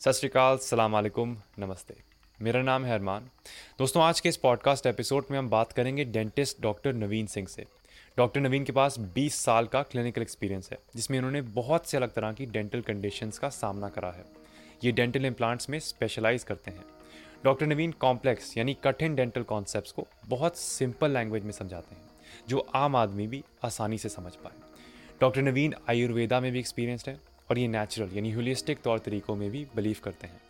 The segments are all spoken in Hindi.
सत श्रीकाल सलाम अलैकुम, नमस्ते। मेरा नाम है अरमान। दोस्तों, आज के इस पॉडकास्ट एपिसोड में हम बात करेंगे डेंटिस्ट डॉक्टर नवीन सिंह से। डॉक्टर नवीन के पास 20 साल का क्लिनिकल एक्सपीरियंस है, जिसमें उन्होंने बहुत से अलग तरह की डेंटल कंडीशंस का सामना करा है। ये डेंटल इम्प्लांट्स में स्पेशलाइज करते हैं। डॉक्टर नवीन कॉम्प्लेक्स यानी कठिन डेंटल कॉन्सेप्ट को बहुत सिंपल लैंग्वेज में समझाते हैं, जो आम आदमी भी आसानी से समझ पाए। डॉक्टर नवीन आयुर्वेदा में भी एक्सपीरियंसड है। और ये नेचुरल यानी होलिस्टिक तौर तरीकों में भी बिलीव करते हैं।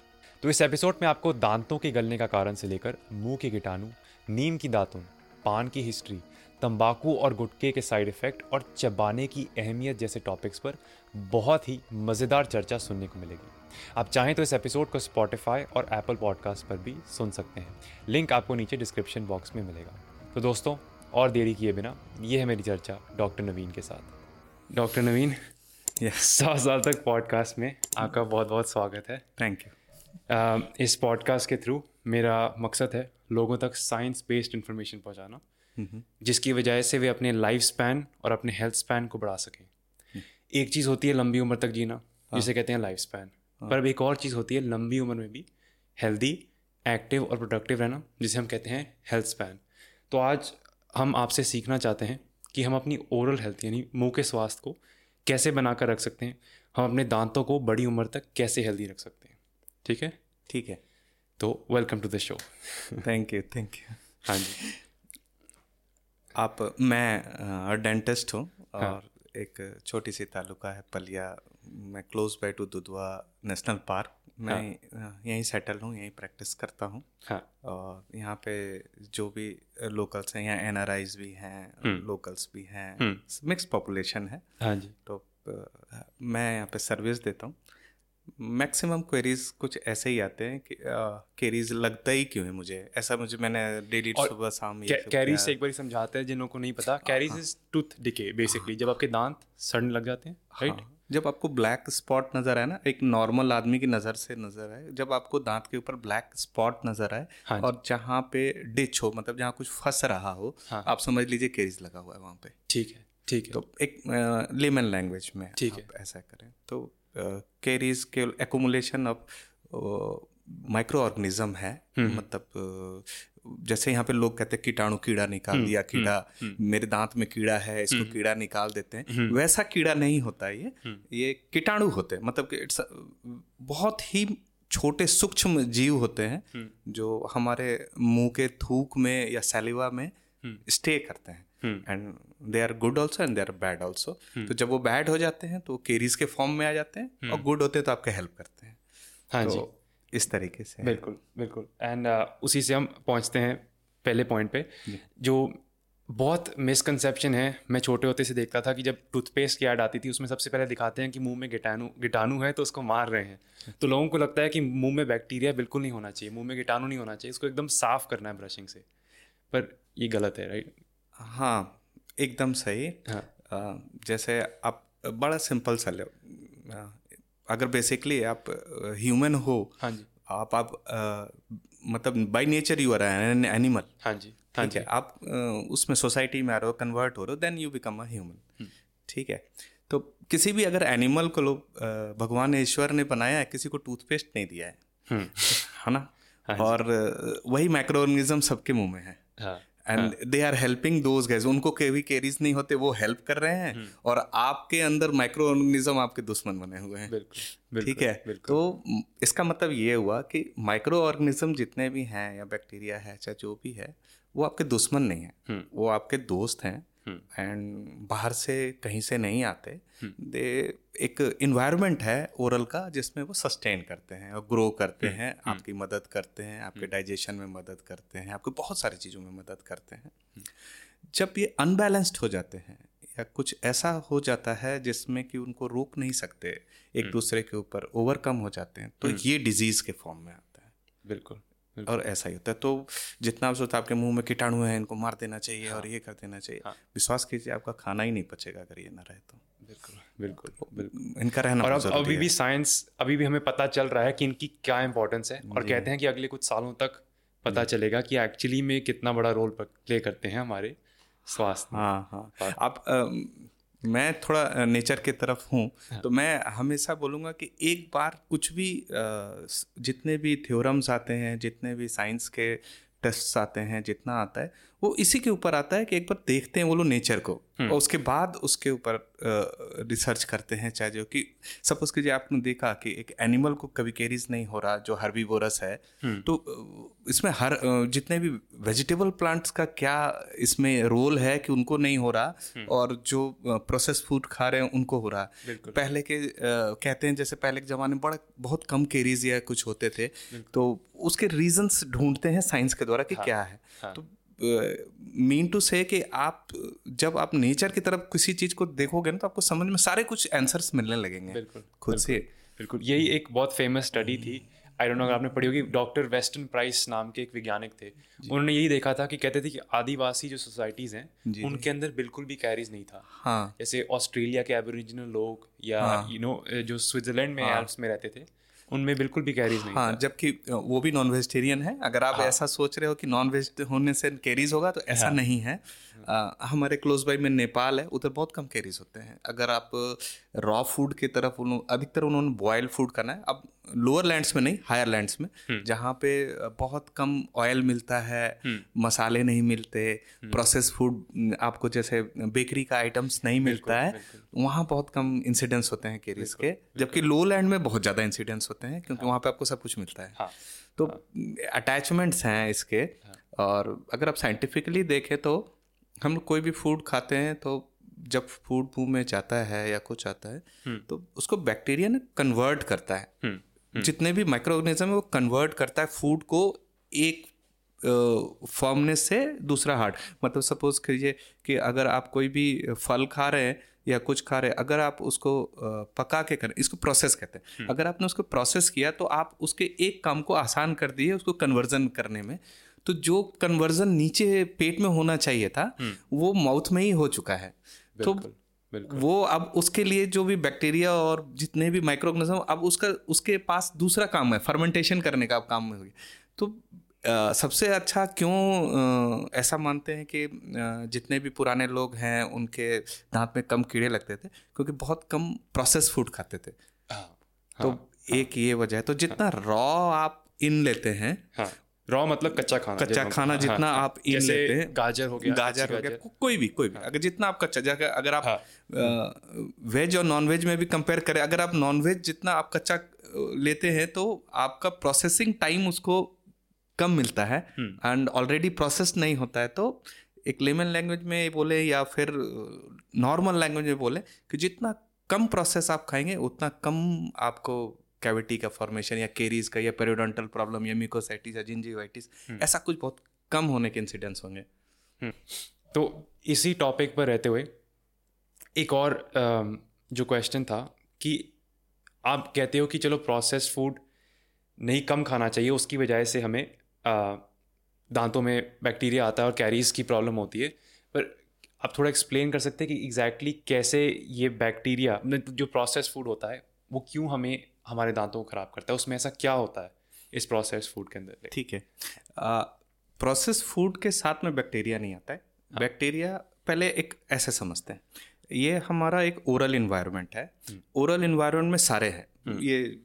तो इस एपिसोड में आपको दांतों के गलने का कारण से लेकर मुँह के कीटाणु नीम की दातुन, पान की हिस्ट्री तंबाकू और गुटके के साइड इफ़ेक्ट और चबाने की अहमियत जैसे टॉपिक्स पर बहुत ही मज़ेदार चर्चा सुनने को मिलेगी। आप चाहें तो इस एपिसोड को स्पॉटिफाई और एप्पल पॉडकास्ट पर भी सुन सकते हैं। लिंक आपको नीचे डिस्क्रिप्शन बॉक्स में मिलेगा। तो दोस्तों, और देरी किए बिना, ये है मेरी चर्चा डॉक्टर नवीन के साथ। डॉक्टर नवीन सौ साल तक पॉडकास्ट में आपका बहुत बहुत स्वागत है। थैंक यू uh, इस पॉडकास्ट के थ्रू मेरा मकसद है लोगों तक साइंस बेस्ड इंफॉर्मेशन पहुंचाना जिसकी वजह से वे अपने लाइफ स्पैन और अपने हेल्थ स्पैन को बढ़ा सकें। एक चीज़ होती है लंबी उम्र तक जीना हाँ। जिसे कहते हैं लाइफ स्पैन पर अब एक और चीज़ होती है लंबी उम्र में भी हेल्दी एक्टिव और प्रोडक्टिव रहना जिसे हम कहते हैं हेल्थ स्पैन तो आज हम आपसे सीखना चाहते हैं कि हम अपनी ओरल हेल्थ यानी मुँह के स्वास्थ्य को कैसे बना कर रख सकते हैं? हम अपने दांतों को बड़ी उम्र तक कैसे हेल्दी रख सकते हैं? ठीक है? ठीक है। तो welcome to the show thank you thank you हाँ जी। आप मैं डेंटिस्ट हूँ हाँ। और हाँ. एक छोटी सी तालुका है पलिया। मैं close by to Dudhwa national park मैं हाँ. यहीं सेटल हूँ यहीं प्रैक्टिस करता हूँ। हाँ. और यहाँ पे जो भी लोकल्स हैं यहाँ एन भी हैं लोकल्स भी हैं मिक्स पॉपुलेशन है। हाँ जी। तो मैं यहाँ पे सर्विस देता हूँ। मैक्सिमम क्वेरीज कुछ ऐसे ही आते हैं कि क्वेरीज लगता ही क्यों है मुझे? ऐसा मुझे मैंने डेली सुबह शाम कैरीज से एक बार समझाते हैं जिन को नहीं पता। Caries is tooth decay basically जब आपके दांत सड़ने लग जाते हैं राइट हाँ, जब आपको ब्लैक स्पॉट नज़र आए ना एक नॉर्मल आदमी की नज़र से नज़र आए जब आपको दांत के ऊपर ब्लैक स्पॉट नज़र आए हाँ और जहाँ पे डिच हो मतलब जहाँ कुछ फंस रहा हो हाँ. आप समझ लीजिए केरीज लगा हुआ है वहाँ पे। ठीक है ठीक है। तो एक लेमन लैंग्वेज में ठीक है। ऐसा करें। तो केरीज के एकोमुलेशन ऑफ़ माइक्रो ऑर्गेनिज्म है हम्म। मतलब जैसे यहाँ पे लोग कहते हैं कीटाणु कीड़ा निकाल हम्म, दिया कीड़ा हम्म, मेरे दांत में कीड़ा है इसको कीड़ा निकाल देते हैं। वैसा कीड़ा नहीं होता ये। ये कीटाणु होते हैं मतलब इट्स बहुत ही छोटे सूक्ष्म जीव होते हैं जो हमारे मुँह के थूक में या सैलिवा में स्टे करते हैं। And they are good also and they are bad also तो जब वो बैड हो जाते हैं तो केरीज के फॉर्म में आ जाते हैं. और गुड होते हैं तो आपके हेल्प करते हैं। हाँ तो जी। इस तरीके से बिल्कुल बिल्कुल। एंड uh, उसी से हम पहुँचते हैं पहले पॉइंट पे। जो। बहुत मिसकंसेप्शन है मैं छोटे होते से देखता था कि जब टूथपेस्ट की ऐड आती थी उसमें सबसे पहले दिखाते हैं कि मुँह में गिटाणु गिटाणु है तो उसको मार रहे हैं। तो लोगों को लगता है कि मुँह में बैक्टीरिया बिल्कुल नहीं होना चाहिए मुँह में गिटाणु नहीं होना चाहिए इसको एकदम साफ़ करना है ब्रशिंग से। पर ये गलत है राइट हाँ एकदम सही। हाँ. जैसे आप बड़ा सिंपल सा ले अगर बेसिकली आप ह्यूमन हो हाँ जी। आप आप आ, मतलब by nature you are an animal हाँ जी हाँ ठीक है? आप उसमें सोसाइटी में आ रहे हो कन्वर्ट हो रहे हो then you become a human ठीक है? तो किसी भी अगर एनिमल को लोग भगवान ईश्वर ने बनाया है किसी को टूथपेस्ट नहीं दिया है। हम्म। है ना? हाँ और वही माइक्रो ऑर्गेनिज्म सबके मुँह में है। हाँ। And they are helping those guys उनको केवी केरीज नहीं होते वो हेल्प कर रहे हैं हम्म। और आपके अंदर माइक्रो ऑर्गेनिज्म आपके दुश्मन बने हुए हैं। ठीक है? तो इसका मतलब ये हुआ कि माइक्रो ऑर्गेनिज्म जितने भी हैं या बैक्टीरिया है चाहे जो भी है वो आपके दुश्मन नहीं है। हम्म। वो आपके दोस्त हैं। एंड बाहर से कहीं से नहीं आते। दे एक इन्वायरमेंट है ओरल का जिसमें वो सस्टेन करते हैं और ग्रो करते हम्म, हैं हम्म। आपकी मदद करते हैं आपके डाइजेशन हम्म। में मदद करते हैं आपको बहुत सारी चीज़ों में मदद करते हैं। जब ये अनबैलेंस्ड हो जाते हैं या कुछ ऐसा हो जाता है जिसमें कि उनको रोक नहीं सकते एक दूसरे के ऊपर ओवरकम हो जाते हैं तो ये डिज़ीज़ के फॉर्म में आता है। बिल्कुल। और ऐसा ही होता है। तो जितना सोचता आपके मुँह में कीटाणु है इनको मार देना चाहिए हाँ, और ये कर देना चाहिए। हाँ, विश्वास कीजिए आपका खाना ही नहीं पचेगा अगर ये ना रहे तो। बिल्कुल बिल्कुल बिल्कुल। इनका रहना और अब अभी भी साइंस अभी भी हमें पता चल रहा है कि इनकी क्या इंपॉर्टेंस है और कहते हैं कि अगले कुछ सालों तक पता चलेगा कि एक्चुअली में कितना बड़ा रोल प्ले करते हैं हमारे स्वास्थ्य हाँ हाँ। आप मैं थोड़ा नेचर की तरफ़ हूँ हाँ. तो मैं हमेशा बोलूँगा कि एक बार कुछ भी जितने भी थ्योरम्स आते हैं जितने भी साइंस के टेस्ट आते हैं जितना आता है वो इसी के ऊपर आता है कि एक बार देखते हैं वो लोग नेचर को हम्म। और उसके बाद उसके ऊपर रिसर्च करते हैं चाहे जो कि सपोज़ कीजिए आपने देखा कि एक एनिमल को कभी कैरीज नहीं हो रहा जो हर्बीवोरस है हम्म। तो इसमें हर जितने भी वेजिटेबल प्लांट्स का क्या इसमें रोल है कि उनको नहीं हो रहा हम्म। और जो प्रोसेस फ़ूड खा रहे हैं उनको हो रहा पहले के कहते हैं जैसे पहले के ज़माने में बड़ा बहुत कम कैरीज या कुछ होते थे तो उसके रीजंस ढूंढते हैं साइंस के द्वारा कि हाँ, क्या है हाँ. तो मीन टू से कि आप जब आप नेचर की तरफ़ किसी चीज़ को देखोगे ना तो आपको समझ में सारे कुछ आंसर्स मिलने लगेंगे। बिल्कुल खुद बिल्कुल, से। बिल्कुल यही एक बहुत फ़ेमस स्टडी थी। आई डोंट नो अगर आपने पढ़ी होगी डॉक्टर वेस्टर्न प्राइस नाम के एक वैज्ञानिक थे। उन्होंने यही देखा था कि कहते थे कि आदिवासी जो सोसाइटीज हैं उनके अंदर बिल्कुल भी कैरीज नहीं था। हाँ। जैसे ऑस्ट्रेलिया के एबोरिजिनल लोग या यू हाँ। नो you know, जो स्विट्जरलैंड में हाँ. में रहते थे उनमें बिल्कुल भी कैरीज नहीं हाँ जबकि वो भी नॉन वेजिटेरियन है अगर आप हाँ. ऐसा सोच रहे हो कि नॉन वेज होने से कैरीज होगा तो ऐसा हाँ. नहीं है आ, हमारे क्लोज बाई में नेपाल है उधर बहुत कम कैरीज होते हैं अगर आप रॉ फ़ूड की तरफ़ अधिकतर उन्होंने बॉयल फ़ूड करना है अब लोअर लैंड्स में नहीं हायर लैंड्स में हम्म। जहाँ पे बहुत कम ऑयल मिलता है हम्म। मसाले नहीं मिलते प्रोसेस हम्म। फ़ूड आपको जैसे बेकरी का आइटम्स नहीं मिलता है वहाँ बहुत कम इंसिडेंट्स होते हैं केरीज के जबकि लो लैंड में बहुत ज़्यादा इंसिडेंट्स होते हैं क्योंकि हाँ। वहाँ पे आपको सब कुछ मिलता है हाँ। तो अटैचमेंट्स हाँ। हैं इसके। और अगर आप साइंटिफिकली देखें तो हम लोग कोई भी फ़ूड खाते हैं तो जब फ़ूड मुँह में जाता है या कुछ आता है तो उसको बैक्टीरिया ना कन्वर्ट करता है। हम्म। जितने भी माइक्रो ऑर्गेनिज्म है वो कन्वर्ट करता है फ़ूड को एक फॉर्मनेस से दूसरा हार्ड मतलब सपोज़ कीजिए कि अगर आप कोई भी फल खा रहे हैं या कुछ खा रहे हैं अगर आप उसको पका के करें इसको प्रोसेस कहते हैं। हम्म। अगर आपने उसको प्रोसेस किया तो आप उसके एक काम को आसान कर दिए उसको कन्वर्जन करने में। तो जो कन्वर्जन नीचे पेट में होना चाहिए था हम्म। वो माउथ में ही हो चुका है। तो वो अब उसके लिए जो भी बैक्टीरिया और जितने भी माइक्रोऑर्गेनिज्म अब उसका उसके पास दूसरा काम है फर्मेंटेशन करने का अब काम है तो आ, सबसे अच्छा क्यों आ, ऐसा मानते हैं कि आ, जितने भी पुराने लोग हैं उनके दांत में कम कीड़े लगते थे क्योंकि बहुत कम प्रोसेस फ़ूड खाते थे। हाँ, तो हाँ, एक ये वजह है। तो जितना हाँ, रॉ आप इन लेते हैं हाँ, रॉ मतलब कच्चा खाना कच्चा खाना हाँ, जितना हाँ, आप इन लेते हैं गाजर हो गया गाजर हो गया कोई भी कोई भी हाँ, अगर जितना आप कच्चा जगह अगर आप हाँ, वेज और नॉन वेज में भी कंपेयर करें अगर आप नॉन वेज जितना आप कच्चा लेते हैं तो आपका प्रोसेसिंग टाइम उसको कम मिलता है। एंड ऑलरेडी प्रोसेस नहीं होता है तो एक लेमन लैंग्वेज में बोले या फिर नॉर्मल लैंग्वेज में बोले कि जितना कम प्रोसेस आप खाएँगे उतना कम आपको कैविटी का फॉर्मेशन या केरीज का या पेरियोडोंटल प्रॉब्लम या मिकोसाइटिस या जिंजिवाइटिस हम्म। ऐसा कुछ बहुत कम होने के इंसिडेंट्स होंगे हम्म। तो इसी टॉपिक पर रहते हुए एक और जो क्वेश्चन था कि आप कहते हो कि चलो प्रोसेस फ़ूड नहीं कम खाना चाहिए उसकी वजह से हमें दांतों में बैक्टीरिया आता है और कैरीज की प्रॉब्लम होती है पर आप थोड़ा एक्सप्लेन कर सकते हैं कि एग्जैक्टली exactly कैसे ये बैक्टीरिया जो प्रोसेस फ़ूड होता है वो क्यों हमें हमारे दांतों को ख़राब करता है उसमें ऐसा क्या होता है इस प्रोसेस फ़ूड के अंदर? ठीक है। प्रोसेस फ़ूड के साथ में बैक्टीरिया नहीं आता है। हाँ. बैक्टीरिया पहले एक ऐसे समझते हैं। ये हमारा एक ओरल इन्वायरमेंट है। ओरल हम्म। इन्वायरमेंट में सारे हैं। हम्म। ये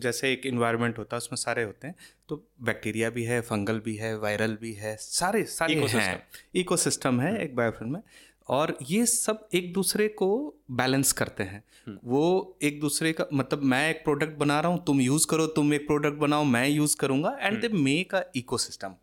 जैसे एक इन्वायरमेंट होता है उसमें सारे होते हैं। तो बैक्टीरिया भी है फंगल भी है वायरल भी है सारे सारे हैं। इकोसिस्टम है। एक बायोफिल्म में। और ये सब एक दूसरे को बैलेंस करते हैं। हम्म। वो एक दूसरे का मतलब मैं एक प्रोडक्ट बना रहा हूँ तुम यूज़ करो तुम एक प्रोडक्ट बनाओ मैं यूज़ करूँगा and they make a ecosystem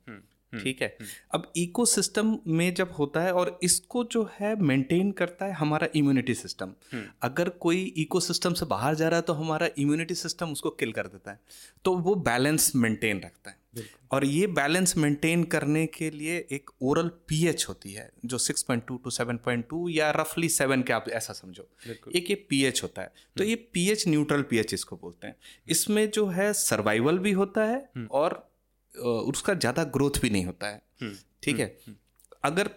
ठीक है? हम्म। अब इकोसिस्टम में जब होता है और इसको जो है मेंटेन करता है हमारा इम्यूनिटी सिस्टम हम्म। अगर कोई इकोसिस्टम से बाहर जा रहा है तो हमारा इम्यूनिटी सिस्टम उसको किल कर देता है। तो वो बैलेंस मेंटेन रखता है। और ये बैलेंस मेंटेन करने के लिए एक ओरल पीएच होती है जो 6.2 टू 7.2 या रफली 7 के आप ऐसा समझो। एक ये पीएच होता है। तो हम्म। ये पीएच न्यूट्रल पीएच इसको बोलते हैं। इसमें जो है सर्वाइवल भी होता है हम्म। और उसका ज़्यादा ग्रोथ भी नहीं होता है। हम्म। ठीक है? अगर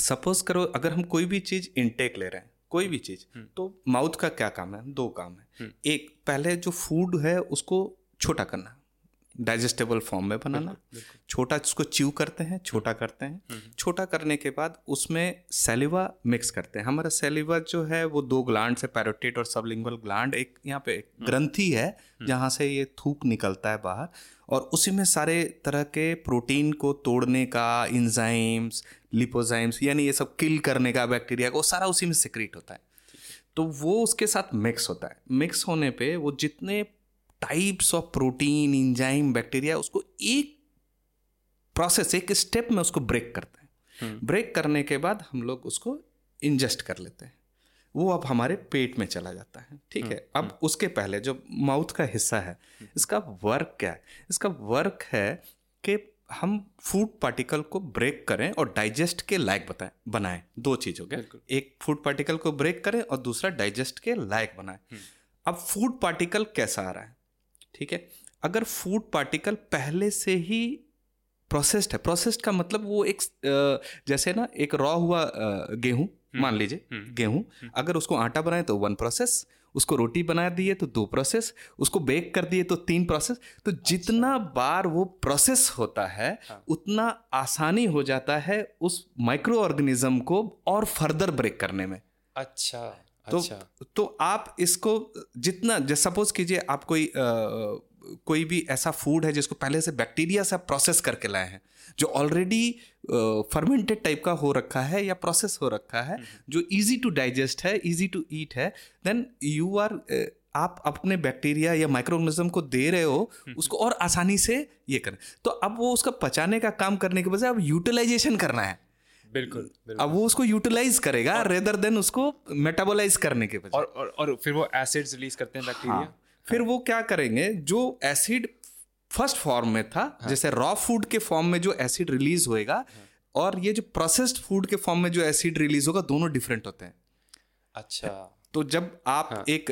सपोज़ करो अगर हम कोई भी चीज़ इनटेक ले रहे हैं कोई भी चीज़ तो माउथ का क्या काम है? दो काम है। एक पहले जो फ़ूड है उसको छोटा करना। डाइजेस्टेबल फॉर्म में बनाना। छोटा उसको च्यू करते हैं छोटा करते हैं। छोटा करने के बाद उसमें सेलिवा मिक्स करते हैं। हमारा सेलिवा जो है वो दो ग्लांड से पैरोटेट और सबलिंगुअल ग्लांड एक यहाँ पे ग्रंथि है जहाँ से ये थूक निकलता है बाहर। और उसी में सारे तरह के प्रोटीन को तोड़ने का इंजाइम्स लिपोजाइम्स यानी ये सब किल करने का बैक्टीरिया को सारा उसी में सिक्रीट होता है। तो वो उसके साथ मिक्स होता है। मिक्स होने पे वो जितने types of protein enzyme bacteria उसको एक प्रोसेस एक स्टेप में उसको ब्रेक करते हैं। ब्रेक हम्म। करने के बाद हम लोग उसको इंजेस्ट कर लेते हैं। वो अब हमारे पेट में चला जाता है ठीक है? हम्म, अब हम्म। उसके पहले जो माउथ का हिस्सा है इसका वर्क क्या है? इसका वर्क है कि हम फ़ूड पार्टिकल को ब्रेक करें और डाइजेस्ट के लायक बताएँ बनाएँ। दो चीज़ हो गया। एक फ़ूड पार्टिकल को ब्रेक करें और दूसरा डाइजेस्ट के लायक बनाएँ। अब फ़ूड पार्टिकल कैसा आ रहा है? ठीक है अगर फ़ूड पार्टिकल पहले से ही प्रोसेस्ड है प्रोसेस्ड का मतलब वो एक जैसे ना एक रॉ हुआ गेहूँ हम्म, मान लीजिए हम्म, गेहूँ हम्म। अगर उसको आटा बनाए तो वन प्रोसेस उसको रोटी बना दिए तो दो प्रोसेस उसको बेक कर दिए तो तीन प्रोसेस तो अच्छा। जितना बार वो प्रोसेस होता है हाँ। उतना आसानी हो जाता है उस माइक्रो ऑर्गेनिज्म को और फर्दर ब्रेक करने में अच्छा तो अच्छा। तो आप इसको जितना सपोज़ कीजिए आप कोई आ, कोई भी ऐसा फ़ूड है जिसको पहले से बैक्टीरिया से प्रोसेस करके लाए हैं जो ऑलरेडी फर्मेंटेड टाइप का हो रखा है या प्रोसेस हो रखा है जो इजी टू डाइजेस्ट है इजी टू ईट है देन यू आर आप अपने बैक्टीरिया या माइक्रोऑर्गेनिज्म को दे रहे हो उसको और आसानी से ये करें। तो अब वो उसका पचाने का काम करने के बजाय अब यूटिलाइजेशन करना है। बिल्कुल, बिल्कुल। अब वो उसको यूटिलाइज करेगा रेदर देन उसको मेटाबोलाइज करने के बजाय। और, और और फिर वो एसिड्स रिलीज़ करते हैं बैक्टीरिया हाँ, फिर वो क्या करेंगे जो एसिड फ़र्स्ट फॉर्म में था हाँ, जैसे रॉ फ़ूड के फॉर्म में जो एसिड रिलीज़ होएगा हाँ, और ये जो प्रोसेस्ड फ़ूड के फॉर्म में जो एसिड रिलीज़ होगा दोनों डिफरेंट होते हैं। अच्छा। तो जब आप हाँ. एक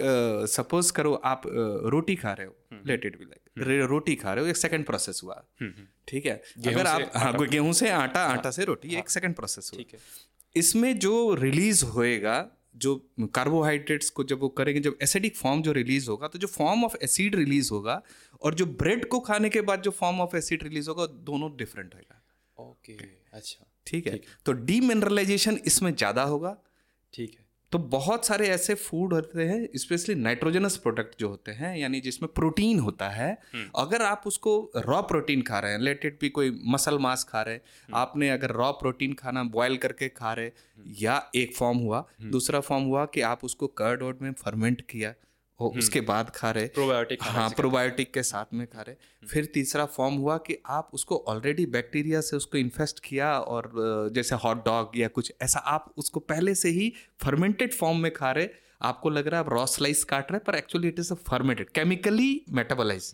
सपोज़ uh, करो आप uh, रोटी खा रहे हो लेट इट बी लाइक रोटी खा रहे हो एक सेकंड प्रोसेस हुआ। हम्म, हम्म। ठीक है? अगर आप हाँ गेहूँ से आटा हाँ, आटा से रोटी हाँ, एक सेकंड प्रोसेस हुआ। इसमें जो रिलीज़ होएगा जो कार्बोहाइड्रेट्स को जब वो करेंगे जब एसिडिक फॉर्म जो रिलीज़ होगा तो जो फॉर्म ऑफ़ एसिड रिलीज़ होगा और जो ब्रेड को खाने के बाद जो फॉर्म ऑफ़ एसिड रिलीज़ होगा दोनों डिफरेंट होगा ओके अच्छा। ठीक है? तो डीमिनरलाइजेशन इसमें ज़्यादा होगा। ठीक है। तो बहुत सारे ऐसे फ़ूड होते हैं स्पेशली नाइट्रोजनस प्रोडक्ट जो होते हैं यानी जिसमें प्रोटीन होता है हम्म। अगर आप उसको रॉ प्रोटीन खा रहे हैं लेटेड भी कोई मसल मास खा रहे हैं हम्म। आपने अगर रॉ प्रोटीन खाना बॉयल करके खा रहे हम्म। या एक फॉर्म हुआ दूसरा फॉर्म हुआ कि आप उसको कर्ड ओड में फर्मेंट किया। उसके बाद खा रहे। प्रोबायोटिक हाँ प्रोबायोटिक के साथ में खा रहे। हम्म। फिर तीसरा फॉर्म हुआ कि आप उसको ऑलरेडी बैक्टीरिया से उसको इन्फेस्ट किया और जैसे हॉट डॉग या कुछ ऐसा आप उसको पहले से ही फर्मेंटेड फॉर्म में खा रहे। आपको लग रहा है आप रॉ स्लाइस काट रहे पर actually it is a fermented chemically metabolise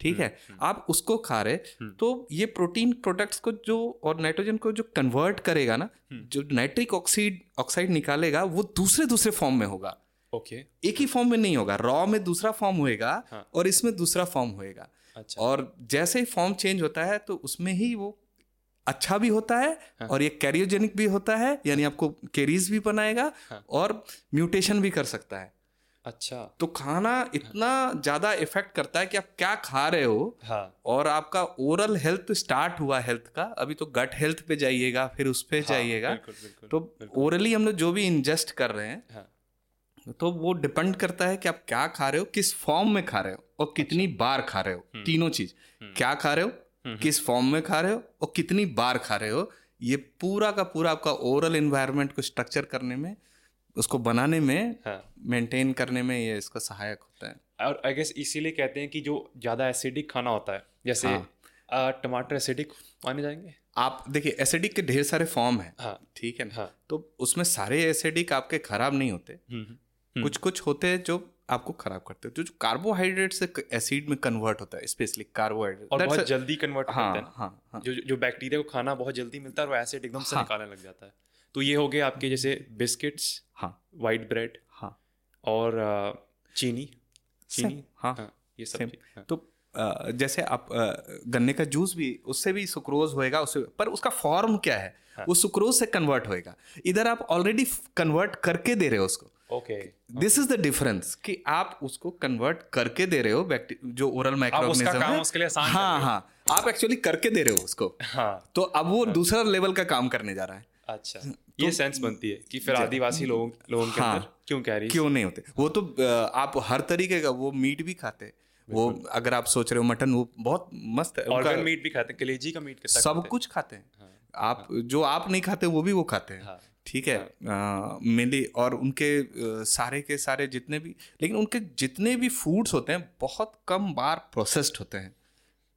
ठीक है? हम्म, आप उसको खा रहे तो ये प्रोटीन प्रोडक्ट्स को जो और नाइट्रोजन को जो कन्वर्ट करेगा ना जो नाइट्रिक ऑक्सीड ऑक्साइड निकालेगा वो दूसरे दूसरे फॉर्म में होगा। Okay okay. एक ही फॉर्म में नहीं होगा रॉ में दूसरा फॉर्म होएगा हाँ. और इसमें दूसरा फॉर्म होएगा अच्छा. और जैसे ही फॉर्म चेंज होता है तो उसमें ही वो अच्छा भी होता है हाँ. और ये कैरियोजेनिक भी होता है यानी आपको कैरीज भी बनाएगा हाँ. और म्यूटेशन भी कर सकता है अच्छा तो खाना इतना ज़्यादा इफ़ेक्ट करता है कि आप क्या खा रहे हो हाँ. और आपका ओरल हेल्थ स्टार्ट हुआ हेल्थ का अभी तो गट हेल्थ पे जाइएगा फिर उस पे हाँ, जाइएगा तो ओरली हम लोग जो भी इंजेस्ट कर रहे हैं हाँ. तो वो डिपेंड करता है कि आप क्या खा रहे हो किस फॉर्म में खा रहे हो और कितनी अच्छा। बार खा रहे हो हम्म। तीनों चीज़ हम्म। क्या खा रहे हो हम्म, किस फॉर्म में खा रहे हो और कितनी बार खा रहे हो ये पूरा का पूरा आपका ओरल इन्वायरमेंट को स्ट्रक्चर करने में उसको बनाने में मेंटेन हाँ। करने में ये इसका सहायक होता है और आई गेस इसीलिए कहते हैं कि जो ज़्यादा एसिडिक खाना होता है जैसे हाँ। टमाटर एसिडिक माने जाएँगे आप देखिए एसिडिक के ढेर सारे फॉर्म है हाँ, ठीक है ना हाँ, तो उसमें सारे एसिडिक आपके खराब नहीं होते। कुछ कुछ होते हैं जो आपको खराब करते हैं जो कार्बोहाइड्रेट से एसिड में कन्वर्ट होता है स्पेशली कार्बोहाइड्रेट और बहुत जल्दी कन्वर्ट हाँ, करते हैं। हाँ, हाँ, जो जो बैक्टीरिया को खाना बहुत जल्दी मिलता है और एसिड एकदम से हाँ, निकालने लग जाता है। तो ये हो गए आपके जैसे बिस्किट्स हाँ। वाइट ब्रेड हाँ। और चीनी। चीनी? हाँ, हाँ ये सब हाँ. तो जैसे आप गन्ने का जूस भी उससे भी सुक्रोज होएगा उससे पर उसका फॉर्म क्या है? हाँ. वो सुक्रोज से कन्वर्ट होएगा। इधर आप ऑलरेडी कन्वर्ट करके दे रहे हो उसको। Okay this is the difference कि आप उसको कन्वर्ट करके दे रहे हो जो ओरल माइक्रोऑर्गेनिज्म काम है। उसके लिए आसान कर हाँ। हाँ। आप एक्चुअली करके दे रहे हो उसको। हाँ। तो अब वो दूसरा लेवल का काम करने जा रहा है। अच्छा। तो ये सेंस बनती है कि फिर आदिवासी लोगों लोगों के हाँ। अंदर क्यों कैरी क्यों नहीं होते? वो तो आप हर तरीके का वो मीट भी खाते। हैं वो अगर आप सोच रहे हो मटन वो बहुत मस्त है। ऑर्गन मीट भी खाते हैं कलेजी का मीट सब कुछ खाते हैं। आप हाँ, जो आप नहीं खाते वो भी वो खाते हैं। हाँ। ठीक है मेनली और उनके सारे के सारे जितने भी लेकिन उनके जितने भी फूड्स होते हैं बहुत कम बार प्रोसेस्ड होते हैं।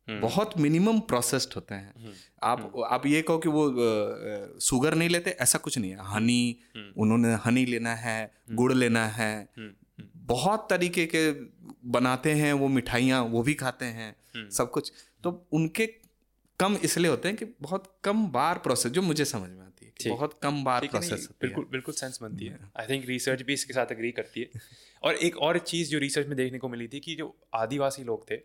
हम्म। बहुत मिनिमम प्रोसेस्ड होते हैं। आप आप ये कहो कि वो शुगर नहीं लेते ऐसा कुछ नहीं है। हनी हम्म। उन्होंने हनी लेना है गुड़ लेना है। बहुत तरीके के बनाते हैं वो मिठाइयाँ वो भी खाते हैं हम्म। सब कुछ। तो उनके कम इसलिए होते हैं कि बहुत कम बार प्रोसेस जो मुझे समझ में है। बहुत कम बार प्रोसेस बिल्कुल बिल्कुल सेंस बनती है। आई थिंक रिसर्च भी इसके साथ एग्री करती है। और एक और चीज़ जो रिसर्च में देखने को मिली थी कि जो आदिवासी लोग थे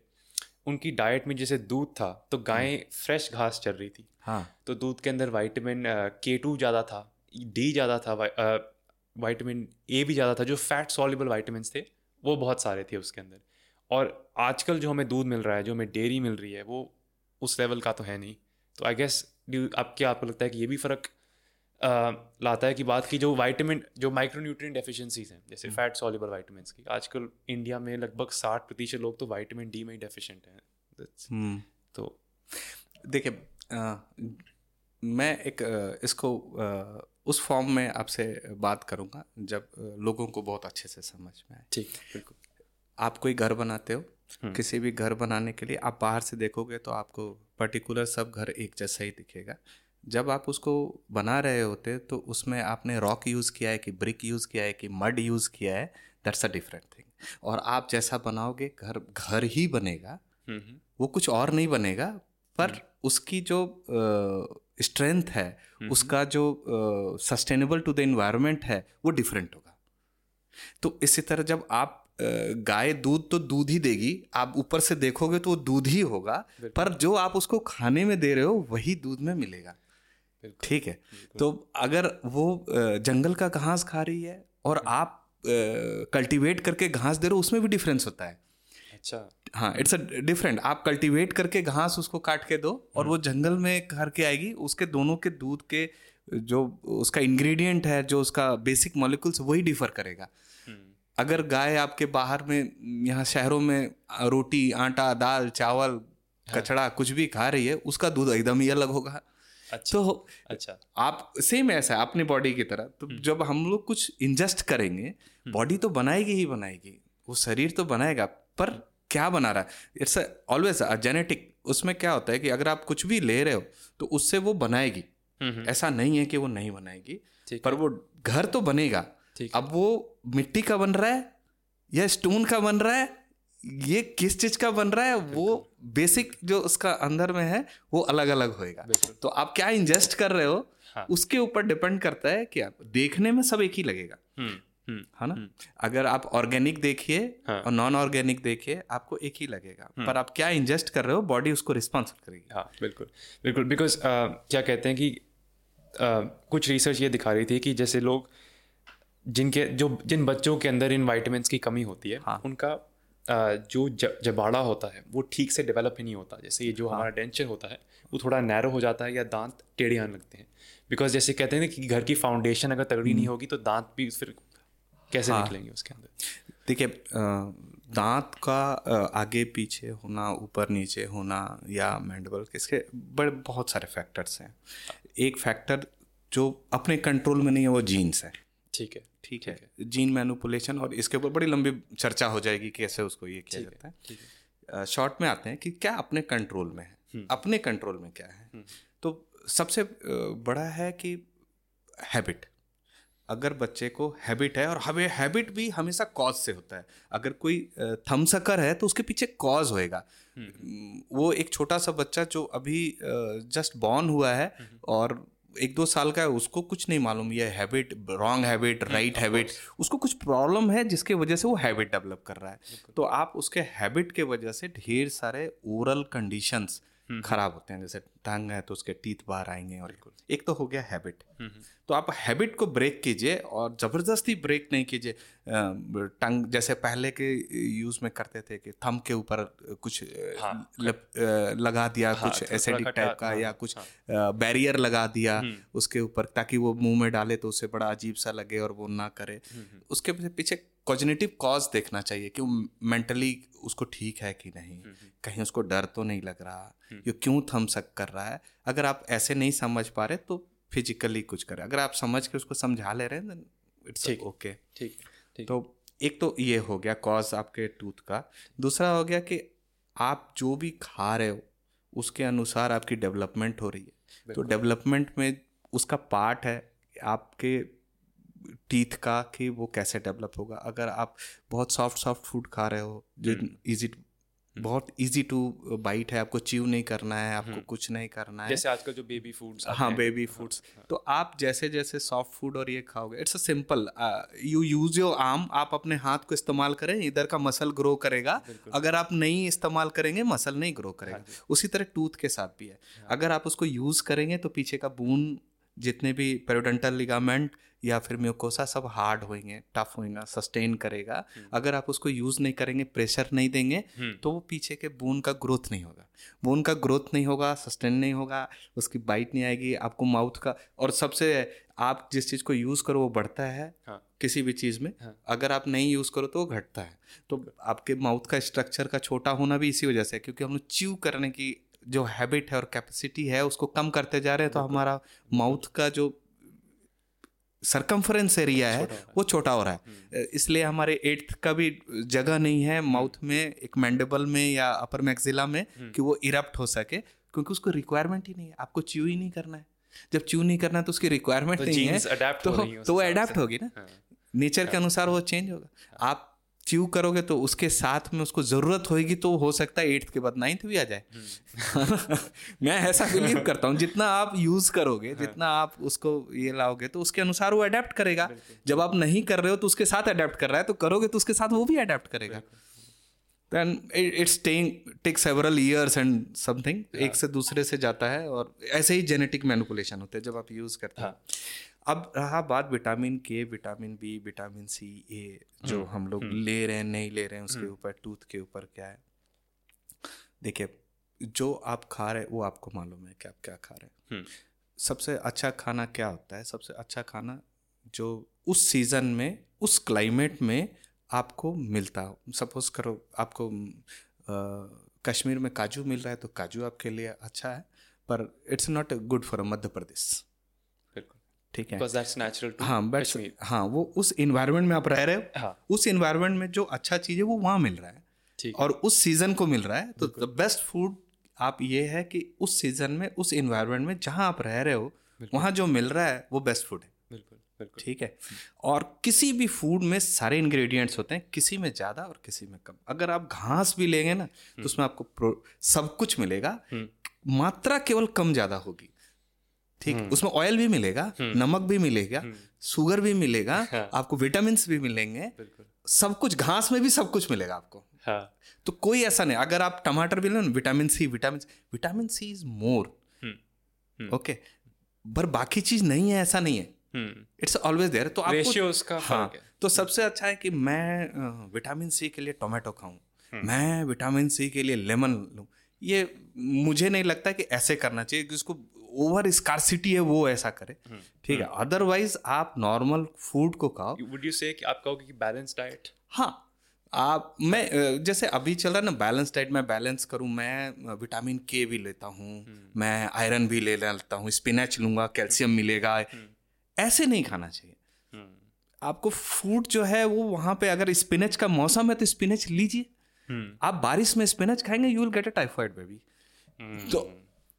उनकी डाइट में जैसे दूध था तो गायें फ्रेश घास चल रही थी। हाँ। तो दूध के अंदर वाइटामिन के टू ज़्यादा था डी ज़्यादा था वाइटामिन ए भी ज़्यादा था जो फैट सॉल्युबल वाइटामिन थे वो बहुत सारे थे उसके अंदर। और आजकल जो हमें दूध मिल रहा है जो हमें डेयरी मिल रही है वो उस लेवल का तो है नहीं। तो आई गेस अब क्या आपको लगता है कि ये भी फ़र्क लाता है कि बात की जो वाइटामिन जो माइक्रोन्यूट्रिएंट डेफिशिएंसीज हैं जैसे फैट सॉल्युबल वाइटामिन की आजकल इंडिया में लगभग साठ प्रतिशत लोग तो वाइटामिन डी में ही डेफिशिएंट हैं। हम्म। तो देखिए मैं एक इसको उस फॉर्म में आपसे बात करूँगा जब लोगों को बहुत अच्छे से समझ में आए। ठीक बिल्कुल। आप कोई घर बनाते हो किसी भी घर बनाने के लिए आप बाहर से देखोगे तो आपको पर्टिकुलर सब घर एक जैसा ही दिखेगा। जब आप उसको बना रहे होते तो उसमें आपने रॉक यूज़ किया है कि ब्रिक यूज़ किया है कि मड यूज़ किया है दैट्स अ डिफरेंट थिंग और आप जैसा बनाओगे घर घर ही बनेगा हम्म हम्म। वो कुछ और नहीं बनेगा पर उसकी जो स्ट्रेंथ है उसका जो सस्टेनेबल टू द इन्वायरमेंट है वो डिफरेंट होगा। तो इसी तरह जब आप गाय दूध तो दूध ही देगी आप ऊपर से देखोगे तो वो दूध ही होगा पर जो आप उसको खाने में दे रहे हो वही दूध में मिलेगा। ठीक है। तो अगर वो जंगल का घास खा रही है और आप कल्टीवेट करके घास दे रहे हो उसमें भी डिफरेंस होता है। अच्छा। हाँ इट्स अ डिफरेंट आप कल्टीवेट करके घास उसको काट के दो और वो जंगल में करके आएगी उसके दोनों के दूध के जो उसका इंग्रेडिएंट है जो उसका बेसिक मॉलिक्यूल्स वही डिफर करेगा। अगर गाय आपके बाहर में यहाँ शहरों में रोटी आटा दाल चावल कचड़ा कुछ भी खा रही है उसका दूध एकदम ही अलग होगा। अच्छा तो अच्छा। आप सेम ऐसा है अपनी बॉडी की तरह। तो जब हम लोग कुछ इंजेस्ट करेंगे बॉडी तो बनाएगी ही बनाएगी वो शरीर तो बनाएगा पर क्या बना रहा है? इट्स ऑलवेज जेनेटिक उसमें क्या होता है कि अगर आप कुछ भी ले रहे हो तो उससे वो बनाएगी। हम्म ऐसा नहीं है कि वो नहीं बनाएगी पर वो घर तो बनेगा। अब वो मिट्टी का बन रहा है या स्टोन का बन रहा है? ये किस चीज़ का बन रहा है वो बेसिक जो उसका अंदर में है वो अलग अलग होएगा तो आप क्या इंजेस्ट कर रहे हो हाँ। उसके ऊपर डिपेंड करता है कि आप देखने में सब एक ही लगेगा। हम्म हम्म है ना? अगर आप ऑर्गेनिक देखिए हाँ। और नॉन ऑर्गेनिक देखिए आपको एक ही लगेगा। पर आप क्या इंजेस्ट कर रहे हो बॉडी उसको रिस्पॉन्स करेगी। हाँ बिल्कुल बिल्कुल। बिकॉज़ क्या कहते हैं कि uh, कुछ रिसर्च ये दिखा रही थी कि जैसे लोग जिनके जो जिन बच्चों के अंदर इन वाइटमिन की कमी होती है हाँ। उनका जो ज- जबाड़ा होता है वो ठीक से डेवलप ही नहीं होता जैसे ये जो हाँ। हमारा डेंचर होता है वो थोड़ा नैरो हो जाता है या दांत टेढ़े आने लगते हैं बिकॉज़ जैसे कहते हैं ना कि घर की फाउंडेशन अगर तगड़ी हम्म। नहीं होगी तो दांत भी फिर कैसे हाँ। निकलेंगे उसके अंदर देखिए दांत का आगे पीछे होना ऊपर नीचे होना या मैंडबल इसके बड़े बहुत सारे फैक्टर्स हैं एक फैक्टर जो अपने कंट्रोल में नहीं है वो जीन्स है ठीक है ठीक है। जीन मैनुपुलेशन और इसके ऊपर बड़ी लंबी चर्चा हो जाएगी कि कैसे उसको ये किया जाता है। शॉर्ट में आते हैं कि क्या अपने कंट्रोल में है? अपने कंट्रोल में क्या है? तो सबसे बड़ा है कि हैबिट अगर बच्चे को हैबिट है और हमें हैबिट भी हमेशा कॉज से होता है। अगर कोई थमसकर है तो उसके पीछे कॉज होएगा। वो एक छोटा सा बच्चा जो अभी जस्ट बॉर्न हुआ है और एक दो साल का है उसको कुछ नहीं मालूम ये habit wrong habit right habit उसको कुछ प्रॉब्लम है जिसके वजह से वो हैबिट डेवलप कर रहा है। तो आप उसके हैबिट के वजह से ढेर सारे ओरल कंडीशंस खराब होते हैं जैसे टंग है तो उसके टीथ बाहर आएँगे और एक तो हो गया हैबिट तो आप हैबिट को ब्रेक कीजिए और ज़बरदस्ती ब्रेक नहीं कीजिए। टंग जैसे पहले के यूज़ में करते थे कि थम के ऊपर कुछ हाँ, लप, लगा दिया हाँ, कुछ एसिडिक टाइप का हाँ, या कुछ हाँ, बैरियर लगा दिया उसके ऊपर ताकि वो मुँह में डाले तो उसे बड़ा अजीब सा लगे और वो ना करे। उसके पीछे कॉजिनेटिव कॉज देखना चाहिए कि वो मेंटली उसको ठीक है कि नहीं। कहीं उसको डर तो नहीं लग रहा। ये क्यों थम सक कर रहा है? अगर आप ऐसे नहीं समझ पा रहे तो फिजिकली कुछ करें। अगर आप समझ के उसको समझा ले रहे हैं इट्स ओके ठीक तो एक तो ये हो गया कॉज आपके टूथ का। दूसरा हो गया कि आप जो भी खा रहे हो उसके अनुसार आपकी डेवलपमेंट हो रही है। तो डेवलपमेंट में उसका पार्ट है आपके टीथ का कि वो कैसे डेवलप होगा? अगर आप बहुत सॉफ्ट सॉफ्ट फ़ूड खा रहे हो जो इजी हम्म। बहुत इजी टू बाइट है आपको च्यू नहीं करना है आपको हम्म। कुछ नहीं करना है। जैसे आजकल जो बेबी फूड्स हाँ बेबी फूड्स हाँ, हाँ। तो आप जैसे जैसे सॉफ्ट फ़ूड और ये खाओगे it's a simple you use your arm आप अपने हाथ को इस्तेमाल करें इधर का मसल ग्रो करेगा। अगर आप नहीं इस्तेमाल करेंगे मसल नहीं ग्रो करेगा। हाँ उसी तरह टूथ के साथ भी है। अगर आप उसको यूज़ करेंगे तो पीछे का बून जितने भी पेरोडेंटल लिगामेंट या फिर म्यूकोसा सब हार्ड होंगे टफ होएगा सस्टेन करेगा हम्म। अगर आप उसको यूज़ नहीं करेंगे प्रेशर नहीं देंगे हम्म। तो वो पीछे के बोन का ग्रोथ नहीं होगा बोन का ग्रोथ नहीं होगा सस्टेन नहीं होगा उसकी बाइट नहीं आएगी आपको माउथ का और सबसे आप जिस चीज़ को यूज़ करो वो बढ़ता है हाँ। किसी भी चीज़ में हाँ। अगर आप नहीं यूज़ करो तो वो घटता है तो आपके माउथ का स्ट्रक्चर का छोटा होना भी इसी वजह से है क्योंकि हम लोग च्यू करने की जो हैबिट है और कैपेसिटी है उसको कम करते जा रहे हैं तो हमारा माउथ का जो सरकमफ्रेंस एरिया है वो छोटा हो रहा है। हम्म। इसलिए हमारे एट्थ का भी जगह नहीं है माउथ में एक मैंडेबल में या अपर मैक्सिला में हम्म। कि वो इरप्ट हो सके क्योंकि उसको रिक्वायरमेंट ही नहीं है। आपको च्यू ही नहीं करना है। जब च्यू नहीं करना है तो उसकी रिक्वायरमेंट तो नहीं है। तो, तो वो अडेप्ट होगी ना। नेचर हाँ। के अनुसार वो चेंज होगा। हाँ। आप च्यू करोगे तो उसके साथ में उसको ज़रूरत होगी तो हो सकता है एट्थ के बाद नाइन्थ भी आ जाए। हम्म। मैं ऐसा बिलीव करता हूँ जितना आप यूज़ करोगे हाँ। जितना आप उसको ये लाओगे तो उसके अनुसार वो अडेप्ट करेगा। जब आप नहीं कर रहे हो तो उसके साथ अडेप्ट कर रहा है तो करोगे तो उसके साथ वो भी अडेप्ट करेगा। Then it's take several years and something एक से दूसरे से जाता है और ऐसे ही जेनेटिक मैनुपुलेशन होते हैं जब आप यूज़ करते हैं। हाँ। अब रहा बात vitamin K vitamin B vitamin C A जो हम्म, हम लोग हम्म। ले रहे हैं नहीं ले रहे हैं उसके हम्म। ऊपर टूथ के ऊपर क्या है? देखिए जो आप खा रहे हैं वो आपको मालूम है कि आप क्या खा रहे हैं। सबसे अच्छा खाना क्या होता है? सबसे अच्छा खाना जो उस सीज़न में उस क्लाइमेट में आपको मिलता हो। सपोज़ करो आपको आ, कश्मीर में काजू मिल रहा है तो काजू आपके लिए अच्छा है पर it's not good for Madhya Pradesh. ठीक है। हाँ बट हाँ वो उस इन्वायरमेंट में आप रह रहे हो हाँ. उस इन्वायरमेंट में जो अच्छा चीज़ है वो वहाँ मिल रहा है। और उस सीज़न को मिल रहा है। तो द बेस्ट फ़ूड आप ये है कि उस सीज़न में उस इन्वायरमेंट में जहाँ आप रह रहे हो वहाँ जो मिल रहा है वो बेस्ट फ़ूड है। बिल्कुल ठीक है। और किसी भी फ़ूड में सारे इंग्रेडिएंट्स होते हैं किसी में ज़्यादा और किसी में कम। अगर आप घास भी लेंगे ना तो हम्म। उसमें आपको सब कुछ मिलेगा। हम्म। मात्रा केवल कम ज़्यादा होगी। ठीक? हम्म। उसमें ऑयल भी मिलेगा हम्म। नमक भी मिलेगा शुगर हम्म। भी मिलेगा हाँ। आपको विटामिन भी मिलेंगे। सब कुछ घास में भी सब कुछ मिलेगा आपको। हाँ। तो कोई ऐसा नहीं अगर आप टमाटर भी लेना vitamin C vitamin vitamin C is more okay पर बाकी चीज़ नहीं है ऐसा नहीं है। इट्स ऑलवेज देयर तो आपको उसका हाँ। तो सबसे अच्छा है कि मैं विटामिन सी के लिए टोमेटो खाऊं। मैं विटामिन सी के लिए लेमन लूँ। ये मुझे नहीं लगता कि ऐसे करना चाहिए कि उसको ओवर स्कारसिटी है वो ऐसा करे। हम्म, ठीक है अदरवाइज़ हम्म। आप नॉर्मल फ़ूड को खाओ। वुड यू से कि आप कहोगे कि बैलेंस डाइट हाँ आप मैं जैसे अभी चल रहा है ना बैलेंस डाइट मैं बैलेंस करूँ मैं विटामिन के भी लेता हूँ हम्म। मैं आयरन भी ले लेता हूँ स्पिनच लूँगा कैल्शियम मिलेगा। ऐसे नहीं खाना चाहिए। आपको फ़ूड जो है वो वहाँ पे अगर स्पिनच का मौसम है तो स्पिनच लीजिए। आप बारिश में स्पिनच खाएँगे you will get a typhoid baby तो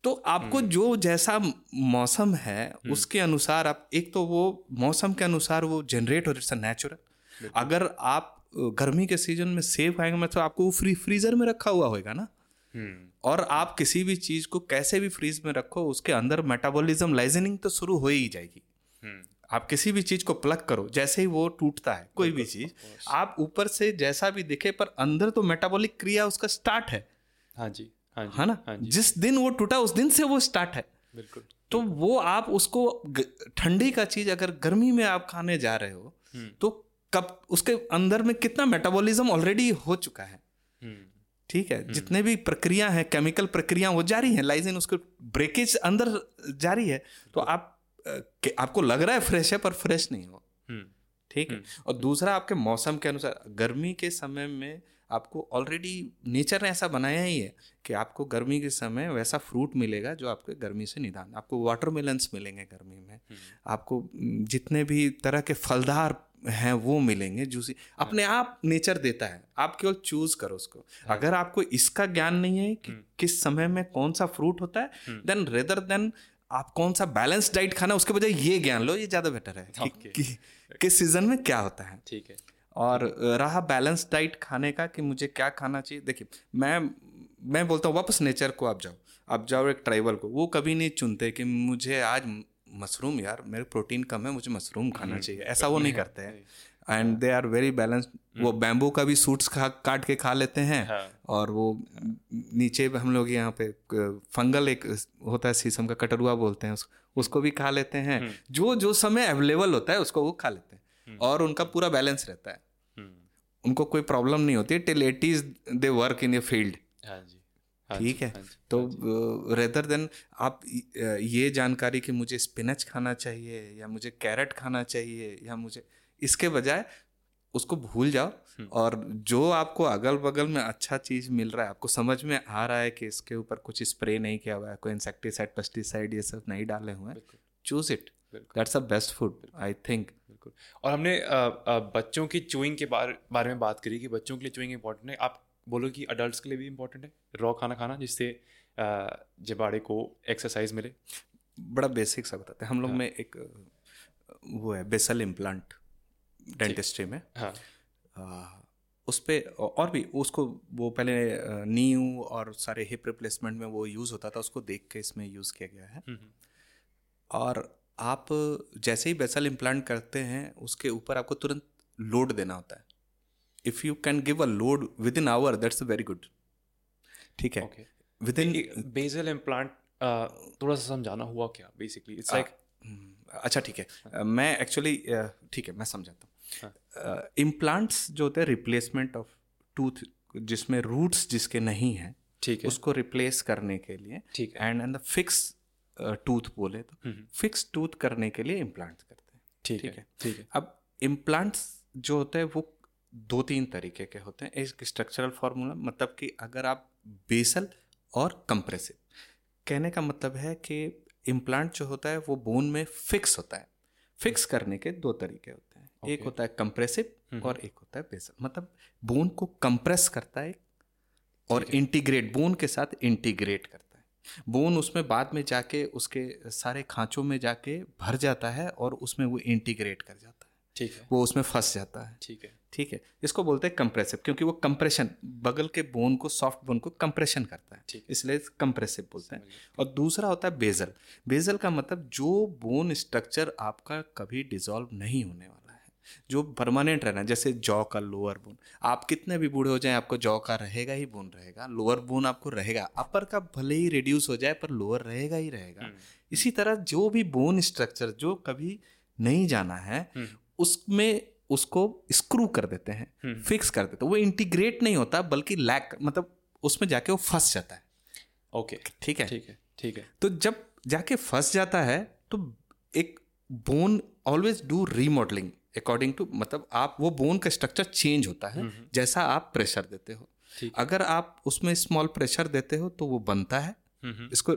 तो आपको हम्म। जो जैसा मौसम है हम्म। उसके अनुसार आप एक तो वो मौसम के अनुसार वो जनरेट हो इट्स नेचुरल अगर आप गर्मी के सीज़न में सेब खाएँगे मतलब आपको वो फ्री फ्रीजर में रखा हुआ होगा ना? हम्म। और आप किसी भी चीज़ को कैसे भी फ्रीज में रखो उसके अंदर मेटाबॉलिज्म लाइजनिंग तो शुरू हो ही जाएगी। आप किसी भी चीज़ को प्लग करो जैसे ही वो टूटता है कोई भी चीज़ आप ऊपर से जैसा भी दिखे पर अंदर तो मेटाबॉलिक क्रिया उसका स्टार्ट है। हाँ जी। हाँ जी, है ना? हाँ जिस दिन वो टूटा उस दिन से वो स्टार्ट है। बिल्कुल। तो वो आप उसको ठंडी का चीज़ अगर गर्मी में आप खाने जा रहे हो हम्म। तो कब उसके अंदर में कितना मेटाबॉलिज्म ऑलरेडी हो चुका है। हम्म, ठीक है? जितने भी प्रक्रिया हैं केमिकल प्रक्रिया वो जारी है। लाइजिन उसके ब्रेकेज अंदर जारी है। तो आप आपको लग रहा है फ्रेश है पर फ्रेश नहीं हो। हम्म, ठीक है? और दूसरा आपके मौसम के अनुसार गर्मी के समय में आपको ऑलरेडी नेचर ने ऐसा बनाया ही है कि आपको गर्मी के समय वैसा फ्रूट मिलेगा जो आपके गर्मी से निदान आपको वाटरमेलन्स मिलेंगे गर्मी में। आपको जितने भी तरह के फलदार हैं वो मिलेंगे जूसी अपने आप नेचर देता है। आप केवल चूज़ करो उसको। अगर आपको इसका ज्ञान नहीं है कि किस समय में कौन सा फ्रूट होता है देन रेदर देन आप कौन सा बैलेंस डाइट खाना उसके बजाय ये ज्ञान लो ये ज़्यादा बेटर है कि, Okay. कि, किस सीज़न में क्या होता है। ठीक है। और रहा बैलेंस डाइट खाने का कि मुझे क्या खाना चाहिए। देखिए मैं मैं बोलता हूँ वापस नेचर को आप जाओ। आप जाओ एक ट्राइबल को। वो कभी नहीं चुनते कि मुझे आज मशरूम यार मेरे प्रोटीन कम है मुझे मशरूम खाना चाहिए। ऐसा वो नहीं करते हैं। And they are very balanced वो बैम्बू का भी सूट्स खा काट के खा लेते हैं। हाँ। और वो नीचे हम लोग यहाँ पे फंगल एक होता है शीशम का कटरुआ बोलते हैं उसको उसको भी खा लेते हैं। जो जो समय अवेलेबल होता है उसको वो खा लेते हैं। और उनका पूरा बैलेंस रहता है। हम्म, उनको कोई प्रॉब्लम नहीं होती till it is they work in a field हाँ जी। हाँ ठीक है? हाँ तो रेदर देन आप ये जानकारी कि मुझे स्पिनच खाना चाहिए या मुझे कैरेट खाना चाहिए या मुझे इसके बजाय उसको भूल जाओ हम्म। और जो आपको अगल बगल में अच्छा चीज़ मिल रहा है आपको समझ में आ रहा है कि इसके ऊपर कुछ स्प्रे नहीं किया हुआ है कोई इंसेक्टिसाइड पेस्टिसाइड ये सब नहीं डाले हुए हैं choose it that's a best food I think बिल्कुल। और हमने अ, अ, बच्चों की चूइंग के बारे बारे में बात करी कि बच्चों के लिए चूइंग इंपॉर्टेंट है। आप बोलो कि अडल्ट के लिए भी इंपॉर्टेंट है। रॉ खाना खाना जिससे जबाड़े को एक्सरसाइज मिले। बड़ा बेसिक सा बताते हैं। हम लोग में एक वो है बेसल इम्प्लांट डेंटिस्ट्री में। हाँ। आ, उस पर और भी उसको वो पहले नीव और सारे हिप रिप्लेसमेंट में वो यूज़ होता था उसको देख के इसमें यूज़ किया गया है। हम्म, और आप जैसे ही बेसल इम्प्लांट करते हैं उसके ऊपर आपको तुरंत लोड देना होता है। If you can give a load within hour that's very good ठीक है? विद इन बेजल इम्प्लांट थोड़ा सा समझाना हुआ क्या बेसिकली इट्स लाइक अच्छा ठीक है। मैं एक्चुअली ठीक है मैं समझाता हाँ। हूँ। इम्प्लांट्स जो होते हैं रिप्लेसमेंट ऑफ़ टूथ जिसमें रूट्स जिसके नहीं हैं ठीक है। उसको रिप्लेस करने के लिए ठीक and and the fix tooth बोले तो हम्म, फिक्स टूथ करने के लिए इम्प्लांट करते हैं। ठीक ठीक है है। ठीक है। अब इम्प्लांट्स जो होते हैं वो दो तीन तरीके के होते हैं। एक स्ट्रक्चरल फार्मूला मतलब कि अगर आप बेसल और कंप्रेसिव कहने का मतलब है कि इम्प्लांट जो होता है वो बोन में फिक्स होता है। फिक्स करने के दो तरीके होते हैं। okay. एक होता है कंप्रेसिव और एक होता है बेसल मतलब बोन को कंप्रेस करता है और इंटीग्रेट बोन के साथ इंटीग्रेट करता है। बोन उसमें बाद में जाके उसके सारे खांचों में जाके भर जाता है और उसमें वो इंटीग्रेट कर जाता है। ठीक है। वो उसमें फंस जाता है। ठीक है। ठीक है? इसको बोलते हैं कंप्रेसिव क्योंकि वो कंप्रेशन बगल के बोन को सॉफ्ट बोन को कंप्रेशन करता है। ठीक इसलिए कंप्रेसिव बोलते हैं। और दूसरा होता है बेजल बेजल का मतलब जो बोन स्ट्रक्चर आपका कभी डिसॉल्व नहीं होने वाला। जो परमानेंट रहना जैसे जॉ का लोअर बोन आप कितने भी बूढ़े हो जाएँ आपको जॉ का रहेगा ही बोन रहेगा। लोअर बोन आपको रहेगा। अपर का भले ही रिड्यूस हो जाए पर लोअर रहेगा ही रहेगा। इसी तरह जो भी बोन स्ट्रक्चर जो कभी नहीं जाना है उसमें उसको स्क्रू कर देते हैं फिक्स कर देते हैं। वो इंटीग्रेट नहीं होता बल्कि लैक मतलब उसमें जाके वो फंस जाता है। ओके ठीक है? ठीक है ठीक है। तो जब जाके फंस जाता है तो एक bone always do remodelling according to मतलब आप वो बोन का स्ट्रक्चर चेंज होता है जैसा आप प्रेशर देते हो। अगर आप उसमें स्मॉल प्रेशर देते हो तो वो बनता है। इसको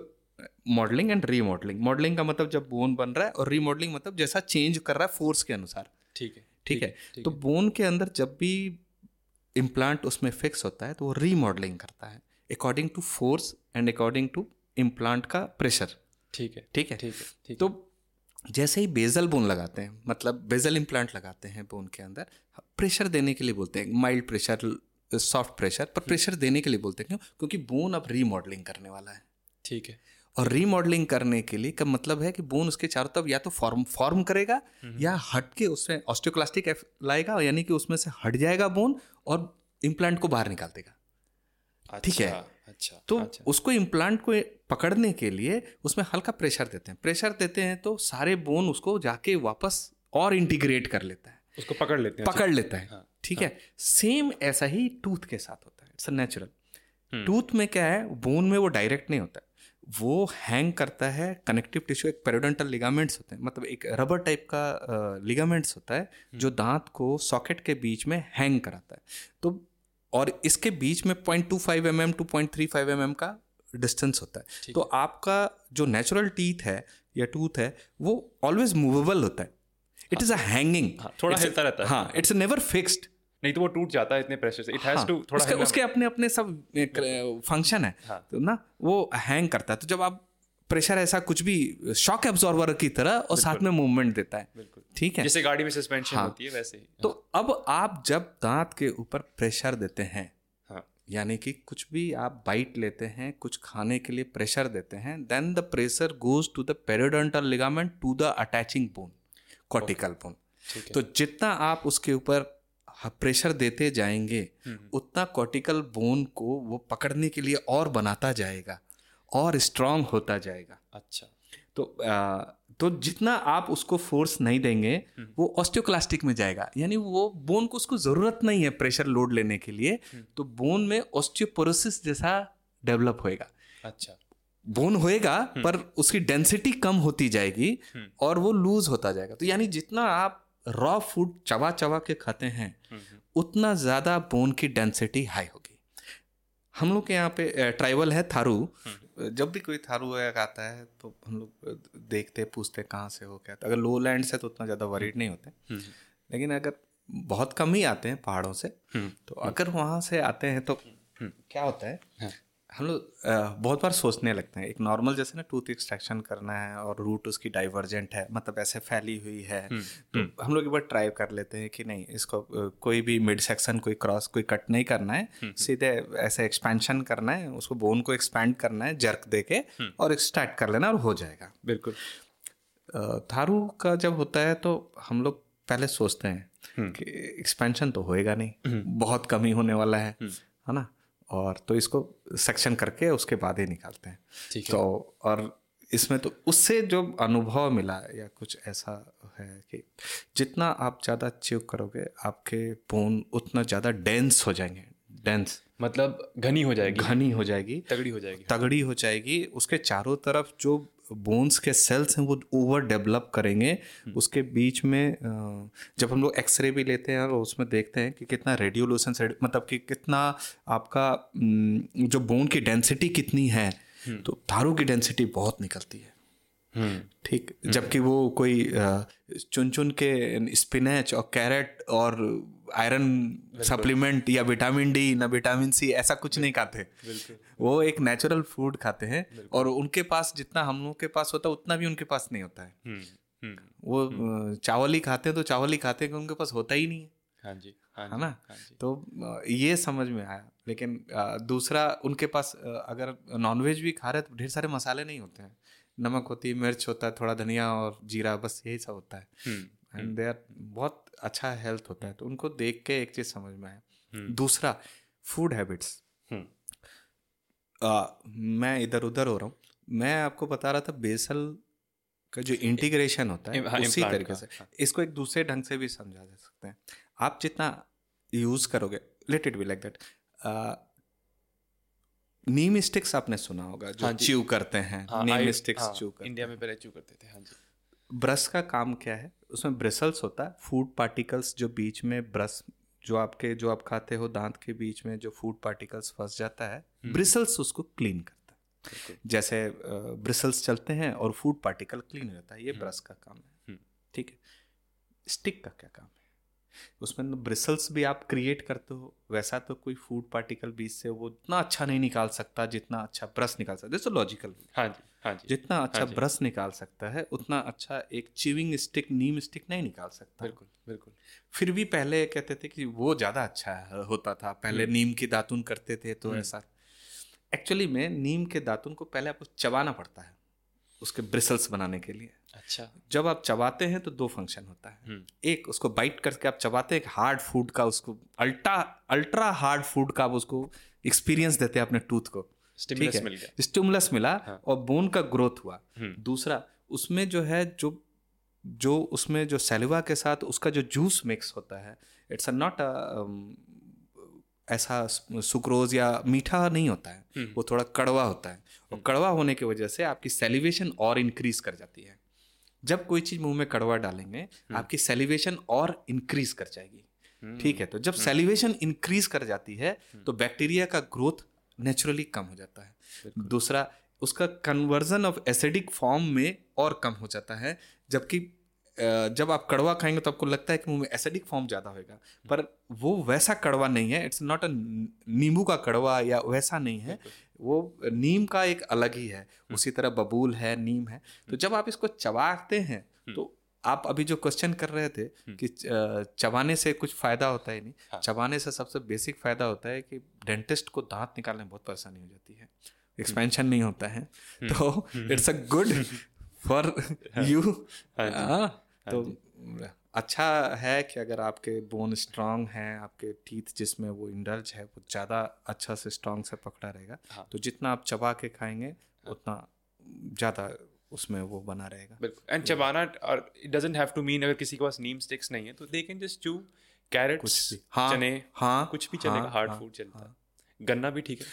मॉडलिंग एंड रीमॉडलिंग मॉडलिंग का मतलब जब बोन बन रहा है और रीमॉडलिंग मतलब जैसा चेंज कर रहा है फोर्स के अनुसार। ठीक है। ठीक है? तो बोन के अंदर जब भी इम्प्लांट उसमें फिक्स होता है तो वो रीमॉडलिंग करता है according to force and according to implant का प्रेशर ठीक है? ठीक है ठीक है। तो जैसे ही बेजल बोन लगाते हैं मतलब बेजल इम्प्लांट लगाते हैं बोन के अंदर प्रेशर देने के लिए बोलते हैं माइल्ड प्रेशर सॉफ्ट प्रेशर पर प्रेशर देने के लिए बोलते हैं क्यों? क्योंकि बोन अब रीमॉडलिंग करने वाला है। ठीक है। और रीमॉडलिंग करने के लिए का मतलब है कि बोन उसके चारों तरफ़ या तो फॉर्म फॉर्म करेगा या हट के उसमें ऑस्टियोक्लास्टिक लाएगा यानी कि उसमें से हट जाएगा बोन और इम्प्लांट को बाहर निकाल देगा। ठीक है? अच्छा, अच्छा तो अच्छा। उसको इम्प्लांट को पकड़ने के लिए उसमें हल्का प्रेशर देते हैं। प्रेशर देते हैं तो सारे बोन उसको जाके वापस और इंटीग्रेट कर लेता है। उसको पकड़ लेते हैं पकड़ लेता है हाँ, ठीक है। सेम ऐसा ही टूथ के साथ होता है इट्स नेचुरल। टूथ में क्या है बोन में वो डायरेक्ट नहीं होता है। वो हैंग करता है कनेक्टिव टिश्यू एक पेरोडेंटल लिगामेंट्स होते हैं। मतलब एक रबर टाइप का लिगामेंट्स होता है हम्म। जो दांत को सॉकेट के बीच में हैंग कराता है। तो और इसके बीच में point two five M M two point three five M M का डिस्टेंस होता है। तो आपका जो नेचुरल टीथ है या टूथ है वो ऑलवेज मूवेबल होता है। इट इज़ अ हैंगिंग हाँ, थोड़ा हिलता रहता है। हाँ इट्स नेवर फिक्स्ड नहीं तो वो टूट जाता है इतने प्रेशर से। इट हैज़ टू थोड़ा हाँ, उसके उसके अपने अपने सब फ़ंक्शन है। हाँ। तो ना वो हैंग करता है। तो जब आप प्रेशर ऐसा कुछ भी शॉक एब्जॉर्वर की तरह और साथ में मूवमेंट देता है। बिल्कुल। ठीक है? जैसे गाड़ी में सस्पेंशन हाँ। होती है वैसे ही। तो अब आप जब दांत के ऊपर प्रेशर देते हैं हाँ यानी कि कुछ भी आप बाइट लेते हैं कुछ खाने के लिए प्रेशर देते हैं then the pressure goes to the periodontal ligament to the attaching bone cortical bone तो जितना आप उसके ऊपर प्रेशर देते जाएँगे हम्म, उतना कॉर्टिकल बोन को वो पकड़ने के लिए और बनाता जाएगा और स्ट्रांग होता जाएगा। अच्छा। तो आ, तो जितना आप उसको फोर्स नहीं देंगे हम्म। वो ऑस्टियोक्लास्टिक में जाएगा। यानी वो बोन को उसको ज़रूरत नहीं है प्रेशर लोड लेने के लिए हम्म। तो बोन में ऑस्टियोपोरोसिस जैसा डेवलप होएगा। अच्छा। बोन होएगा पर उसकी डेंसिटी कम होती जाएगी हम्म। और वो लूज होता जाएगा। तो यानी जितना आप रॉ फ़ूड चबा चबा के खाते हैं हम्म, हम्म, उतना ज़्यादा बोन की डेंसिटी हाई होगी। हम लोग के यहाँ पे ट्राइबल है थारू। जब भी कोई थारू वगैरह आता है तो हम लोग देखते पूछते कहाँ से हो क्या। तो अगर लो लैंड से तो उतना ज़्यादा वरीड नहीं होते। हम्म, लेकिन अगर बहुत कम ही आते हैं पहाड़ों से हम्म, तो अगर वहाँ से आते हैं तो क्या होता है हाँ। हम लोग बहुत बार सोचने लगते हैं एक नॉर्मल जैसे ना टूथ एक्सट्रैक्शन करना है और रूट उसकी डाइवर्जेंट है मतलब ऐसे फैली हुई है तो हम लोग एक बार ट्राई कर लेते हैं कि नहीं इसको कोई भी मिड सेक्शन कोई क्रॉस कोई कट नहीं करना है सीधे ऐसे एक्सपेंशन करना है उसको बोन को एक्सपैंड करना है जर्क दे के और एक्सट्रैक्ट कर लेना और हो जाएगा। बिल्कुल। थारू का जब होता है तो हम लोग पहले सोचते हम्म। हैं कि एक्सपेंशन तो होएगा नहीं बहुत कम ही होने वाला है हम्म। है ना? और तो इसको सेक्शन करके उसके बाद ही निकालते हैं। ठीक है। तो और इसमें तो उससे जो अनुभव मिला या कुछ ऐसा है कि जितना आप ज़्यादा च्यू करोगे आपके बोन उतना ज़्यादा डेंस हो जाएँगे। डेंस मतलब घनी हो जाएगी। घनी हो जाएगी। तगड़ी हो जाएगी। तगड़ी हो जाएगी। उसके चारों तरफ़ जो बोन्स के सेल्स हैं वो ओवर डेवलप करेंगे उसके बीच में जब हम लोग एक्सरे भी लेते हैं और उसमें देखते हैं कि कितना रेडियोलोसन मतलब कि कितना आपका जो बोन की डेंसिटी कितनी है तो थारू की डेंसिटी बहुत निकलती है। हम्म। ठीक? जबकि वो कोई चुन चुन के स्पिनच और कैरेट और आयरन सप्लीमेंट या विटामिन डी ना विटामिन सी ऐसा कुछ नहीं खाते। वो एक नेचुरल फ़ूड खाते हैं और उनके पास जितना हम लोग के पास होता है उतना भी उनके पास नहीं होता है। हम्म हम्म। वो चावल ही खाते हैं तो चावल ही खाते हैं उनके पास होता ही नहीं है। हाँ जी हाँ है ना? हाँ तो ये समझ में आया। लेकिन दूसरा उनके पास अगर नॉनवेज भी खा रहे तो ढेर सारे मसाले नहीं होते हैं। नमक होती है मिर्च होता है थोड़ा धनिया और जीरा बस यही सब होता है। हम्म। एंड दे आर बहुत अच्छा हेल्थ होता है। तो उनको देख के एक चीज़ समझ में आया। हम्म। दूसरा फ़ूड हैबिट्स हम्म। मैं इधर उधर हो रहा हूँ। मैं आपको बता रहा था बेसल का जो इंटीग्रेशन होता है हाँ, उसी तरीके से। हाँ। इसको एक दूसरे ढंग से भी समझा जा सकते हैं। आप जितना यूज़ करोगे let it be like that neem sticks आपने सुना होगा जो हाँ। च्यू करते हैं हाँ, नीम स्टिक्स हाँ, च्यू करते इंडिया में पहले चू करते थे हाँ जी। ब्रश का काम क्या है? उसमें ब्रिसल्स होता है फ़ूड पार्टिकल्स जो बीच में ब्रश जो आपके जो आप खाते हो दांत के बीच में जो फ़ूड पार्टिकल्स फंस जाता है ब्रिसल्स उसको क्लीन करता है। जैसे ब्रिसल्स चलते हैं और फ़ूड पार्टिकल क्लीन हो जाता है ये ब्रश का काम है। हम्म। ठीक है? स्टिक का क्या काम है? उसमें ब्रिसल्स भी आप क्रिएट करते हो वैसा तो कोई फ़ूड पार्टिकल बीच से वो इतना अच्छा नहीं निकाल सकता जितना अच्छा ब्रश निकाल सकता है लॉजिकल हाँ जी हाँ जी। जितना अच्छा जी। ब्रश निकाल सकता है उतना अच्छा एक चिविंग स्टिक नीम स्टिक नहीं निकाल सकता। बिल्कुल बिल्कुल। फिर भी पहले कहते थे कि वो ज़्यादा अच्छा होता था पहले नीम की दातुन करते थे तो ऐसा। एक्चुअली में नीम के दातुन को पहले आपको चबाना पड़ता है। उसके ब्रिसल्स बनाने के लिए। अच्छा। जब आप चबाते हैं तो दो फ़ंक्शन होता है। हम्म। एक उसको बाइट करके आप चबाते हैं एक हार्ड फ़ूड का उसको अल्ट्रा अल्ट्रा हार्ड फ़ूड का आप उसको एक्सपीरियंस देते हैं अपने टूथ को। है? मिल गया। स्टिमुलस मिला हाँ। और बोन का ग्रोथ हुआ। हम्म। दूसरा उसमें जो है जो जो उसमें जो सैलिवा के साथ उसका जो जूस मिक्स होता है इट्स नॉट ऐसा सुक्रोज या मीठा नहीं होता है। हम्म। वो थोड़ा कड़वा होता है। और कड़वा होने की वजह से आपकी सेलिवेशन और इंक्रीज कर जाती है। जब कोई चीज़ मुँह में कड़वा डालेंगे हम्म। आपकी सेलिवेशन और इंक्रीज कर जाएगी। ठीक है तो जब सेलिवेशन इंक्रीज कर जाती है तो बैक्टीरिया का ग्रोथ नेचुरली कम हो जाता है। दूसरा उसका कन्वर्जन ऑफ़ एसिडिक फॉर्म में और कम हो जाता है। जबकि जब आप कड़वा खाएँगे तो आपको लगता है कि मुँह में एसिडिक फॉर्म ज़्यादा होगा पर वो वैसा कड़वा नहीं है इट्स नॉट अ नींबू का कड़वा या वैसा नहीं है। वो नीम का एक अलग ही है उसी तरह बबूल है नीम है। तो जब आप इसको चबाते हैं तो आप अभी जो क्वेश्चन कर रहे थे कि चबाने से कुछ फ़ायदा होता है नहीं हाँ। चबाने से सबसे बेसिक फ़ायदा होता है कि डेंटिस्ट को दांत निकालने में बहुत परेशानी हो जाती है। एक्सपेंशन नहीं होता है। तो it's a good for you तो अच्छा है कि अगर आपके बोन स्ट्रांग हैं आपके टीथ जिसमें वो इंडल्ज है वो ज़्यादा अच्छा से स्ट्रांग से पकड़ा रहेगा। हाँ। तो जितना आप चबा के खाएँगे उतना ज़्यादा उसमें वो बना रहेगा। बिल्कुल। एंड चबाना और it doesn't have to mean अगर किसी के पास नीम स्टिक्स नहीं है तो they can just chew carrots भी। हाँ, चने हाँ, कुछ भी चलेगा हाँ, हार्ड हाँ, फ़ूड चलता है। गन्ना भी ठीक है।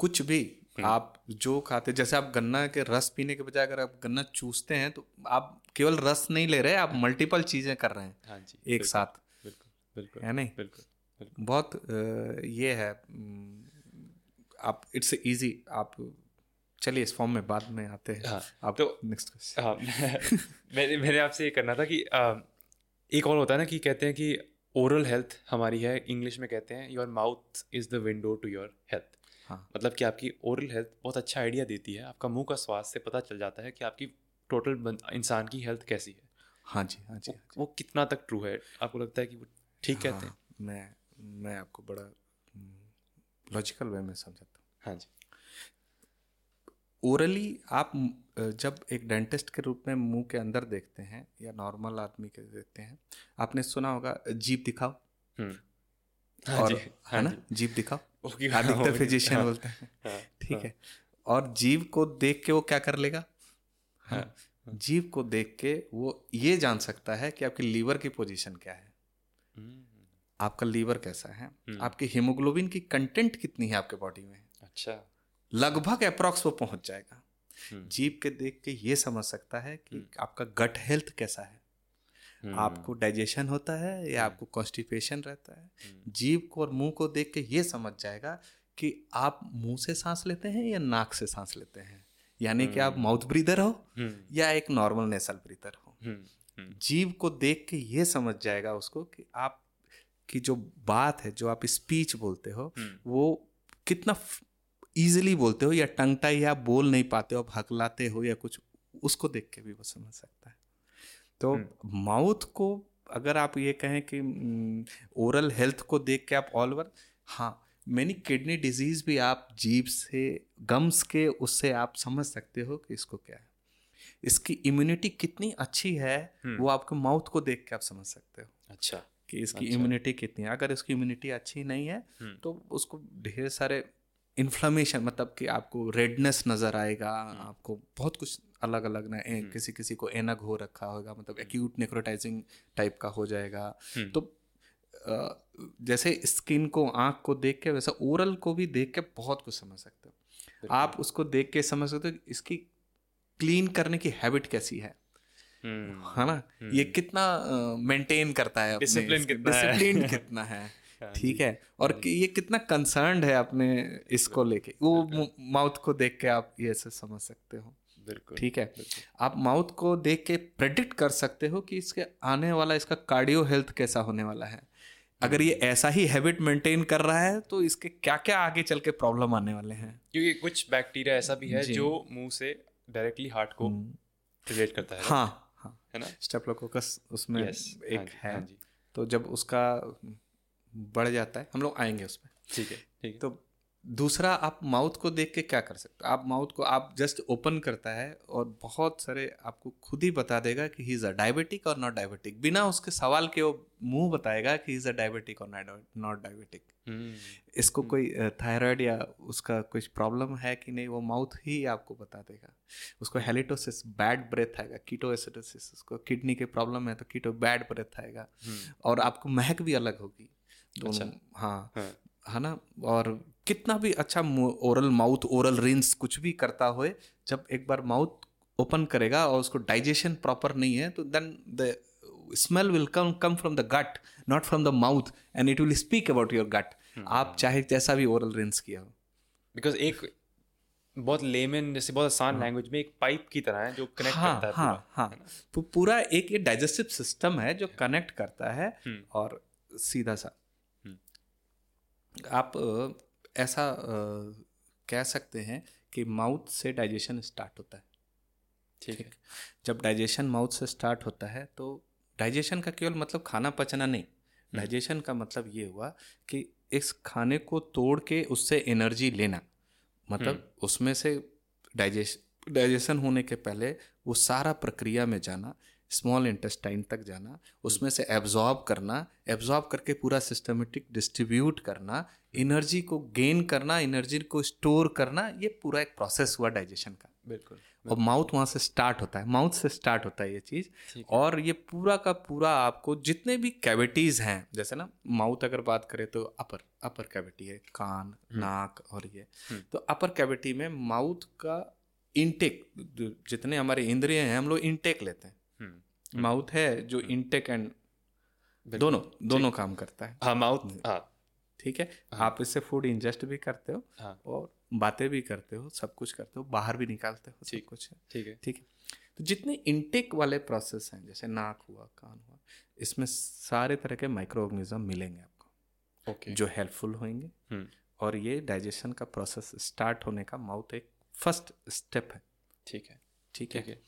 कुछ भी। आप जो खाते जैसे आप गन्ना के रस पीने के बजाय अगर आप गन्ना चूसते हैं तो आप केवल रस नहीं ले रहे आप मल्टीपल चीज़ें कर रहे हैं हाँ जी एक बिल्कुल, साथ। बिल्कुल बिल्कुल है नहीं बिल्कुल बिल्कुल। बहुत ये है आप इट्स इजी आप चलिए इस फॉर्म में बाद में आते हैं। हाँ, आप तो- नेक्स्ट क्वेश्चन हाँ मैंने मैंने आपसे ये करना था कि आ, एक और होता है ना कि कहते हैं कि ओरल हेल्थ हमारी है इंग्लिश में कहते हैं your mouth is the window to your health हाँ। मतलब कि आपकी ओरल हेल्थ बहुत अच्छा आइडिया देती है। आपका मुँह का स्वाद से पता चल जाता है कि आपकी टोटल इंसान की हेल्थ कैसी है। हाँ जी हाँ जी हाँ जी। वो कितना तक ट्रू है? आपको लगता है कि वो ठीक हाँ, कहते हैं? हाँ, मैं मैं आपको बड़ा लॉजिकल वे में समझाता हूँ। हाँ जी। ओरली आप जब एक डेंटिस्ट के रूप में मुँह के अंदर देखते हैं या नॉर्मल आदमी के देखते हैं आपने सुना होगा जीप दिखाओ। हम्म। हाँ और जी, है हाँ ना? जीप दिखाओ। अधिकतर हाँ, फिजिशियन हाँ, बोलते हैं। हाँ, ठीक है। और जीव को देख के वो क्या कर लेगा? हाँ, जीव को देख के वो ये जान सकता है कि आपकी लीवर की पोजीशन क्या है। हम्म, आपका लीवर कैसा है? हम्म। आपकी हीमोग्लोबिन की कंटेंट कितनी है आपके बॉडी में? अच्छा। लगभग अप्रॉक्स वो पहुँच जाएगा। हम्म, जीव के देख के ये समझ सकता है कि आपका गट हेल्थ कैसा है। आपको डाइजेशन होता है या आपको कॉन्स्टिपेशन रहता है। हम्म, जीव को और मुँह को देख के ये समझ जाएगा कि आप मुँह से सांस लेते हैं या नाक से सांस लेते हैं। यानी कि आप माउथ ब्रीदर हो हम्म, या एक नॉर्मल नेसल ब्रीदर हो। हम्म, हम्म, जीव को देख के ये समझ जाएगा उसको कि आप की जो बात है जो आप स्पीच बोलते हो हम्म, वो कितना इजीली बोलते हो या टंग टाई आप बोल नहीं पाते हो आप हकलाते हो या कुछ उसको देख के भी वो समझ सकता है। तो माउथ को अगर आप ये कहें कि ओरल हेल्थ को देख के आप ऑल ओवर हाँ मैनी किडनी डिज़ीज़ भी आप जीभ से गम्स के उससे आप समझ सकते हो कि इसको क्या है। इसकी इम्यूनिटी कितनी अच्छी है वो आपके माउथ को देख के आप समझ सकते हो। अच्छा। कि इसकी इम्यूनिटी कितनी है। अगर इसकी इम्यूनिटी अच्छी नहीं है हम्म। तो उसको ढेर सारे इन्फ्लामेशन मतलब कि आपको रेडनेस नज़र आएगा हम्म। आपको बहुत कुछ अलग अलग ना ए, किसी किसी को एनक हो रखा होगा मतलब एक्यूट नेक्रोटाइजिंग टाइप का हो जाएगा। हम्म। तो जैसे स्किन को आँख को देख के वैसा ओरल को भी देख के बहुत कुछ समझ सकते हो। आप उसको देख के समझ सकते हो इसकी क्लीन करने की हैबिट कैसी है। हम्म, है ना? ये कितना मेंटेन करता है Discipline कितना है। डिसिप्लिन कितना है। हाँ ठीक है? और ये कितना कंसर्न है अपने इसको लेके। वो माउथ को देख के आप ये से समझ सकते हो। बिल्कुल ठीक है। आप माउथ को देख के प्रेडिक्ट कर सकते हो कि इसके आने वाला इसका कार्डियो हेल्थ कैसा होने वाला है। अगर ये ऐसा ही हैबिट मेंटेन कर रहा है तो इसके क्या क्या आगे चल के प्रॉब्लम आने वाले हैं? क्योंकि कुछ बैक्टीरिया ऐसा भी है जो। मुँह से डायरेक्टली हार्ट को रिलेट करता है हाँ हाँ। है ना? स्टेप्लोकोकस उसमें Yes, हाँ एक जी, है। हाँ जी। तो जब उसका बढ़ जाता है हम लोग आएँगे उसमें। ठीक है ठीक है। तो दूसरा आप माउथ को देख के क्या कर सकते हो? आप माउथ को आप जस्ट ओपन करता है और बहुत सारे आपको खुद ही बता देगा कि ही इज़ अ डायबिटिक और नॉट डायबिटिक बिना उसके सवाल के वो मुँह बताएगा कि इज़ अ डायबिटिक और नॉट डायबिटिक इसको कोई थायराइड या उसका कुछ प्रॉब्लम है कि नहीं वो माउथ ही आपको बता देगा। उसको हेलिटोसिस बैड ब्रेथ आएगा। कीटो एसिडोसिस उसको किडनी के प्रॉब्लम है तो कीटो बैड ब्रेथ आएगा। और आपको महक भी अलग होगी। दोनों अच्छा, हाँ, हाँ। है ना? और कितना भी अच्छा ओरल माउथ ओरल रिंस कुछ भी करता हो जब एक बार माउथ ओपन करेगा और उसको डाइजेशन प्रॉपर नहीं है तो then the smell will come come from the gut not from the mouth and it will speak about your gut आप चाहे जैसा भी ओरल रिंस किया हो। बिकॉज़ एक बहुत लेमन जैसे बहुत आसान लैंग्वेज हाँ। में एक पाइप की तरह है जो कनेक्ट हाँ, करता है हाँ हाँ। तो पूरा एक ये डाइजेस्टिव सिस्टम है जो कनेक्ट करता है हम्म। और सीधा सा। आप ऐसा कह सकते हैं कि माउथ से डाइजेशन स्टार्ट होता है ठीक है जब डाइजेशन माउथ से स्टार्ट होता है तो डाइजेशन का केवल मतलब खाना पचना नहीं डाइजेशन हम्म। का मतलब ये हुआ कि इस खाने को तोड़ के उससे एनर्जी लेना मतलब हम्म। उसमें से डाइजेशन डाइजेशन होने के पहले वो सारा प्रक्रिया में जाना स्मॉल इंटेस्टाइन तक जाना उसमें से एब्जॉर्ब करना एब्जॉर्ब करके पूरा सिस्टमेटिक डिस्ट्रीब्यूट करना एनर्जी को गेन करना एनर्जी को स्टोर करना ये पूरा एक प्रोसेस हुआ डाइजेशन का। बिल्कुल और माउथ वहाँ से स्टार्ट होता है माउथ से स्टार्ट होता है ये चीज़। और ये पूरा का पूरा आपको जितने भी कैविटीज़ हैं जैसे ना माउथ अगर बात करें तो अपर अपर कैविटी है कान हम्म। नाक और ये। हम्म। तो अपर कैविटी में माउथ का इनटेक जितने हमारे इंद्रिय हैं हम लोग इनटेक लेते हैं। माउथ है जो इनटेक एंड दोनों दोनों काम करता है। हाँ माउथ हाँ। ठीक है? हाँ. आप इससे फ़ूड इंजेस्ट भी करते हो हाँ. और बातें भी करते हो सब कुछ करते हो बाहर भी निकालते हो सब कुछ। ठीक है। ठीक है? तो जितने इनटेक वाले प्रोसेस हैं जैसे नाक हुआ कान हुआ इसमें सारे तरह के माइक्रो ऑर्गेनिज्म मिलेंगे आपको ओके। जो हेल्पफुल होंगे। हम्म। और ये डाइजेशन का प्रोसेस स्टार्ट होने का माउथ एक फ़र्स्ट स्टेप है। ठीक है? ठीक है।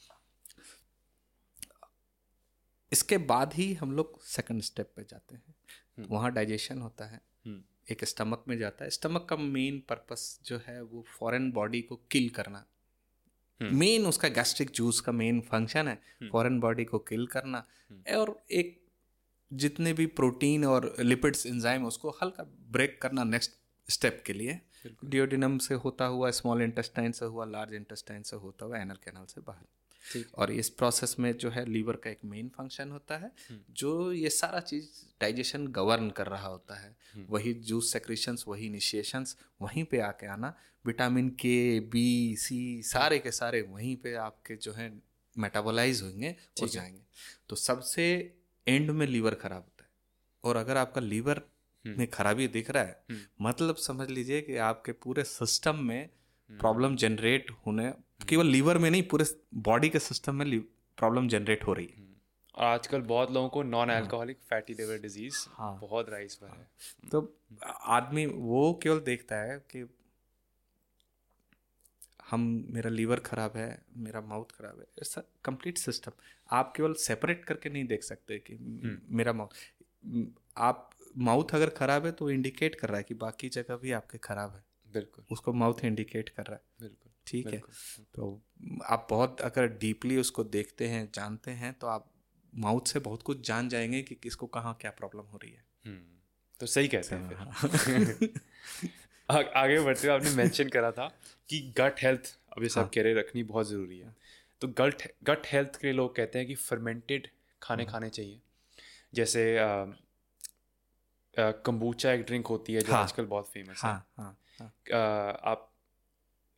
इसके बाद ही हम लोग सेकंड स्टेप पे जाते हैं। हम्म। वहाँ डाइजेशन होता है। हम्म। एक स्टमक में जाता है। स्टमक का मेन पर्पस जो है वो फॉरेन बॉडी को किल करना। मेन हम्म। उसका गैस्ट्रिक जूस का मेन फ़ंक्शन है। फॉरेन बॉडी को किल करना। और एक जितने भी प्रोटीन और लिपिड्स इंजाइम उसको हल्का ब्रेक करना नेक्स्ट स्टेप के लिए। डिओडिनम से होता हुआ स्मॉल इंटेस्टाइन से हुआ लार्ज इंटेस्टाइन से होता हुआ एनल कैनल से बाहर। और इस प्रोसेस में जो है लीवर का एक मेन फ़ंक्शन होता है हम्म। जो ये सारा चीज़ डाइजेशन गवर्न कर रहा होता है। हम्म। वही जूस सेक्रेशंस वही इनिशिएशंस वहीं पे आके आना विटामिन के बी सी सारे के सारे वहीं पे आपके जो है मेटाबोलाइज होंगे हो जाएँगे। तो सबसे एंड में लीवर खराब होता है। और अगर आपका लीवर हम्म। में खराबी दिख रहा है मतलब समझ लीजिए कि आपके पूरे सिस्टम में प्रॉब्लम जनरेट होने केवल लीवर में नहीं पूरे बॉडी के सिस्टम में प्रॉब्लम जनरेट हो रही है। और आजकल बहुत लोगों को non alcoholic fatty liver disease हाँ। बहुत राइज पर है। तो आदमी वो केवल देखता है कि हम मेरा लीवर खराब है मेरा माउथ खराब है ऐसा कंप्लीट सिस्टम आप केवल सेपरेट करके नहीं देख सकते कि हम्म। मेरा माउथ आप माउथ अगर खराब है तो इंडिकेट कर रहा है कि बाकी जगह भी आपके खराब है। बिल्कुल। उसको माउथ इंडिकेट कर रहा है। बिल्कुल। ठीक है तो आप बहुत अगर डीपली उसको देखते हैं जानते हैं तो आप माउथ से बहुत कुछ जान जाएँगे कि किसको कहाँ क्या प्रॉब्लम हो रही है हम्म, तो सही कहते हैं फिर हाँ। आगे बढ़ते हुए आपने मेंशन करा था कि गट हेल्थ अभी सब हाँ। कह रहे रखनी बहुत ज़रूरी है तो गट गट हेल्थ के लोग कहते हैं कि फर्मेंटेड खाने हाँ। खाने चाहिए जैसे कम्बूचा एक ड्रिंक होती है जो हाँ, आजकल बहुत फ़ेमस हाँ, है हाँ, हाँ. आप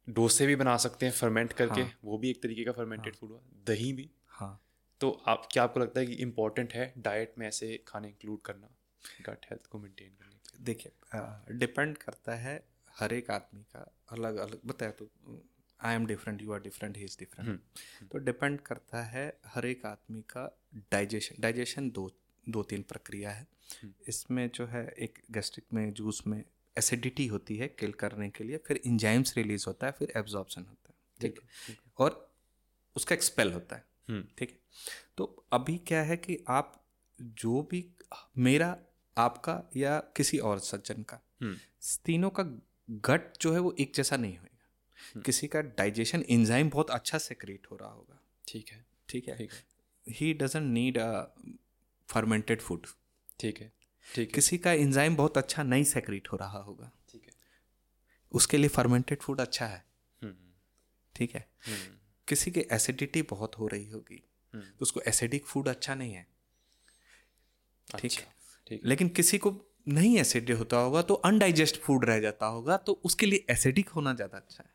डोसे भी बना सकते हैं फर्मेंट करके। हाँ, वो भी एक तरीके का फर्मेंटेड हाँ, फ़ूड हुआ। दही भी। हाँ। तो आप क्या आपको लगता है कि इम्पोर्टेंट है डाइट में ऐसे खाने इंक्लूड करना? गट हेल्थ को मेंटेन करने के लिए। देखिए डिपेंड करता है हर एक आदमी का अलग अलग बताया तो I am different you are different he is different तो डिपेंड करता है हर एक आदमी का डाइजेशन डाइजेशन दो दो तीन प्रक्रिया है। हम्म। इसमें जो है एक गैस्ट्रिक में जूस में एसिडिटी होती है किल करने के लिए फिर इंजाइम्स रिलीज़ होता है फिर एब्जॉर्बन होता है। ठीक है और उसका एक्सपेल होता है। हम्म। ठीक है? तो अभी क्या है कि आप जो भी मेरा आपका या किसी और सज्जन का हम्म। तीनों का गट जो है वो एक जैसा नहीं होगा किसी का डाइजेशन एंजाइम बहुत अच्छा से क्रिएट हो रहा होगा। ठीक है ठीक है? ही। Doesn't need a fermented food ठीक है। ठीक है। किसी का एंजाइम बहुत अच्छा नहीं सेक्रेट हो रहा होगा। ठीक है। उसके लिए फर्मेंटेड फ़ूड अच्छा है। हम्म, ठीक है। हम्म, किसी की एसिडिटी बहुत हो रही होगी हम्म। तो उसको एसिडिक फ़ूड अच्छा नहीं है। ठीक अच्छा, है। ठीक है। लेकिन किसी को नहीं एसिड होता होगा तो अनडाइजेस्ट फ़ूड रह जाता होगा तो उसके लिए एसिडिक होना ज़्यादा अच्छा है।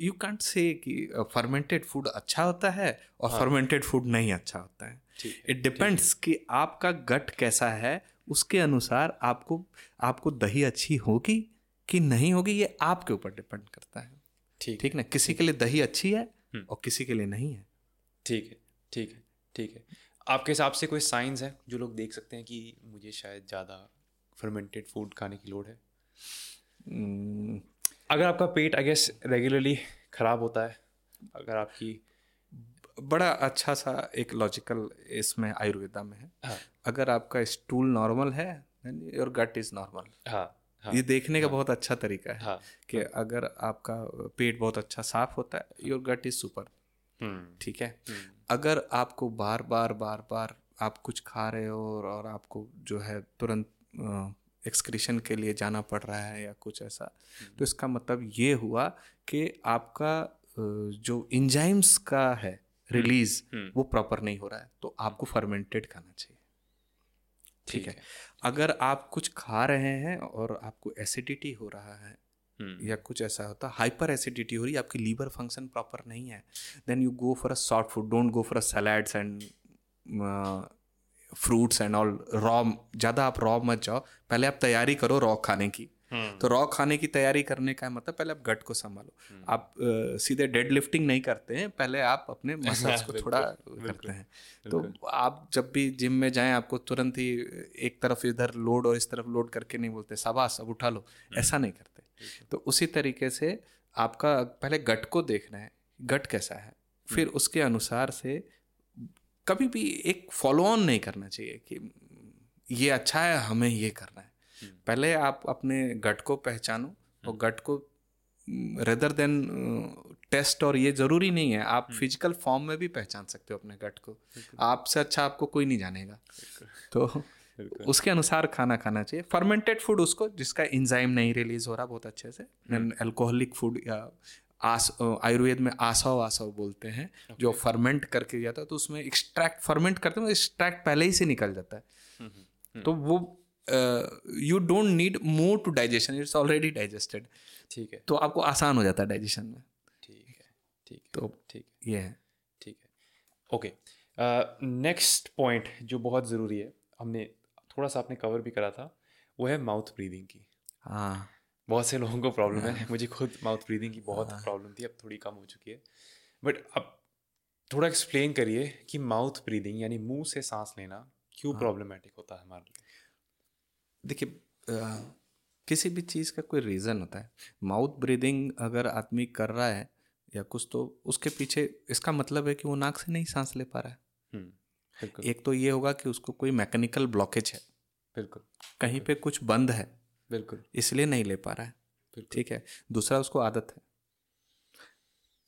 यू कांट से कि फर्मेंटेड फ़ूड अच्छा होता है और फर्मेंटेड फ़ूड नहीं अच्छा होता है। हाँ। है, इट डिपेंड्स कि आपका गट कैसा है उसके अनुसार आपको आपको दही अच्छी होगी कि नहीं होगी ये आपके ऊपर डिपेंड करता है। ठीक ठीक ना? किसी के लिए दही अच्छी है और किसी के लिए नहीं है। ठीक है ठीक है ठीक है। आपके हिसाब से कोई साइंस है जो लोग देख सकते हैं कि मुझे शायद ज़्यादा फर्मेंटेड फ़ूड खाने की लोड़ है? हम्म, अगर आपका पेट आई गेस रेगुलरली ख़राब होता है अगर आपकी बड़ा अच्छा सा एक लॉजिकल इसमें आयुर्वेदा में है। हाँ। अगर आपका स्टूल नॉर्मल है योर गट इज़ नॉर्मल हाँ हाँ। ये देखने का बहुत अच्छा तरीका है हाँ। कि हाँ, अगर आपका पेट बहुत अच्छा साफ़ होता है योर गट इज़ सुपर हम्म, ठीक है? हम्म, अगर आपको बार बार बार बार आप कुछ खा रहे हो और, और आपको जो है तुरंत एक्सक्रीशन के लिए जाना पड़ रहा है या कुछ ऐसा तो इसका मतलब ये हुआ कि आपका जो इंजाइम्स का है रिलीज़ हम्म। वो प्रॉपर नहीं हो रहा है। तो आपको फर्मेंटेड खाना चाहिए। ठीक है। अगर आप कुछ खा रहे हैं और आपको एसिडिटी हो रहा है हम्म, या कुछ ऐसा होता हाइपर एसिडिटी हो रही है आपकी लीवर फ़ंक्शन प्रॉपर नहीं है then you go for a soft food don't go for a salads and fruits and all raw ज़्यादा आप रॉ मत जाओ पहले आप तैयारी करो रॉ खाने की। हम्म, तो रॉ खाने की तैयारी करने का मतलब पहले आप गट को संभालो। आप सीधे डेड लिफ्टिंग नहीं करते हैं पहले आप अपने मसल्स को थोड़ा करते हैं। तो आप जब भी जिम में जाएँ आपको तुरंत ही एक तरफ़ इधर लोड और इस तरफ़ लोड करके नहीं बोलते शाबाश अब उठा लो। ऐसा नहीं करते। तो उसी तरीके से आपका पहले गट को देखना है गट कैसा है? फिर उसके अनुसार से कभी भी एक फॉलो ऑन नहीं करना चाहिए कि ये अच्छा है हमें ये करना है। पहले आप अपने गट को पहचानो और गट को रेदर देन टेस्ट और ये ज़रूरी नहीं है आप फ़िज़िकल फॉर्म में भी पहचान सकते हो अपने गट को। आपसे अच्छा आपको कोई नहीं जानेगा। तो उसके अनुसार खाना खाना चाहिए। फर्मेंटेड फ़ूड उसको जिसका इंजाइम नहीं रिलीज़ हो रहा बहुत अच्छे से अल्कोहलिक फ़ूड या आस आयुर्वेद में आसव आसव बोलते हैं okay. जो फर्मेंट करके जाता है तो उसमें एक्सट्रैक्ट फर्मेंट करते हैं एक्सट्रैक्ट पहले ही से निकल जाता है। तो वो you don't need more to digestion it's already digested. ठीक है। तो आपको आसान हो जाता है डाइजेशन में। ठीक है ठीक तो ठीक है। ये है। ठीक है। ओके नेक्स्ट पॉइंट जो बहुत ज़रूरी है हमने थोड़ा सा आपने कवर भी करा था वो है माउथ ब्रीदिंग की। हाँ। बहुत से लोगों को प्रॉब्लम है मुझे खुद माउथ ब्रीदिंग की बहुत प्रॉब्लम थी अब थोड़ी कम हो चुकी है। बट अब थोड़ा एक्सप्लेन करिए कि माउथ ब्रीदिंग यानी मुँह से सांस लेना क्यों प्रॉब्लमेटिक होता है हमारे लिए? देखिए किसी भी चीज़ का कोई रीज़न होता है। माउथ ब्रीदिंग अगर आदमी कर रहा है या कुछ तो उसके पीछे इसका मतलब है कि वो नाक से नहीं सांस ले पा रहा है। एक तो ये होगा कि उसको कोई मैकेनिकल ब्लॉकेज है। बिल्कुल। कहीं पे कुछ बंद है बिल्कुल। इसलिए नहीं ले पा रहा है। ठीक है दूसरा उसको आदत है।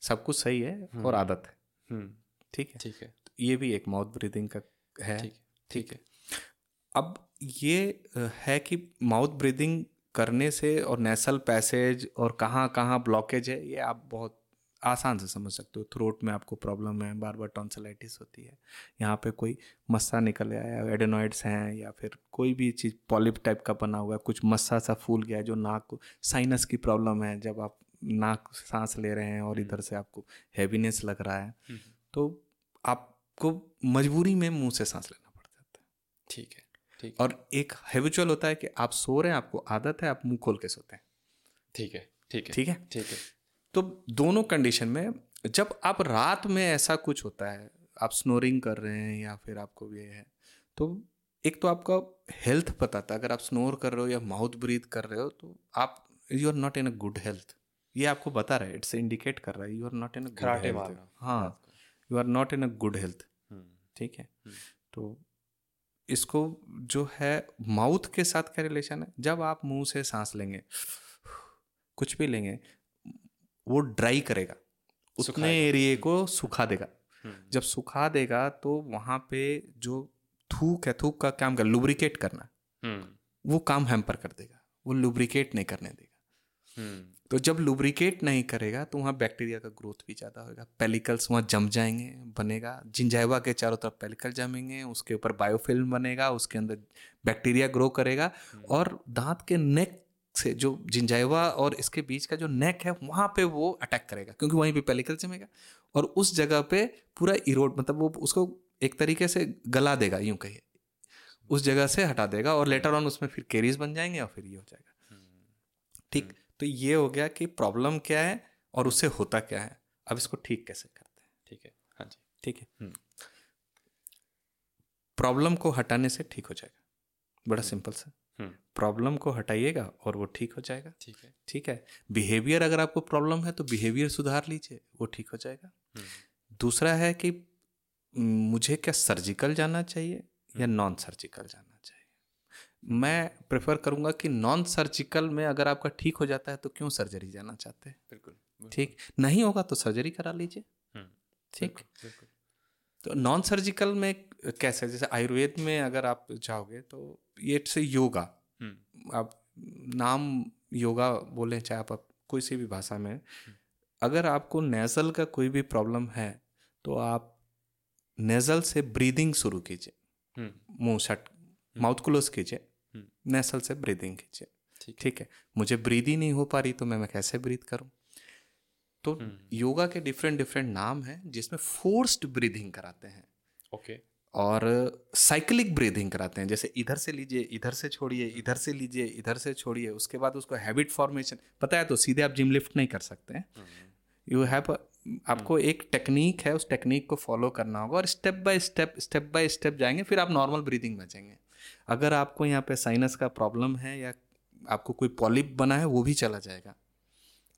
सब कुछ सही है और आदत है। ठीक है? ठीक है। तो ये भी एक माउथ ब्रीदिंग का है। ठीक है। ठीक है। अब ये है कि माउथ ब्रीदिंग करने से और नेसल पैसेज और कहाँ कहाँ ब्लॉकेज है ये आप बहुत आसान से समझ सकते हो। थ्रोट में आपको प्रॉब्लम है बार बार टॉन्सलाइटिस होती है। यहाँ पे कोई मस्सा निकल गया आया एडेनॉइड्स हैं या फिर कोई भी चीज़ पॉलिप टाइप का बना हुआ है कुछ मस्सा सा फूल गया है जो नाक को साइनस की प्रॉब्लम है जब आप नाक सांस ले रहे हैं और इधर से आपको हैवीनेस लग रहा है तो आपको मजबूरी में मुँह से सांस लेना पड़ जाता है। ठीक है। ठीक और एक हैबिचुअल होता है कि आप सो रहे हैं आपको आदत है आप मुँह खोल के सोते हैं। ठीक है ठीक है। ठीक है? ठीक है। तो दोनों कंडीशन में जब आप रात में ऐसा कुछ होता है आप स्नोरिंग कर रहे हैं या फिर आपको ये है तो एक तो आपका हेल्थ बताता है अगर आप स्नोर कर रहे हो या माउथ ब्रीथ कर रहे हो तो आप you are not in a good health ये आपको बता रहा है इट्स इंडिकेट कर रहा है you are not in a good health हाँ you are not in a good health हम्म, ठीक है? तो इसको जो है माउथ के साथ क्या रिलेशन है? जब आप मुँह से सांस लेंगे कुछ भी लेंगे वो ड्राई करेगा। उतने एरिए को सुखा देगा। जब सुखा देगा तो वहाँ पे जो थूक है थूक का काम कर लुब्रिकेट करना वो काम हैम्पर कर देगा। वो लुब्रिकेट नहीं करने देगा। तो जब लुब्रिकेट नहीं करेगा तो वहाँ बैक्टीरिया का ग्रोथ भी ज़्यादा होगा। पेलिकल्स वहाँ जम जाएँगे बनेगा। जिंजाइवा के चारों तरफ़ पेलिकल जमेंगे उसके ऊपर बायोफिल्म बनेगा उसके अंदर बैक्टीरिया ग्रो करेगा। और दांत के नेक से जो जिंजाइवा और इसके बीच का जो नेक है वहाँ पे वो अटैक करेगा क्योंकि वहीं पे पेलिकल जमेगा। और उस जगह पे पूरा इरोड मतलब वो उसको एक तरीके से गला देगा यूँ कहिए। उस जगह से हटा देगा और लेटर ऑन उसमें फिर केरीज बन जाएँगे और फिर ये हो जाएगा। ठीक? तो ये हो गया कि प्रॉब्लम क्या है और उससे होता क्या है। अब इसको ठीक कैसे करते हैं? ठीक है। हाँ जी। ठीक है? प्रॉब्लम को हटाने से ठीक हो जाएगा। बड़ा सिंपल सा। प्रॉब्लम को हटाइएगा और वो ठीक हो जाएगा। ठीक है। ठीक है? बिहेवियर अगर आपको प्रॉब्लम है तो बिहेवियर सुधार लीजिए वो ठीक हो जाएगा। दूसरा है कि मुझे क्या सर्जिकल जाना चाहिए या नॉन सर्जिकल जाना मैं प्रेफर करूँगा कि नॉन सर्जिकल में अगर आपका ठीक हो जाता है तो क्यों सर्जरी जाना चाहते हैं? बिल्कुल ठीक? नहीं होगा तो सर्जरी करा लीजिए। हम्म, ठीक? तो नॉन सर्जिकल में कैसे? जैसे आयुर्वेद में अगर आप जाओगे तो ये से योगा। हम्म। आप नाम योगा बोले चाहे आप कोई सी भी भाषा में। हम्म। अगर आपको नेजल का कोई भी प्रॉब्लम है तो आप नेजल से ब्रीदिंग शुरू कीजिए। मुँह शट माउथ क्लोज कीजिए। नेसल से ब्रीदिंग कीजिए ठीक है। मुझे ब्रीद ही नहीं हो पा रही तो मैं मैं कैसे ब्रीथ करूँ? तो योगा के डिफरेंट डिफरेंट नाम हैं जिसमें फोर्स्ड ब्रीदिंग कराते हैं। ओके। okay. और साइकिलिक ब्रीदिंग कराते हैं। जैसे इधर से लीजिए इधर से छोड़िए इधर से लीजिए इधर से छोड़िए उसके बाद उसको हैबिट फॉर्मेशन पता है तो सीधे आप जिम लिफ्ट नहीं कर सकते हैं। यू हैव आपको एक टेक्निक है उस टेक्निक को फॉलो करना होगा और step by step step by step जाएँगे फिर आप नॉर्मल ब्रीदिंग में जाएँगे। अगर आपको यहाँ पे साइनस का प्रॉब्लम है या आपको कोई पॉलिप बना है वो भी चला जाएगा।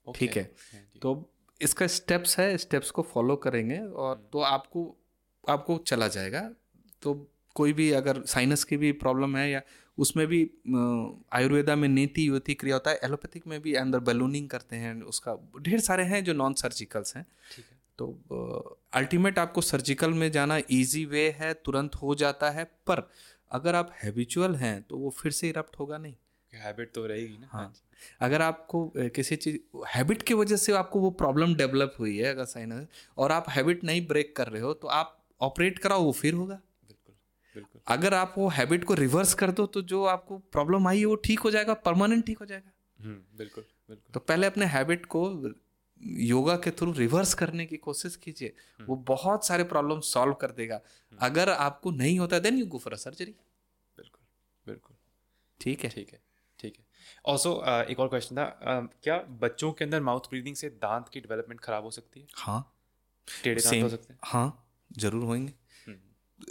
ठीक है? हाँ तो इसका स्टेप्स है स्टेप्स को फॉलो करेंगे और तो आपको आपको चला जाएगा। तो कोई भी अगर साइनस की भी प्रॉब्लम है या उसमें भी आयुर्वेदा में नीति युति क्रिया होता है एलोपैथिक में भी अंदर बैलूनिंग करते हैं उसका ढेर सारे हैं जो नॉन सर्जिकल्स हैं। तो अल्टीमेट आपको सर्जिकल में जाना इजी वे है तुरंत हो जाता है पर अगर आप हैबिचुअल हैं तो वो फिर से इरप्ट होगा नहीं। हैबिट तो रहेगी ना। हाँ। अगर आपको किसी चीज़ हैबिट की वजह से आपको वो प्रॉब्लम डेवलप हुई है अगर साइनस और आप हैबिट नहीं ब्रेक कर रहे हो तो आप ऑपरेट कराओ वो फिर होगा। बिल्कुल बिल्कुल। अगर आप वो हैबिट को रिवर्स कर दो तो जो आपको प्रॉब्लम आई है वो ठीक हो जाएगा परमानेंट ठीक हो जाएगा। हम्म, बिल्कुल बिल्कुल। तो पहले अपने हैबिट को योगा के थ्रू रिवर्स करने की कोशिश कीजिए। हम्म। वो बहुत सारे प्रॉब्लम सॉल्व कर देगा। हम्म। अगर आपको नहीं होता then you go for a surgery बिल्कुल बिल्कुल। ठीक है। ठीक है ठीक है। ऑल्सो uh, एक और क्वेश्चन था। Uh, क्या बच्चों के अंदर माउथ ब्रीदिंग से दांत की डेवलपमेंट खराब हो सकती है? हाँ। टेढ़े दांत हो सकते हैं? हाँ ज़रूर होंगे।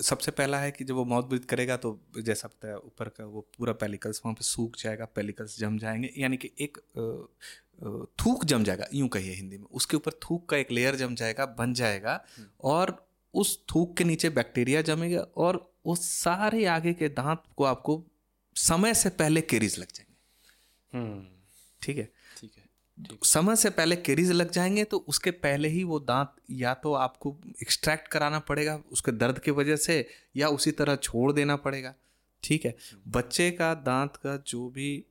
सबसे पहला है कि जब वो माउथ ब्रीथ करेगा तो जैसा पता है ऊपर का वो पूरा पेलिकल्स वहाँ पे सूख जाएगा पेलिकल्स जम जाएँगे यानी कि एक थूक जम जाएगा यूँ कहिए हिंदी में उसके ऊपर थूक का एक लेयर जम जाएगा बन जाएगा हम्म। और उस थूक के नीचे बैक्टीरिया जमेगा और वो सारे आगे के दांत को आपको समय से पहले केरीज लग जाएँगे हम्म। ठीक है ठीक है समय से पहले केरीज लग जाएँगे तो उसके पहले ही वो दांत या तो आपको एक्सट्रैक्ट कराना पड़ेगा उसके दर्द की वजह से या उसी तरह छोड़ देना पड़ेगा। ठीक है? बच्चे का दांत का जो भी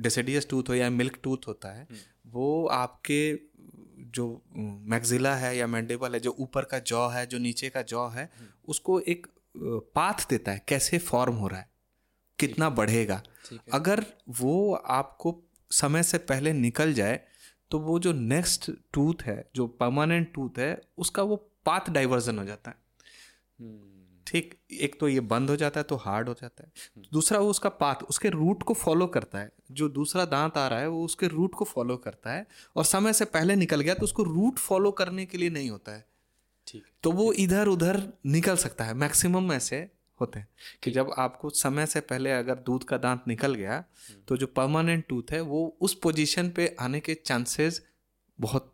डेसिडियस टूथ हो या मिल्क टूथ होता है वो आपके जो मैगजिला है या मैंडेबल है जो ऊपर का जॉ है जो नीचे का जॉ है उसको एक पाथ देता है कैसे फॉर्म हो रहा है कितना बढ़ेगा। अगर वो आपको समय से पहले निकल जाए तो वो जो नेक्स्ट टूथ है जो परमानेंट टूथ है उसका वो पाथ डाइवर्जन हो जाता है। हम्म। ठीक एक तो ये बंद हो जाता है तो हार्ड हो जाता है। हम्म। दूसरा वो उसका पाथ उसके रूट को फॉलो करता है। जो दूसरा दांत आ रहा है वो उसके रूट को फॉलो करता है। और समय से पहले निकल गया तो उसको रूट फॉलो करने के लिए नहीं होता है। ठीक। तो वो इधर उधर निकल सकता है मैक्सिमम ऐसे होते हैं। कि जब आपको समय से पहले अगर दूध का दांत निकल गया तो जो परमानेंट टूथ है वो उस पोजीशन पे आने के चांसेस बहुत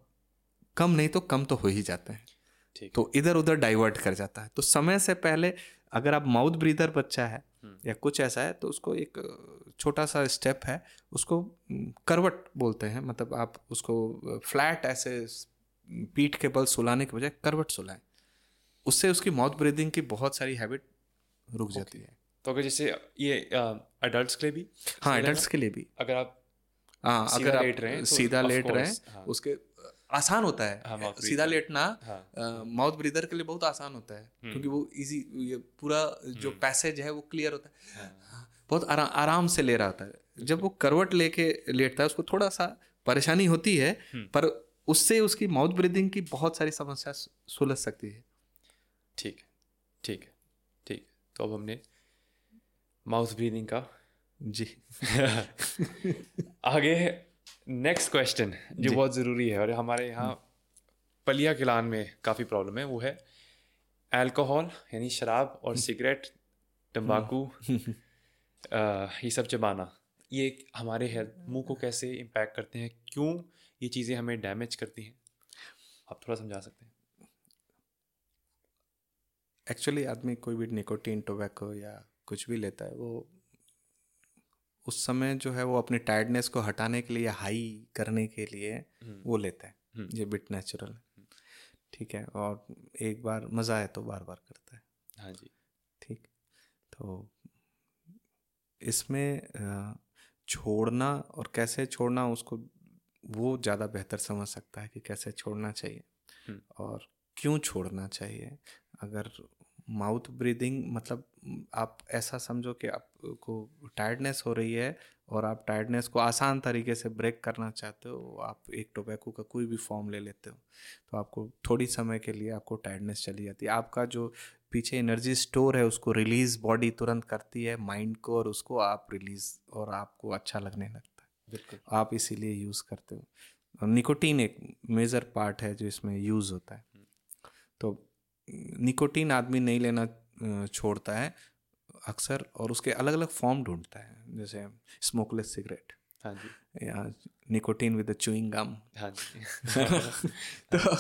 कम नहीं तो कम तो हो ही जाते हैं। तो इधर उधर डाइवर्ट कर जाता है। तो समय से पहले अगर आप माउथ ब्रीदर बच्चा है या कुछ ऐसा है तो उसको एक छोटा सा स्टेप है उसको करवट बोलते हैं। मतलब आप उसको फ्लैट ऐसे पीठ के बल सुलाने के बजाय करवट सुलाएँ। उससे उसकी माउथ ब्रीदिंग की बहुत सारी हैबिट रुक जाती है। तो अगर जैसे ये अडल्ट के लिए भी हाँ एडल्ट्स के लिए भी। अगर आप हाँ अगर आप लेट रहे हैं तो सीधा लेट रहे हैं। हाँ। उसके आसान होता हाँ, है सीधा। लेटना हाँ। माउथ ब्रीदर के लिए बहुत आसान होता है क्योंकि वो इजी ये पूरा जो पैसेज है वो क्लियर होता है। हाँ, बहुत आराम आराम से ले रहा होता है। जब वो करवट लेके लेटता है उसको थोड़ा सा परेशानी होती है पर उससे उसकी माउथ ब्रीदिंग की बहुत सारी समस्या सुलझ सकती है ठीक है। ठीक है ठीक है। तो अब हमने माउथ ब्रीदिंग का। जी। आगे नेक्स्ट क्वेश्चन जो बहुत ज़रूरी है और हमारे यहाँ पलिया किलान में काफ़ी प्रॉब्लम है वो है अल्कोहल यानी शराब और सिगरेट तंबाकू ये सब चबाना ये हमारे हेल्थ मुँह को कैसे इम्पैक्ट करते हैं क्यों ये चीज़ें हमें डैमेज करती हैं? आप थोड़ा समझा सकते हैं? एक्चुअली आदमी कोई भी निकोटीन टोबैको या कुछ भी लेता है वो उस समय जो है वो अपनी टायर्डनेस को हटाने के लिए या हाई करने के लिए वो लेता है। ये बिट नेचुरल है। ठीक है और एक बार मज़ा आए तो बार बार करता है। हाँ जी। ठीक तो इसमें छोड़ना और कैसे छोड़ना उसको वो ज़्यादा बेहतर समझ सकता है कि कैसे छोड़ना चाहिए हम्म। और क्यों छोड़ना चाहिए। अगर माउथ ब्रीदिंग मतलब आप ऐसा समझो कि आपको टायर्डनेस हो रही है और आप टायर्डनेस को आसान तरीके से ब्रेक करना चाहते हो आप एक टोबैको का कोई भी फॉर्म ले लेते हो तो आपको थोड़ी समय के लिए आपको टायर्डनेस चली जाती है। आपका जो पीछे एनर्जी स्टोर है उसको रिलीज़ बॉडी तुरंत करती है माइंड को और उसको आप रिलीज़ और आपको अच्छा लगने लगता है। बिल्कुल। आप इसीलिए यूज़ करते हो। और निकोटीन एक मेजर पार्ट है जो इसमें यूज़ होता है। तो निकोटीन आदमी नहीं लेना छोड़ता है अक्सर और उसके अलग अलग फॉर्म ढूंढता है जैसे स्मोकलेस सिगरेट हाँ जी। या निकोटीन विद च्यूइंग गम हाँ जी। तो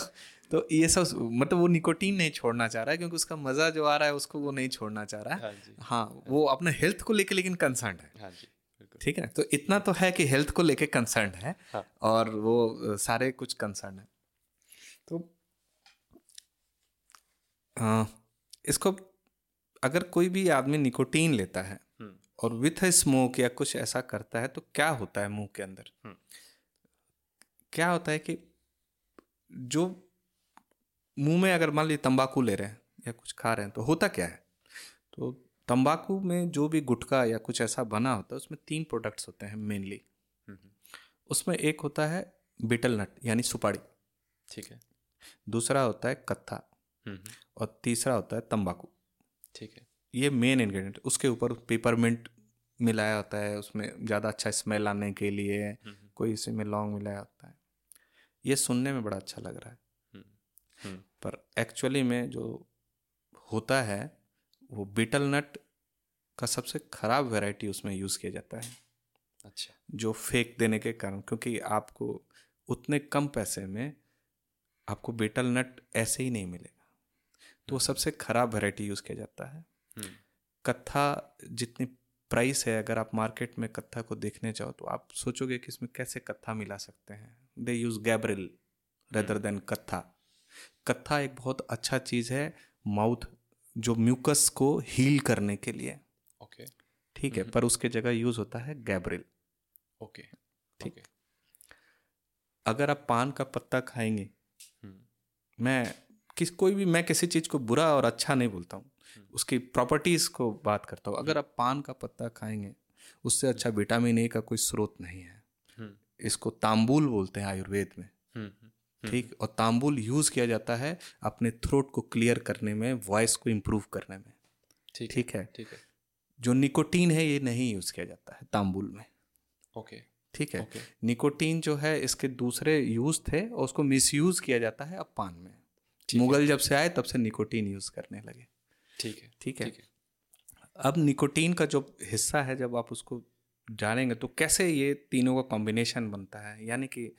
तो ये सब मतलब वो निकोटीन नहीं छोड़ना चाह रहा है क्योंकि उसका मज़ा जो आ रहा है उसको वो नहीं छोड़ना चाह रहा है। हाँ है जी। हाँ हाँ वो अपने हेल्थ को लेके लेकिन कंसर्न है। हाँ जी ठीक है तो इतना तो है कि हेल्थ को लेके कंसर्न है हाँ। और वो सारे कुछ कंसर्न है तो अ, इसको अगर कोई भी आदमी निकोटीन लेता है हम्म। और विथ स्मोक या कुछ ऐसा करता है तो क्या होता है मुँह के अंदर? हम्म। क्या होता है कि जो मुँह में अगर मान लीजिए तंबाकू ले रहे हैं या कुछ खा रहे हैं तो होता क्या है? तो तंबाकू में जो भी गुटखा या कुछ ऐसा बना होता है उसमें तीन प्रोडक्ट्स होते हैं मेनली हम्म, उसमें एक होता है बिटल नट यानी सुपारी। ठीक है। दूसरा होता है कत्था। और तीसरा होता है तंबाकू। ठीक है। ये मेन इंग्रेडिएंट उसके ऊपर पेपरमिंट मिलाया होता है उसमें ज़्यादा अच्छा स्मेल आने के लिए कोई इसी में लौंग मिलाया होता है। ये सुनने में बड़ा अच्छा लग रहा है। हम्म पर एक्चुअली में जो होता है वो बीटल नट का सबसे ख़राब वैरायटी उसमें यूज़ किया जाता है। अच्छा। जो फेक देने के कारण क्योंकि आपको उतने कम पैसे में आपको बीटल नट ऐसे ही नहीं मिलेगा। तो वो सबसे ख़राब वैरायटी यूज़ किया जाता है। हम्म। कत्था जितनी प्राइस है अगर आप मार्केट में कत्था को देखने जाओ तो आप सोचोगे कि इसमें कैसे कत्था मिला सकते हैं। They use Gabriel rather than कत्था। कत्था एक बहुत अच्छा चीज़ है माउथ जो म्यूकस को हील करने के लिए। ओके ठीक है पर उसके जगह यूज़ होता है गैब्रिल ओके ठीक। ओके अगर आप पान का पत्ता खाएँगे हम्म। मैं किस कोई भी मैं किसी चीज़ को बुरा और अच्छा नहीं बोलता हूँ। उसकी प्रॉपर्टीज़ को बात करता हूँ। अगर आप पान का पत्ता खाएँगे उससे अच्छा विटामिन ए का कोई स्रोत नहीं है। हम्म। इसको तांबुल बोलते हैं आयुर्वेद में। हम्म हम्म, ठीक? और तांबुल यूज़ किया जाता है अपने थ्रोट को क्लियर करने में वॉइस को इम्प्रूव करने में। ठीक ठीक है? ठीक है। जो निकोटीन है ये नहीं यूज़ किया जाता है तांबुल में। ओके। ठीक है? निकोटीन जो है इसके दूसरे यूज़ थे और उसको मिसयूज किया जाता है अब पान में। मुगल जब से आए तब से निकोटीन यूज़ करने लगे। ठीक है। ठीक है। अब निकोटीन का जो हिस्सा है जब आप उसको जानेंगे तो कैसे ये तीनों का कॉम्बिनेशन बनता है? यानी कि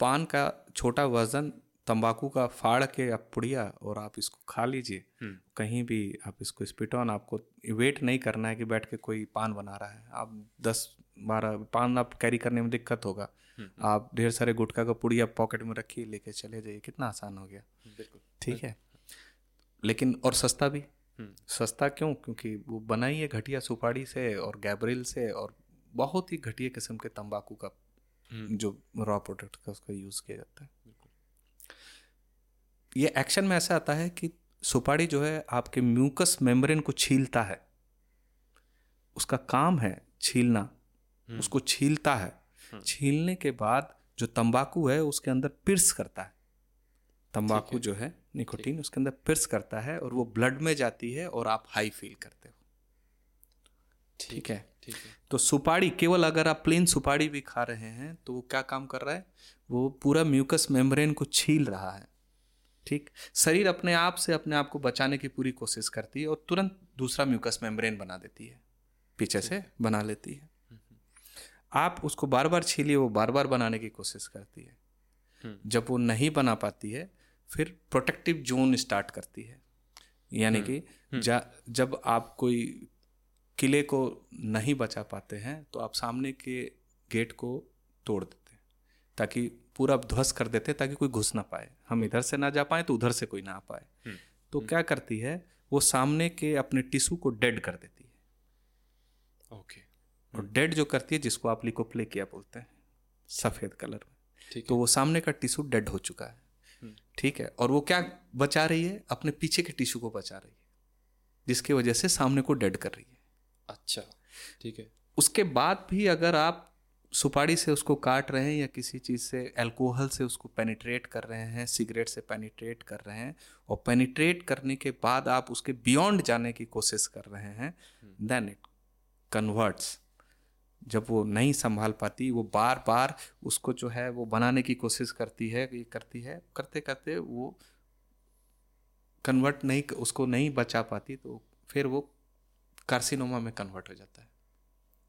पान का छोटा वज़न तंबाकू का फाड़ के आप पुड़िया और आप इसको खा लीजिए। हम्म। कहीं भी आप इसको स्पिट ऑन आपको वेट नहीं करना है कि बैठ के कोई पान बना रहा है। आप दस बारह पान आप कैरी करने में दिक्कत होगा। आप ढेर सारे गुटखा का पुड़िया पॉकेट में रखिए लेके चले जाइए। कितना आसान हो गया। बिल्कुल। ठीक है। लेकिन और सस्ता भी। हम्म। सस्ता क्यों? क्योंकि वो बनाई है घटिया सुपारी से और गैब्रिल से और बहुत ही घटिया किस्म के तंबाकू का हम्म। जो रॉ प्रोडक्ट का उसका यूज़ किया जाता है। ये एक्शन में ऐसा आता है कि सुपारी जो है आपके म्यूकस मेम्ब्रेन को छीलता है। उसका काम है छीलना। हम्म। उसको छीलता है। छीलने के बाद जो तंबाकू है उसके अंदर पिर्स करता है। तंबाकू जो है निकोटीन उसके अंदर पिर्स करता है और वो ब्लड में जाती है और आप हाई फील करते हो। ठीक है? ठीक है। तो सुपारी केवल अगर आप प्लेन सुपारी भी खा रहे हैं तो वो क्या काम कर रहा है? वो पूरा म्यूकस मेम्ब्रेन को छील रहा है। ठीक? शरीर अपने आप से अपने आप को बचाने की पूरी कोशिश करती है और तुरंत दूसरा म्यूकस मेम्ब्रेन बना देती है। पीछे से बना लेती है। आप उसको बार बार छीलिए वो बार बार बनाने की कोशिश करती है। हम्म। जब वो नहीं बना पाती है फिर प्रोटेक्टिव जोन स्टार्ट करती है। यानी कि जब आप कोई किले को नहीं बचा पाते हैं तो आप सामने के गेट को तोड़ देते हैं ताकि पूरा ध्वस्त कर देते हैं ताकि कोई घुस ना पाए। हम इधर से ना जा पाए तो उधर से कोई ना आ पाए तो क्या करती है वो सामने के अपने टिश्यू को डेड कर देती है। ओके। और डेड जो करती है जिसको आप लिकोप्लेकिया बोलते हैं सफ़ेद कलर में। ठीक तो वो सामने का टिश्यू डेड हो चुका है। ठीक है? और वो क्या बचा रही है? अपने पीछे के टिश्यू को बचा रही है जिसकी वजह से सामने को डेड कर रही है। अच्छा ठीक है। उसके बाद भी अगर आप सुपारी से उसको काट रहे हैं या किसी चीज़ से अल्कोहल से उसको पेनिट्रेट कर रहे हैं सिगरेट से पेनिट्रेट कर रहे हैं और पेनिट्रेट करने के बाद आप उसके बियॉन्ड जाने की कोशिश कर रहे हैं देन इट कन्वर्ट्स जब वो नहीं संभाल पाती वो बार बार उसको जो है वो बनाने की कोशिश करती है ये करती है करते करते वो कन्वर्ट नहीं उसको नहीं बचा पाती तो फिर वो कार्सिनोमा में कन्वर्ट हो जाता है।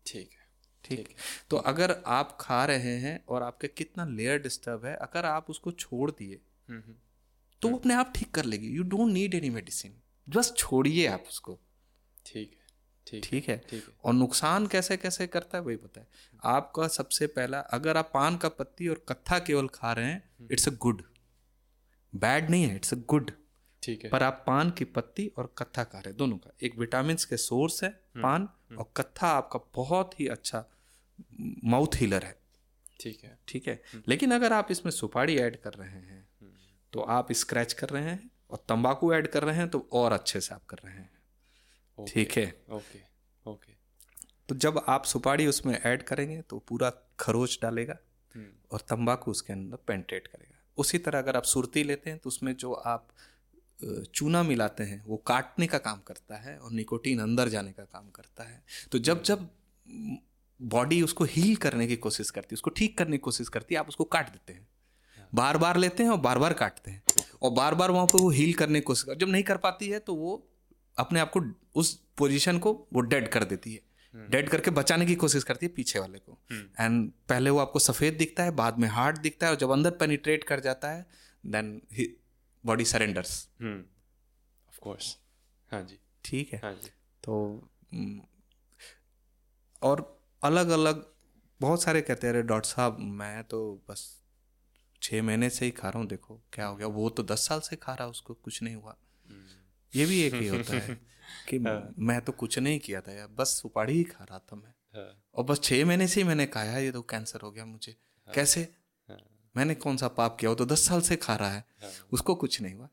ठीक है। ठीक? तो अगर आप खा रहे हैं और आपके कितना लेयर डिस्टर्ब है अगर आप उसको छोड़ दिए हम्म, हम्म, तो वो अपने आप ठीक कर लेगी। You don't need any medicine बस छोड़िए आप उसको। ठीक है। ठीक ठीक है ठीक है। और नुकसान कैसे कैसे करता है वही पता है। आपका सबसे पहला अगर आप पान का पत्ती और कत्था केवल खा रहे हैं इट्स अ गुड बैड नहीं है इट्स अ गुड ठीक है। पर आप पान की पत्ती और कत्था खा रहे हैं दोनों का। एक विटामिन के सोर्स है पान और कत्था आपका बहुत ही अच्छा माउथ हीलर है। ठीक है। ठीक है? लेकिन अगर आप इसमें सुपारी ऐड कर रहे हैं तो आप स्क्रैच कर रहे हैं और तंबाकू ऐड कर रहे हैं तो और अच्छे से आप कर रहे हैं। ठीक है। Okay okay. तो जब आप सुपारी उसमें ऐड करेंगे तो पूरा खरोच डालेगा हम्म, और तंबाकू उसके अंदर पेंट्रेट करेगा। उसी तरह अगर आप सुरती लेते हैं तो उसमें जो आप चूना मिलाते हैं वो काटने का काम करता है और निकोटीन अंदर जाने का काम करता है। तो जब जब बॉडी उसको हील करने की कोशिश करती है उसको ठीक करने की कोशिश करती है आप उसको काट देते हैं। बार बार लेते हैं और बार बार काटते हैं। और बार बार वहाँ पर वो हील करने की कोशिश कर जब नहीं कर पाती है तो वो अपने आप को उस पोजीशन को वो डेड कर देती है। डेड करके बचाने की कोशिश करती है पीछे वाले को। एंड पहले वो आपको सफ़ेद दिखता है बाद में हार्ड दिखता है और जब अंदर पेनिट्रेट कर जाता है देन बॉडी सरेंडर्स हम्म। ऑफ़ कोर्स हाँ जी। ठीक है। हाँ जी। तो हम्म, और अलग अलग बहुत सारे कहते हैं अरे डॉक्टर साहब मैं तो बस छः महीने से ही खा रहा हूँ देखो क्या हो गया। वो तो दस साल से खा रहा उसको कुछ नहीं हुआ। ये भी एक ही होता है कि मैं तो कुछ नहीं किया था यार बस सुपारी ही खा रहा था मैं। हाँ। और बस छः महीने से ही मैंने खाया ये तो कैंसर हो गया मुझे। कैसे? हाँ। मैंने कौन सा पाप किया? वो तो दस साल से खा रहा है। उसको कुछ नहीं हुआ।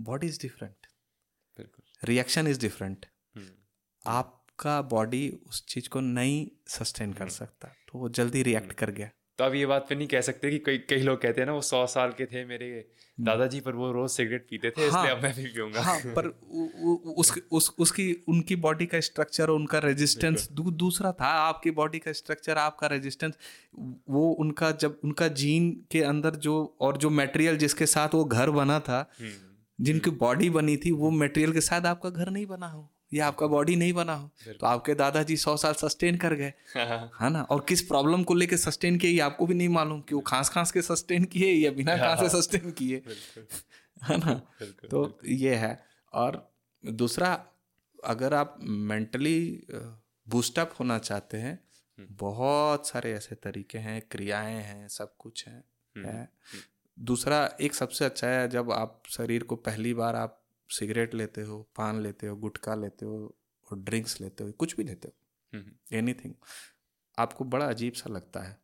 Body is different reaction is different हम्म, आपका बॉडी उस चीज़ को नहीं सस्टेन कर सकता तो वो जल्दी रिएक्ट कर गया। तो अब ये बात पे नहीं कह सकते कि कई कई लोग कहते हैं ना वो सौ साल के थे मेरे दादाजी पर वो रोज सिगरेट पीते थे हाँ, इसलिए। अब मैं भी पीऊँगा। हाँ पर उ, उस, उस उसकी उनकी बॉडी का स्ट्रक्चर उनका रेजिस्टेंस दू, दूसरा था आपकी बॉडी का स्ट्रक्चर आपका रेजिस्टेंस वो उनका जब उनका जीन के अंदर जो और जो मटेरियल जिसके साथ वो घर बना था हम्म, जिनकी बॉडी बनी थी वो मटेरियल के साथ आपका घर नहीं बना हो। या आपका बॉडी नहीं बना हो। तो आपके दादाजी सौ साल सस्टेन कर गए। है ना? और किस प्रॉब्लम को लेके सस्टेन किए ये आपको भी नहीं मालूम कि वो खांस खांस के सस्टेन किए या बिना खांस से सस्टेन किए है ना? तो ये है। और दूसरा अगर आप मेंटली बूस्टअप होना चाहते हैं बहुत सारे ऐसे तरीके हैं क्रियाएँ हैं सब कुछ है, है। दूसरा एक सबसे अच्छा है जब आप शरीर को पहली बार आप सिगरेट लेते हो पान लेते हो गुटखा लेते हो और ड्रिंक्स लेते हो कुछ भी लेते हो। एनी थिंग आपको बड़ा अजीब सा लगता है।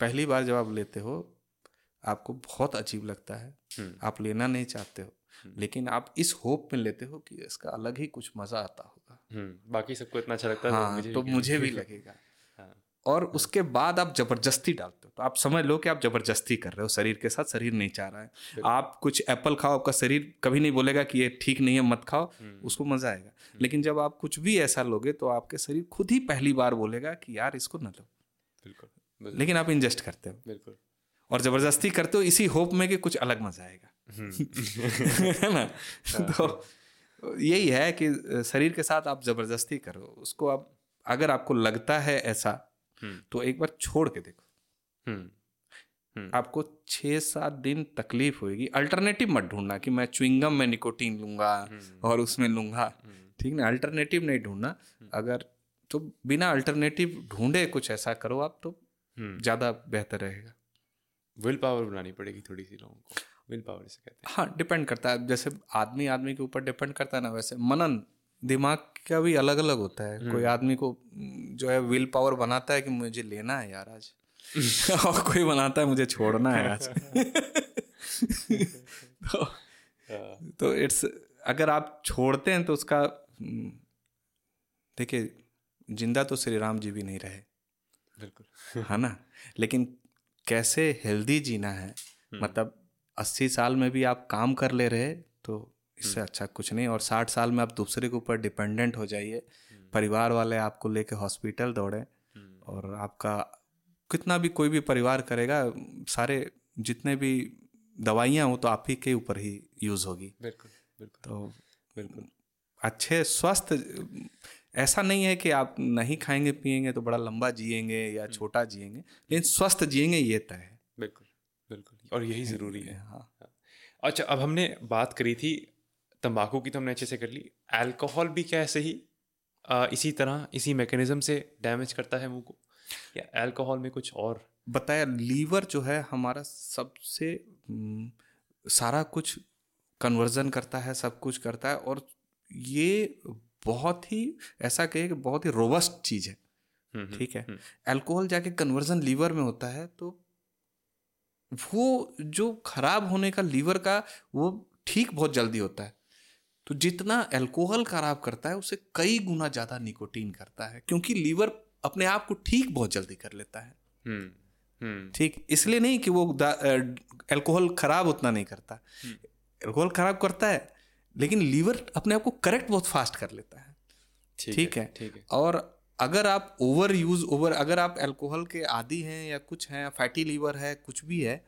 पहली बार जब आप लेते हो आपको बहुत अजीब लगता है। आप लेना नहीं चाहते हो। लेकिन आप इस होप में लेते हो कि इसका अलग ही कुछ मज़ा आता होगा। बाकी सबको इतना अच्छा लगता है हाँ, तो तो मुझे भी लगेगा। और उसके बाद आप ज़बरदस्ती डालते हो। तो आप समझ लो कि आप ज़बरदस्ती कर रहे हो शरीर के साथ शरीर नहीं चाह रहा है। आप कुछ एप्पल खाओ आपका शरीर कभी नहीं बोलेगा कि ये ठीक नहीं है मत खाओ हम्म। उसको मज़ा आएगा। हम्म। लेकिन जब आप कुछ भी ऐसा लोगे तो आपके शरीर खुद ही पहली बार बोलेगा कि यार इसको न लो। बिल्कुल। लेकिन आप इंजेस्ट करते हो। बिल्कुल। और ज़बरदस्ती करते हो इसी होप में कि कुछ अलग मज़ा आएगा। हम्म। है ना? तो यही है कि शरीर के साथ आप ज़बरदस्ती करो। उसको आप अगर आपको लगता है ऐसा। तो एक बार छोड़ के देखो। हम्म। हम्म। आपको छह सात दिन तकलीफ़ होगी अल्टरनेटिव मत ढूंढना कि मैं च्विंगम में निकोटीन लूँगा और उसमें लूँगा। ठीक ना? अल्टरनेटिव नहीं ढूंढना। अगर तो बिना अल्टरनेटिव ढूंढे कुछ ऐसा करो आप तो ज़्यादा बेहतर रहेगा। विल पावर बनानी पड़ेगी थोड़ी सी लोगों को। विल पावर से कहते हैं। हाँ डिपेंड करता है। जैसे आदमी आदमी के ऊपर डिपेंड करता है ना वैसे मनन दिमाग का भी अलग अलग होता है। कोई हम्म। आदमी को जो है विल पावर बनाता है कि मुझे लेना है यार आज। और कोई बनाता है मुझे छोड़ना है आज। तो तो इट्स अगर आप छोड़ते हैं तो उसका हम्म, देखिए ज़िंदा तो श्री राम जी भी नहीं रहे। बिल्कुल। है ना? लेकिन कैसे हेल्दी जीना है हम्म। मतलब अस्सी साल में भी आप काम कर ले रहे तो इससे अच्छा कुछ नहीं और साठ साल में आप दूसरे के ऊपर डिपेंडेंट हो जाइए। परिवार वाले आपको लेके हॉस्पिटल दौड़े और आपका कितना भी कोई भी परिवार करेगा सारे जितने भी दवाइयाँ हो तो आप ही के ऊपर ही यूज़ होगी। बिल्कुल बिल्कुल। तो बिल्कुल। अच्छे स्वस्थ ऐसा नहीं है कि आप नहीं खाएँगे पिएँगे तो बड़ा लंबा जिएँगे या छोटा जिएँगे लेकिन स्वस्थ जिएँगे ये तय है। बिल्कुल बिल्कुल और यही ज़रूरी है। हाँ। अच्छा अब हमने बात करी थी तंबाकू की तो हमने अच्छे से कर ली। अल्कोहल भी क्या ऐसे ही आ, इसी तरह इसी मैकेनिज्म से डैमेज करता है मुँह को। या अल्कोहल में कुछ और? बताया लीवर जो है हमारा सबसे सारा कुछ कन्वर्जन करता है सब कुछ करता है और ये बहुत ही ऐसा कहे कि बहुत ही रोबस्ट चीज़ है। हम्म, हम्म, ठीक है? अल्कोहल हम्म। जाके कन्वर्जन लीवर में होता है तो वो जो खराब होने का लीवर का वो ठीक बहुत जल्दी होता है। तो जितना अल्कोहल खराब करता है उसे कई गुना ज़्यादा निकोटीन करता है क्योंकि लीवर अपने आप को ठीक बहुत जल्दी कर लेता है। हम्म, हम्म। ठीक? इसलिए नहीं कि वो अल्कोहल खराब उतना नहीं करता। अल्कोहल हम्म। खराब करता है लेकिन लीवर अपने आप को करेक्ट बहुत फास्ट कर लेता है। ठीक है ठीक है। और अगर आप ओवर यूज़ ओवर अगर आप अल्कोहल के आदि हैं या कुछ हैं फैटी लीवर है कुछ भी है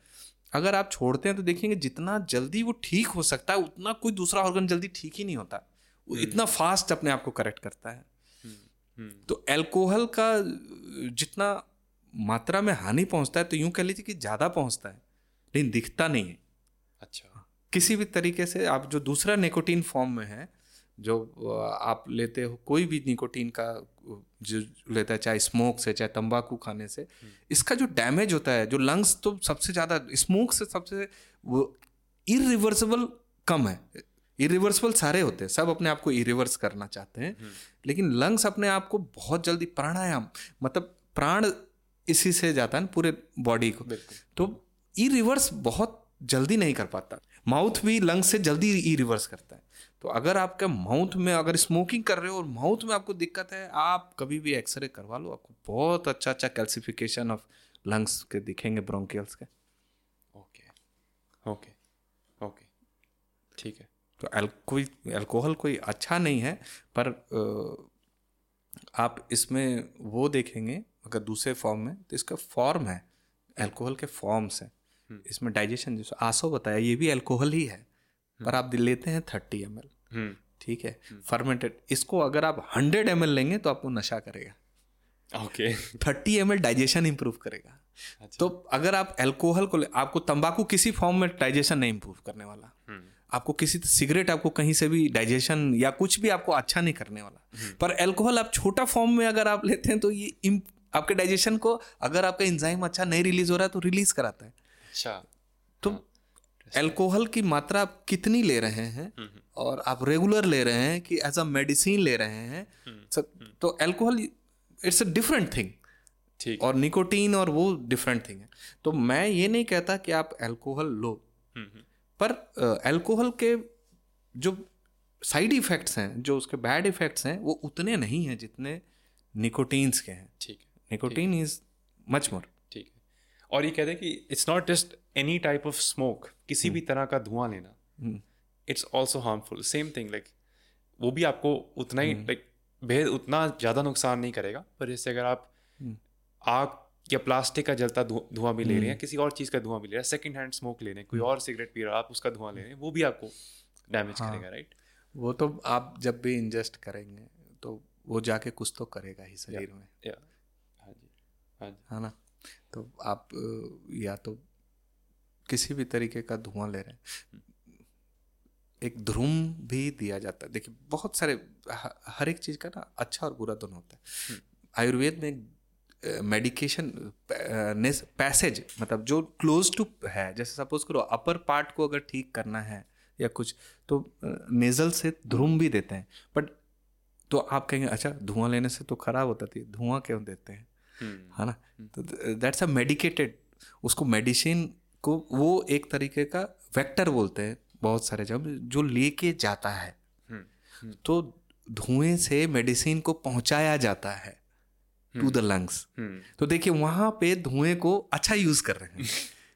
अगर आप छोड़ते हैं तो देखेंगे जितना जल्दी वो ठीक हो सकता है उतना कोई दूसरा ऑर्गन जल्दी ठीक ही नहीं होता। वो हम्म। इतना फास्ट अपने आप को करेक्ट करता है। हम्म, हम्म। तो एल्कोहल का जितना मात्रा में हानि पहुँचता है तो यूँ कह लीजिए कि ज़्यादा पहुँचता है। लेकिन दिखता नहीं है। अच्छा। किसी भी तरीके से आप जो दूसरा निकोटीन फॉर्म में है जो आप लेते हो कोई भी निकोटीन का जो लेता है चाहे स्मोक से चाहे तंबाकू खाने से इसका जो डैमेज होता है जो लंग्स तो सबसे ज़्यादा स्मोक से सबसे वो इरिवर्सिबल कम है। इरिवर्सिबल सारे होते हैं सब अपने आप को इरिवर्स करना चाहते हैं लेकिन लंग्स अपने आप को बहुत जल्दी प्राणायाम मतलब प्राण इसी से जाता है ना पूरे बॉडी को। तो ई रिवर्स बहुत जल्दी नहीं कर पाता। माउथ भी लंग्स से जल्दी ई रिवर्स करता है। तो अगर आपके माउथ में अगर स्मोकिंग कर रहे हो और माउथ में आपको दिक्कत है आप कभी भी एक्सरे करवा लो आपको बहुत अच्छा अच्छा कैल्सिफिकेशन ऑफ़ लंग्स के दिखेंगे ब्रोंकियल्स के। ओके ओके ओके ठीक है। तो एल कोई अल्कोहल कोई अच्छा नहीं है पर आप इसमें वो देखेंगे अगर दूसरे फॉर्म में तो इसका फॉर्म है अल्कोहल के फॉर्म्स हैं। हम्म। इसमें डाइजेशन जैसे आसो बताया ये भी अल्कोहल ही है। पर आप लेते हैं थर्टी एम ठीक है? फर्मेंटेड इसको अगर आप हंड्रेड एम लेंगे तो आपको नशा करेगा। Okay thirty M digestion improve करेगा। अच्छा। तो अगर आप अल्कोहल को ले आपको तंबाकू किसी फॉर्म में डाइजेशन नहीं इंप्रूव करने वाला। आपको किसी सिगरेट आपको कहीं से भी डाइजेशन या कुछ भी आपको अच्छा नहीं करने वाला। पर अल्कोहल आप छोटा फॉर्म में अगर आप लेते हैं तो ये आपके डाइजेशन को अगर आपका इंजाइम अच्छा नहीं रिलीज़ हो रहा है तो रिलीज़ कराता है। अच्छा। तो अल्कोहल की मात्रा आप कितनी ले रहे हैं? और आप रेगुलर ले रहे हैं कि एज अ मेडिसिन ले रहे हैं? सब- तो alcohol it's a different thing ठीक और निकोटीन और वो डिफरेंट थिंग है। तो मैं ये नहीं कहता कि आप एल्कोहल लो। हम्म, हम्म, पर एल्कोहल के जो साइड इफेक्ट्स हैं जो उसके बैड इफेक्ट्स हैं वो उतने नहीं हैं जितने निकोटीन्स के हैं। ठीक है निकोटीन इज़ मच मोर ठीक है। और ये कहते हैं कि it's not just any type of smoke किसी भी तरह का धुआँ लेना it's also harmful same thing like वो भी आपको उतना ही लाइक बेहद उतना ज़्यादा नुकसान नहीं करेगा पर जैसे अगर आप आग या प्लास्टिक का जलता धुआँ भी ले रहे हैं किसी और चीज़ का धुआँ भी ले रहे हैं सेकेंड हैंड स्मोक ले रहे हैं कोई और सिगरेट पी रहा है आप उसका धुआँ ले रहे हैं वो भी आपको डैमेज करेगा राइट वो तो आप जब भी इंजेस्ट करेंगे तो वो जाके कुछ तो करेगा ही शरीर में। या हाँ जी हाँ जी। है ना? तो आप या तो किसी भी तरीके का धुआँ ले रहे हैं। एक ध्रुम भी दिया जाता है। देखिए बहुत सारे हर एक चीज़ का ना अच्छा और बुरा दोनों होता है। आयुर्वेद में मेडिकेशन पैसेज मतलब जो क्लोज टू है जैसे सपोज़ करो अपर पार्ट को अगर ठीक करना है या कुछ तो नेजल से ध्रुम भी देते हैं। बट तो आप कहेंगे अच्छा धुआँ लेने से तो खराब होता थी धुआँ क्यों देते हैं? हम्म, है ना? तो दैट्स अ मेडिकेटेड उसको मेडिसिन को वो एक तरीके का वेक्टर बोलते हैं बहुत सारे जब जो लेके जाता है। हम्म, तो धुएँ से मेडिसिन को पहुँचाया जाता है टू द लंग्स हम्म, तो देखिए वहाँ पे धुएँ को अच्छा यूज़ कर रहे हैं।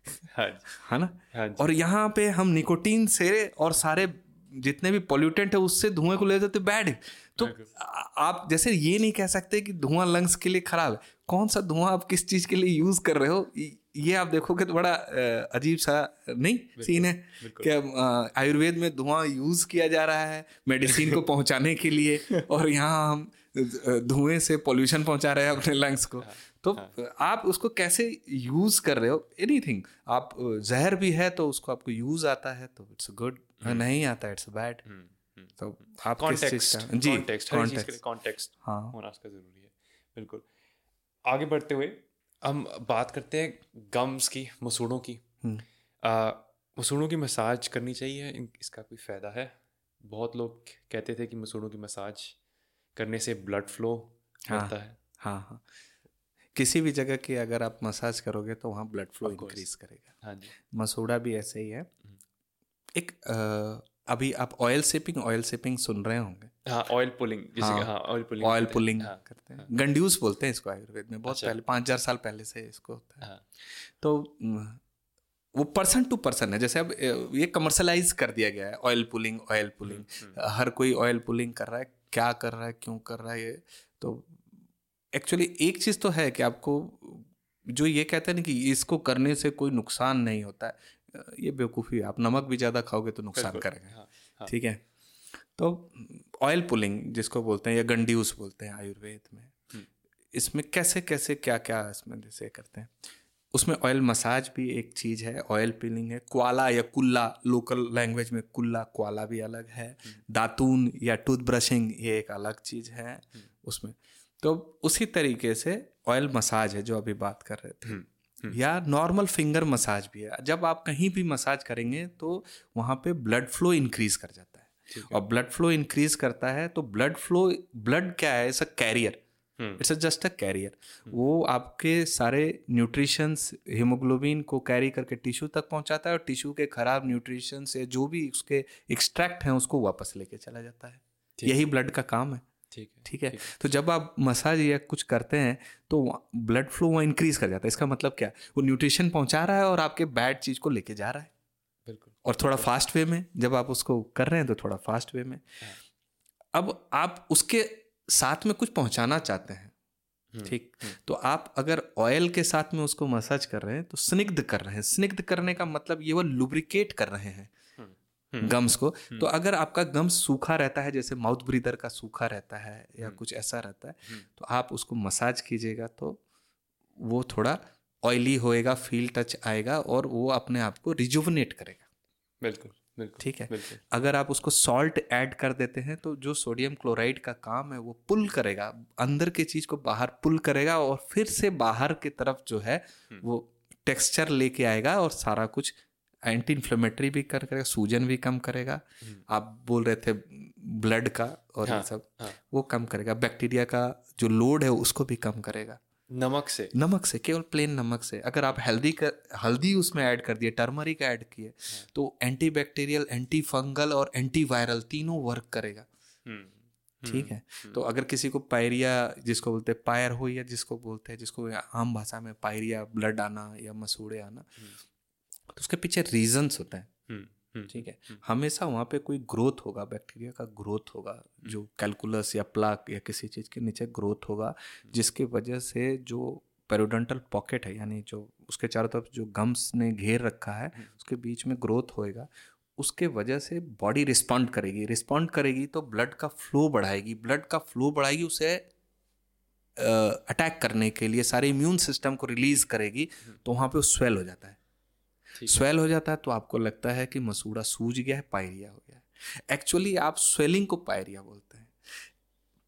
हाँ है ना? हाँ और यहाँ पे हम निकोटीन से और सारे जितने भी पॉल्यूटेंट है उससे धुएँ को ले जाते बैड तो आप जैसे ये नहीं कह सकते कि धुआँ लंग्स के लिए खराब है। कौन सा धुआँ आप किस चीज़ के लिए यूज़ कर रहे हो? ये- आप देखोगे तो बड़ा अजीब सा नहीं सीन है कि आयुर्वेद में धुआँ यूज़ किया जा रहा है मेडिसिन को पहुँचाने के लिए और यहाँ हम धुएँ से पॉल्यूशन पहुँचा रहे हैं अपने लंग्स को। तो आप उसको कैसे यूज़ कर रहे हो? एनीथिंग आप जहर भी है तो उसको आपको यूज़ आता है तो इट्स गुड नहीं आता इट्स बैड तो आप कॉन्टेक्स्ट जी कॉन्टेक्स्ट कॉन्टेक्स्ट हाँ। होना उसका ज़रूरी है बिल्कुल। आगे बढ़ते हुए हम बात करते हैं गम्स की मसूड़ों की। हम्म। आ, मसूड़ों की मसाज करनी चाहिए इसका कोई फ़ायदा है? बहुत लोग कहते थे कि मसूड़ों की मसाज करने से ब्लड फ्लो हाँ। बढ़ता है। हाँ हाँ। किसी भी जगह की अगर आप मसाज करोगे तो वहाँ ब्लड फ्लो. इंक्रीज करेगा। हाँ जी। मसूड़ा भी ऐसे ही है। एक अ, अभी आप ऑयल सिपिंग ऑयल सिपिंग सुन रहे होंगे। हाँ ऑयल पुलिंग जैसे हाँ ऑयल पुलिंग ऑयल पुलिंग हाँ। करते हैं। गंड्यूस बोलते हैं इसको आयुर्वेद में बहुत पहले पाँच हज़ार साल पहले से इसको होता है। हाँ। तो वो पर्सन टू पर्सन है जैसे अब ये कमर्शलाइज कर दिया गया है ऑयल पुलिंग ऑयल पुलिंग हर कोई ऑयल पुलिंग कर रहा है क्या कर रहा है क्यों कर रहा है ये? तो एक्चुअली एक चीज़ तो है कि आपको जो ये कहते हैं ना कि इसको करने से कोई नुकसान नहीं होता है। ये बेवकूफ़ी है आप नमक भी ज़्यादा खाओगे तो नुकसान करेगा। हाँ हाँ। ठीक है? तो ऑयल पुलिंग जिसको बोलते हैं या गंड्यूस बोलते हैं आयुर्वेद में इसमें कैसे कैसे क्या क्या इसमें जैसे करते हैं? उसमें ऑयल मसाज भी एक चीज़ है ऑयल पिलिंग है क्वाला या कुल्ला लोकल लैंग्वेज में कुल्ला क्वाला भी अलग है दातून या टूथ ब्रशिंग ये एक अलग चीज़ है उसमें। तो उसी तरीके से ऑयल मसाज है जो अभी बात कर रहे थे। या नॉर्मल फिंगर मसाज भी है। जब आप कहीं भी मसाज करेंगे तो वहाँ पे ब्लड फ्लो इंक्रीज कर जाता है। और ब्लड फ्लो इंक्रीज करता है तो ब्लड फ्लो ब्लड क्या है? It's a carrier it's just a carrier वो आपके सारे न्यूट्रिशंस हीमोग्लोबिन को कैरी करके टिश्यू तक पहुंचाता है और टिश्यू के खराब न्यूट्रिशंस या जो भी उसके एक्सट्रैक्ट हैं उसको वापस लेके चला जाता है। यही ब्लड का काम है। ठीक है। ठीक है? तो जब आप मसाज या कुछ करते हैं तो ब्लड फ्लो वहाँ इंक्रीज कर जाता है। इसका मतलब क्या? है वो न्यूट्रिशन पहुँचा रहा है और आपके बैड चीज़ को लेके जा रहा है। और थोड़ा फास्ट वे में जब आप उसको कर रहे हैं तो थोड़ा फास्ट वे में। अब आप उसके साथ में कुछ पहुंचाना चाहते हैं ठीक? तो आप अगर ऑयल के साथ में उसको मसाज कर रहे हैं तो स्निग्ध कर रहे हैं। स्निग्ध करने का मतलब ये वो लुब्रिकेट कर रहे हैं गम्स को। तो अगर आपका गम्स सूखा रहता है जैसे माउथ ब्रीदर का सूखा रहता है या कुछ ऐसा रहता है तो आप उसको मसाज कीजिएगा तो वो थोड़ा ऑयली होएगा फील टच आएगा और वो अपने आप को रिजुवनेट करेगा। बिल्कुल बिल्कुल ठीक है। बिल्कुल। अगर आप उसको सॉल्ट ऐड कर देते हैं तो जो सोडियम क्लोराइड का काम है वो पुल करेगा। अंदर की चीज़ को बाहर पुल करेगा और फिर से बाहर की तरफ़ जो है वो टेक्सचर लेके आएगा और सारा कुछ एंटी इन्फ्लेमेटरी भी कर करेगा सूजन भी कम करेगा। आप बोल रहे थे ब्लड का और हाँ, ये सब हाँ। वो कम करेगा। बैक्टीरिया का जो लोड है उसको भी कम करेगा। नमक से। नमक से केवल प्लेन नमक से। अगर आप हेल्दी कर हल्दी उसमें ऐड कर दिए टर्मरिक ऐड किए तो एंटी बैक्टीरियल एंटी फंगल और एंटी वायरल तीनों वर्क करेगा। हम्म, ठीक है? तो अगर किसी को पायरिया जिसको बोलते हैं पायर हो या जिसको बोलते हैं जिसको आम भाषा में पायरिया ब्लड आना या मसूड़े आना तो उसके पीछे रीजंस होते हैं। हम्म, हम्म, ठीक है? हमेशा वहाँ पे कोई ग्रोथ होगा बैक्टीरिया का ग्रोथ होगा जो कैलकुलस या प्लाक या किसी चीज़ के नीचे ग्रोथ होगा जिसकी वजह से जो पेरोडेंटल पॉकेट है यानी जो उसके चारों तरफ़ जो गम्स ने घेर रखा है उसके बीच में ग्रोथ होएगा उसके वजह से बॉडी रिस्पॉन्ड करेगी। रिस्पॉन्ड करेगी तो ब्लड का फ्लो बढ़ाएगी। ब्लड का फ्लो बढ़ाएगी उसे अटैक करने के लिए सारे इम्यून सिस्टम को रिलीज़ करेगी तो वहाँ पे वो स्वेल हो जाता है। स्वेल हो जाता है तो आपको लगता है कि मसूड़ा सूज गया है पायरिया हो गया है। एक्चुअली आप स्वेलिंग को पायरिया बोलते हैं।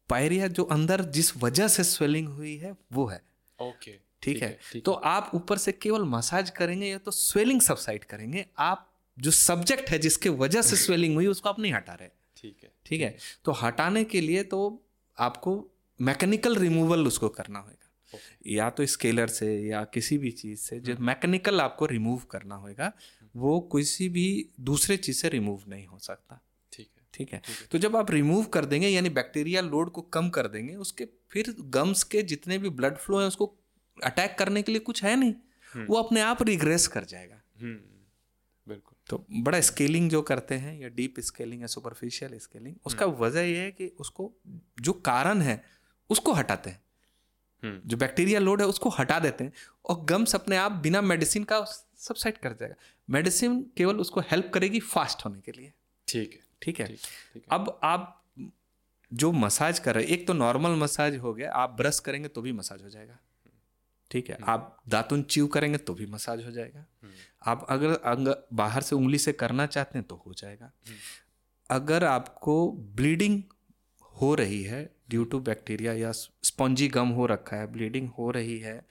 पायरिया जो अंदर जिस वजह से स्वेलिंग हुई है वो है। ओके ठीक है? तो आप ऊपर से केवल मसाज करेंगे या तो स्वेलिंग सबसाइड करेंगे आप जो सब्जेक्ट है जिसके वजह से स्वेलिंग हुई उसको आप नहीं हटा रहे। ठीक है ठीक है? तो हटाने के लिए तो आपको मैकेनिकल रिमूवल उसको करना होगा या तो स्केलर से या किसी भी चीज़ से जो मैकेनिकल आपको रिमूव करना होगा वो किसी भी दूसरे चीज़ से रिमूव नहीं हो सकता। ठीक है। ठीक है? तो जब आप रिमूव कर देंगे यानी बैक्टीरिया लोड को कम कर देंगे उसके फिर गम्स के जितने भी ब्लड फ्लो है उसको अटैक करने के लिए कुछ है नहीं। वो अपने आप रिग्रेस कर जाएगा। हम्म। बिल्कुल। तो बड़ा स्केलिंग जो करते हैं या डीप स्केलिंग या सुपरफिशियल स्केलिंग उसका वजह यह है कि उसको जो कारण है उसको हटाते हैं। हम्म जो बैक्टीरिया लोड है उसको हटा देते हैं और गम्स अपने आप बिना मेडिसिन का सबसाइड कर जाएगा मेडिसिन केवल उसको हेल्प करेगी फास्ट होने के लिए। ठीक है। ठीक है? ठीक ठीक अब आप जो मसाज कर रहे एक तो नॉर्मल मसाज हो गया आप ब्रश करेंगे तो भी मसाज हो जाएगा। ठीक है? आप दातुन च्यू करेंगे तो भी मसाज हो जाएगा। आप अगर अंग बाहर से उंगली से करना चाहते हैं तो हो जाएगा। अगर आपको ब्लीडिंग हो रही है ड्यू टू बैक्टीरिया या स्पॉन्जी गम हो रखा है ब्लीडिंग हो रही है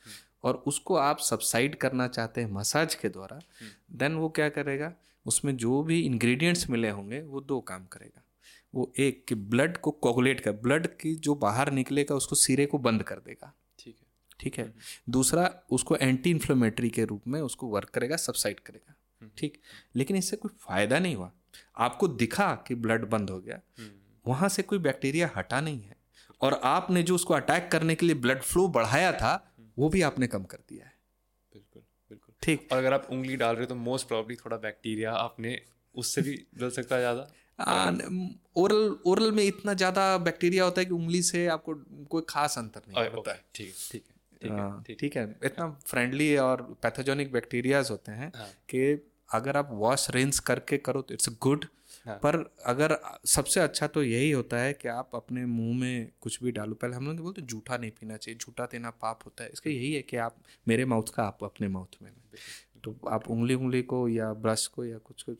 और उसको आप सबसाइड करना चाहते हैं मसाज के द्वारा देन वो क्या करेगा? उसमें जो भी इंग्रेडिएंट्स मिले होंगे वो दो काम करेगा। वो एक कि ब्लड को कोगुलेट कर ब्लड की जो बाहर निकलेगा उसको सिरे को बंद कर देगा। ठीक है। ठीक है? दूसरा उसको एंटी इन्फ्लेमेटरी के रूप में उसको वर्क करेगा सबसाइड करेगा। ठीक? लेकिन इससे कोई फ़ायदा नहीं हुआ। आपको दिखा कि ब्लड बंद हो गया वहाँ से कोई बैक्टीरिया हटा नहीं है। और आपने जो उसको अटैक करने के लिए ब्लड फ्लो बढ़ाया था वो भी आपने कम कर दिया है। बिल्कुल बिल्कुल। ठीक। और अगर आप उंगली डाल रहे हो तो मोस्ट प्रॉब्ली थोड़ा बैक्टीरिया आपने उससे भी जल सकता है ज़्यादा। ओरल ओरल में इतना ज़्यादा बैक्टीरिया होता है कि उंगली से आपको कोई खास अंतर नहीं होता है। ठीक है ठीक है ठीक। है। इतना फ्रेंडली और पैथोजेनिक बैक्टीरियाज होते हैं हाँ। कि अगर आप वॉश रिंस करके करो तो इट्स गुड हाँ। पर अगर सबसे अच्छा तो यही होता है कि आप अपने मुँह में कुछ भी डालो। पहले हम लोग बोलते जूठा नहीं पीना चाहिए जूठा देना पाप होता है। इसका यही है कि आप मेरे माउथ का आप अपने माउथ में। तो आप उंगली उंगली को या ब्रश को या कुछ को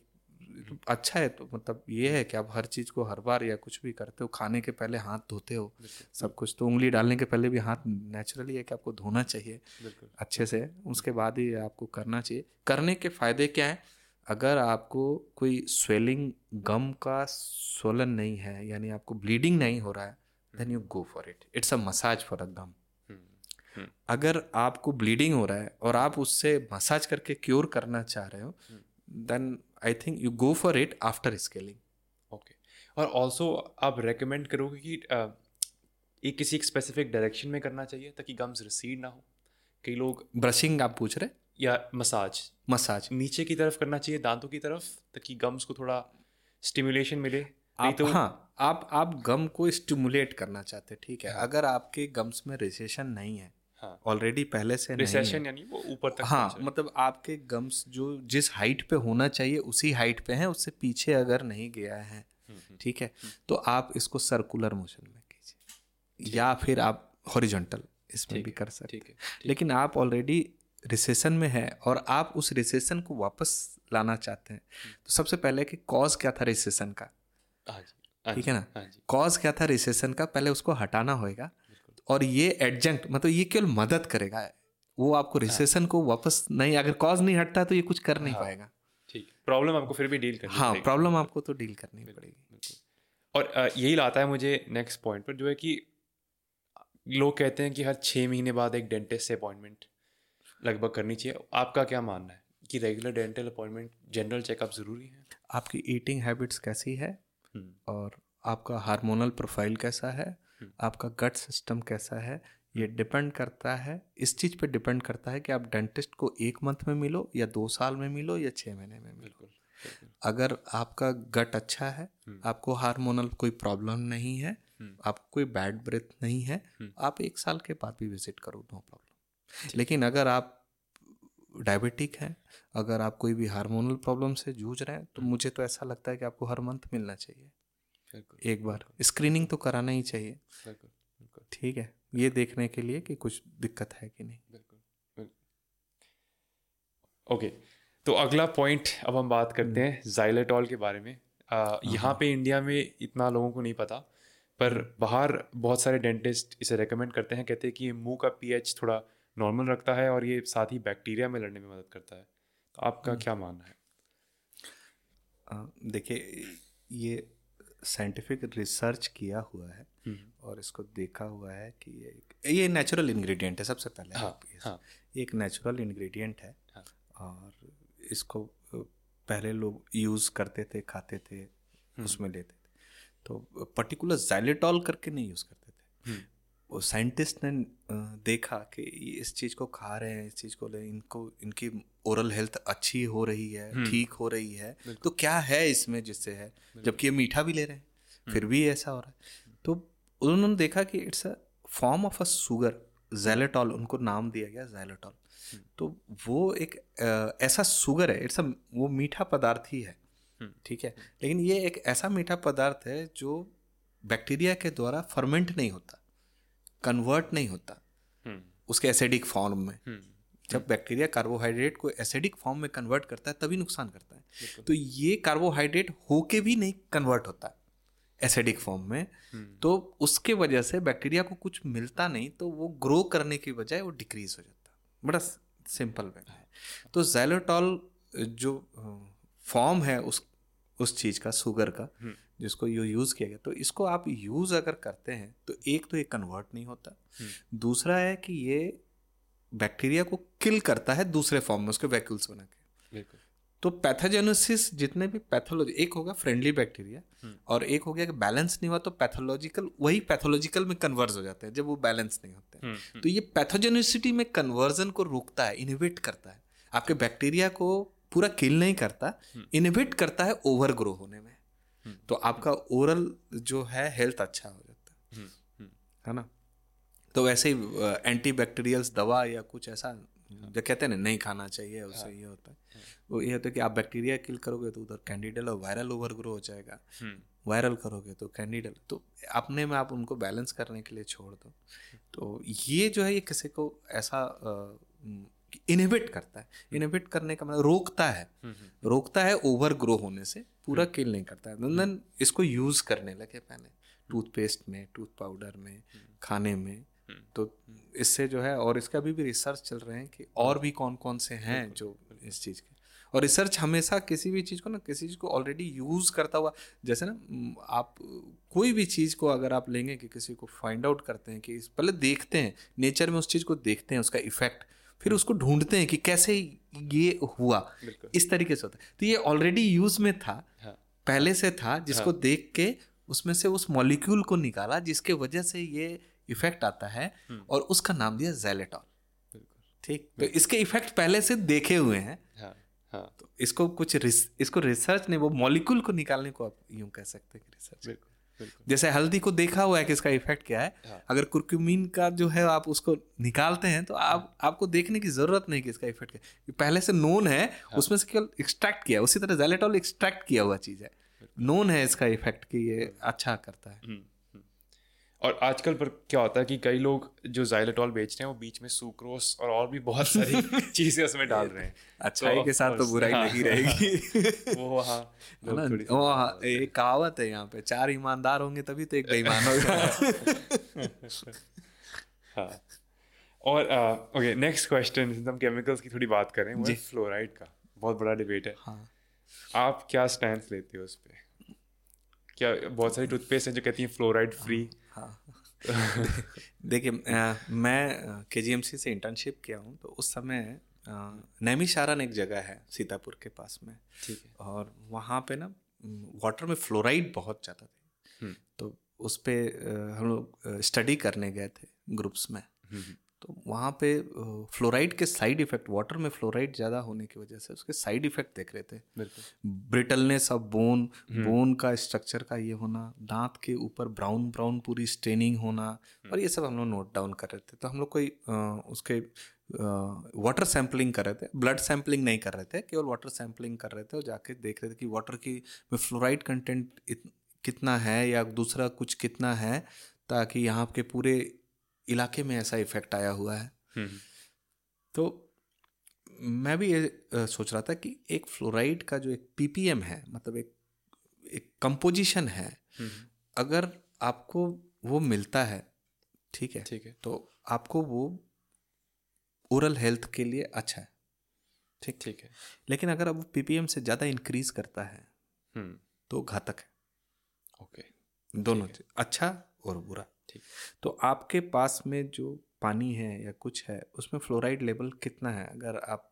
तो अच्छा है तो मतलब ये है कि आप हर चीज़ को हर बार या कुछ भी करते हो खाने के पहले हाथ धोते हो। सब कुछ तो उंगली डालने के पहले भी हाथ नेचुरली है कि आपको धोना चाहिए। अच्छे से उसके बाद ही आपको करना चाहिए। करने के फ़ायदे क्या हैं? अगर आपको कोई स्वेलिंग गम का सोलन नहीं है यानी आपको ब्लीडिंग नहीं हो रहा है then you go for it it's a massage for a gum अगर आपको ब्लीडिंग हो रहा है और आप उससे मसाज करके क्योर करना चाह रहे हो then I think you go for it after scaling okay और ऑल्सो आप रेकमेंड करोगे कि ये किसी एक स्पेसिफिक डायरेक्शन में करना चाहिए ताकि गम्स रिसीड ना हो। कई लोग ब्रशिंग आप पूछ रहे या मसाज? मसाज। नीचे की तरफ़ करना चाहिए दांतों की तरफ़ ताकि गम्स को थोड़ा स्टिमुलेशन मिले। आप तो हाँ आप आप गम को स्टिमुलेट करना चाहते हैं ठीक है? हाँ। अगर आपके गम्स में रिसेशन नहीं है ऑलरेडी हाँ। ऑलरेडी पहले से नहीं है। रिसेशन यानी वो ऊपर तक हाँ मतलब आपके गम्स जो जिस हाइट पे होना चाहिए उसी हाइट पे हैं उससे पीछे अगर नहीं गया है हम्म, ठीक है? तो आप इसको सर्कुलर मोशन में कीजिए। या फिर आप हॉरिजॉन्टल इसमें भी कर सकते हैं। लेकिन आप ऑलरेडी रिसेशन में है और आप उस रिसेशन को वापस लाना चाहते हैं। तो सबसे पहले कि कॉज क्या था रिसेशन का? हाँ हाँ ठीक है ना? हाँ कॉज क्या था रिसेशन का? पहले उसको हटाना होएगा और ये एडजंक्ट मतलब ये केवल मदद करेगा वो आपको रिसेशन को वापस नहीं अगर कॉज नहीं हटता तो ये कुछ कर नहीं पाएगा। ठीक है प्रॉब्लम आपको फिर भी डील करनी हाँ प्रॉब्लम आपको तो डील करनी पड़ेगी। और यही लाता है मुझे नेक्स्ट पॉइंट पर जो है कि लोग कहते हैं कि हर छः महीने बाद एक डेंटिस्ट से अपॉइंटमेंट लगभग करनी चाहिए। आपका क्या मानना है कि regular dental appointment general checkup ज़रूरी है? आपकी ईटिंग हैबिट्स कैसी है? हम्म, और आपका हार्मोनल प्रोफ़ाइल कैसा है? हम्म। आपका गट सिस्टम कैसा है? ये डिपेंड करता है। इस चीज़ पे डिपेंड करता है कि आप डेंटिस्ट को एक मंथ में मिलो या दो साल में मिलो या छः महीने में मिलो। अगर आपका गट अच्छा है हम्म। आपको हार्मोनल कोई प्रॉब्लम नहीं है हम्म। आपको कोई बैड ब्रेथ नहीं है हम्म। आप एक साल के बाद भी विज़िट करो नो प्रॉब्लम लेकिन अगर आप डायबिटिक हैं अगर आप कोई भी हार्मोनल प्रॉब्लम से जूझ रहे हैं तो हम्म। मुझे तो ऐसा लगता है कि आपको हर मंथ मिलना चाहिए। एक बार स्क्रीनिंग तो कराना ही चाहिए। ठीक है ये देखने के लिए कि कुछ दिक्कत है कि नहीं। बिल्कुल बिल्कुल। ओके तो अगला पॉइंट अब हम बात करते हैं जाइलेटॉल के बारे में। यहाँ पे इंडिया में इतना लोगों को नहीं पता पर बाहर बहुत सारे डेंटिस्ट इसे रेकमेंड करते हैं कहते हैं कि मुँह का पीएच थोड़ा नॉर्मल रखता है और ये साथ ही बैक्टीरिया में लड़ने में मदद करता है तो आपका क्या मानना है देखिए ये साइंटिफिक रिसर्च किया हुआ है हम्म। और इसको देखा हुआ है कि ये ये नेचुरल इंग्रेडिएंट है सबसे पहले हाँ, ये- हाँ। ये एक नेचुरल इंग्रेडिएंट है हाँ। और इसको पहले लोग यूज़ करते थे खाते थे हम्म। उसमें लेते थे तो पर्टिकुलर जाइलेटॉल करके नहीं यूज़ करते थे हम्म। वो साइंटिस्ट ने देखा कि ये इस चीज़ को खा रहे हैं इस चीज़ को ले इनको इनकी ओरल हेल्थ अच्छी हो रही है हम्म। ठीक हो रही है तो क्या है इसमें जिससे है जबकि ये मीठा भी ले रहे हैं हम्म। फिर भी ऐसा हो रहा है तो उन्होंने देखा कि it's a form of a sugar xylitol उनको नाम दिया गया जैलेटॉल हम्म। तो वो एक ऐसा शुगर है इट्स अ वो मीठा पदार्थ ही है हम्म। ठीक है लेकिन ये एक ऐसा मीठा पदार्थ है जो बैक्टीरिया के द्वारा फर्मेंट नहीं होता कन्वर्ट नहीं होता। हम्म, उसके एसिडिक फॉर्म में। हम्म, जब बैक्टीरिया कार्बोहाइड्रेट को एसिडिक फॉर्म में कन्वर्ट करता है तभी नुकसान करता है। तो ये कार्बोहाइड्रेट होके भी नहीं कन्वर्ट होता एसिडिक फॉर्म में। हम्म, तो उसके वजह से बैक्टीरिया को कुछ मिलता नहीं तो वो ग्रो करने की बजाय वो डिक्रीज हो जाता। बड़ा सिंपल वे है। तो जैलोटॉल जो फॉर्म है उस उस चीज़ का शुगर का। जिसको यू यूज़ किया गया तो इसको आप यूज़ अगर करते हैं तो एक तो ये कन्वर्ट नहीं होता। हम्म। दूसरा है कि ये बैक्टीरिया को किल करता है दूसरे फॉर्म में उसके वैक्यूल्स बना के। तो पैथोजेनोसिस जितने भी पैथोलॉजी एक होगा फ्रेंडली बैक्टीरिया हम्म। और एक हो गया कि बैलेंस नहीं हुआ तो पैथोलॉजिकल वही पैथोलॉजिकल में कन्वर्ज हो जाते हैं जब वो बैलेंस नहीं होते हैं। हम्म, तो ये पैथोजेनिसिटी में कन्वर्जन को रोकता है इनिबिट करता है। आपके बैक्टीरिया को पूरा किल नहीं करता इनिबिट करता है ओवर ग्रो होने में। तो आपका ओरल जो है हेल्थ अच्छा हो जाता है। हम्म, हम्म, है ना? तो वैसे ही एंटी बैक्टीरियल्स दवा या कुछ ऐसा जो कहते हैं ना नहीं खाना चाहिए उससे ये होता है। वो ये होता है कि आप बैक्टीरिया किल करोगे तो उधर कैंडिडल और वायरल ओवर ग्रो हो जाएगा। हम्म, वायरल करोगे तो कैंडिडल तो अपने में आप उनको बैलेंस करने के लिए छोड़ दो। तो ये जो है ये किसी को ऐसा इनहिबिट करता है। इनहिबिट करने का मतलब रोकता है। हम्म, हम्म, रोकता है ओवर ग्रो होने से। पूरा किल नहीं करता। है देन इसको यूज़ करने लगे पहले। टूथपेस्ट में टूथ पाउडर में खाने में। तो इससे जो है और इसका अभी भी रिसर्च चल रहे हैं कि और भी कौन कौन से हैं जो इस चीज़ के। और रिसर्च हमेशा किसी भी चीज़ को ना किसी चीज़ को ऑलरेडी यूज़ करता हुआ जैसे ना आप कोई भी चीज़ को अगर आप लेंगे कि किसी को फाइंड आउट करते हैं कि पहले देखते हैं नेचर में उस चीज़ को देखते हैं उसका इफ़ेक्ट फिर उसको ढूंढते हैं कि कैसे ये हुआ। इस तरीके से होता है। तो ये ऑलरेडी यूज़ में था हाँ। पहले से था जिसको देख के उसमें से उस मॉलिक्यूल को निकाला जिसके वजह से ये इफ़ेक्ट आता है और उसका नाम दिया जैलेटॉल बिल्कुल। ठीक? तो इसके इफ़ेक्ट पहले से देखे हुए हैं। हाँ हाँ। तो इसको कुछ रिस, इसको रिसर्च नहीं वो मॉलिक्यूल को निकालने को आप यूँ कह सकते हैं रिसर्च जैसे हल्दी को देखा हुआ है कि इसका इफ़ेक्ट क्या है हाँ। अगर कुरक्यूमिन का जो है आप उसको निकालते हैं तो आप आपको देखने की ज़रूरत नहीं कि इसका इफ़ेक्ट क्या है। पहले से नोन है हाँ। उसमें से केवल एक्सट्रैक्ट किया उसी तरह जेलेटॉल एक्सट्रैक्ट किया हुआ चीज़ है। नोन है इसका इफ़ेक्ट कि ये अच्छा करता है। हम्म। और आजकल पर क्या होता है कि कई लोग जो जाइलेटॉल बेच रहे हैं वो बीच में सुक्रोस और और भी बहुत सारी चीज़ें उसमें डाल रहे हैं। अच्छाई तो के साथ तो बुराई हाँ, रहेगी। वो हाँ ना? वो हाँ, एक कहावत है यहाँ पे चार ईमानदार होंगे तभी तो एक बेईमान होगा हाँ। और ओके नेक्स्ट क्वेश्चन हम केमिकल्स की थोड़ी बात करें वो फ्लोराइड का। बहुत बड़ा डिबेट है। हाँ। आप क्या स्टैंड लेते हो उस पे? क्या बहुत सारी टूथपेस्ट हैं जो कहती हैं फ्लोराइड फ्री हाँ। देखिए मैं के से इंटर्नशिप किया हूँ तो उस समय नैमिषारन एक जगह है सीतापुर के पास में। ठीक है। और वहाँ पे ना वाटर में फ्लोराइड बहुत ज़्यादा थे। हम्म। तो उस पर हम लोग स्टडी करने गए थे ग्रुप्स में। हम्म, तो वहाँ पे फ्लोराइड के साइड इफ़ेक्ट वाटर में फ्लोराइड ज़्यादा होने की वजह से उसके साइड इफ़ेक्ट देख रहे थे। ब्रिटलनेस ऑफ़ बोन बोन का स्ट्रक्चर का ये होना दांत के ऊपर ब्राउन ब्राउन पूरी स्टेनिंग होना और ये सब हम लोग नोट डाउन कर रहे थे। तो हम लोग कोई उसके वाटर सैम्पलिंग कर रहे थे। ब्लड सैम्पलिंग नहीं कर रहे थे केवल वाटर सैम्पलिंग कर रहे थे और जाके देख रहे थे कि वाटर की में फ्लोराइड कंटेंट कितना है या दूसरा कुछ कितना है ताकि यहाँ के पूरे इलाके में ऐसा इफ़ेक्ट आया हुआ है। हम्म, तो मैं भी ये सोच रहा था कि एक फ्लोराइड का जो एक पीपीएम है मतलब एक एक कंपोजिशन है हम्म, अगर आपको वो मिलता है ठीक है ठीक है। तो आपको वो ओरल हेल्थ के लिए अच्छा है ठीक? ठीक है। लेकिन अगर अब वो पीपीएम से ज़्यादा इंक्रीज करता है हम्म। तो घातक है। ओके। दोनों अच्छा और बुरा। ठीक। तो आपके पास में जो पानी है या कुछ है उसमें फ्लोराइड लेवल कितना है? अगर आप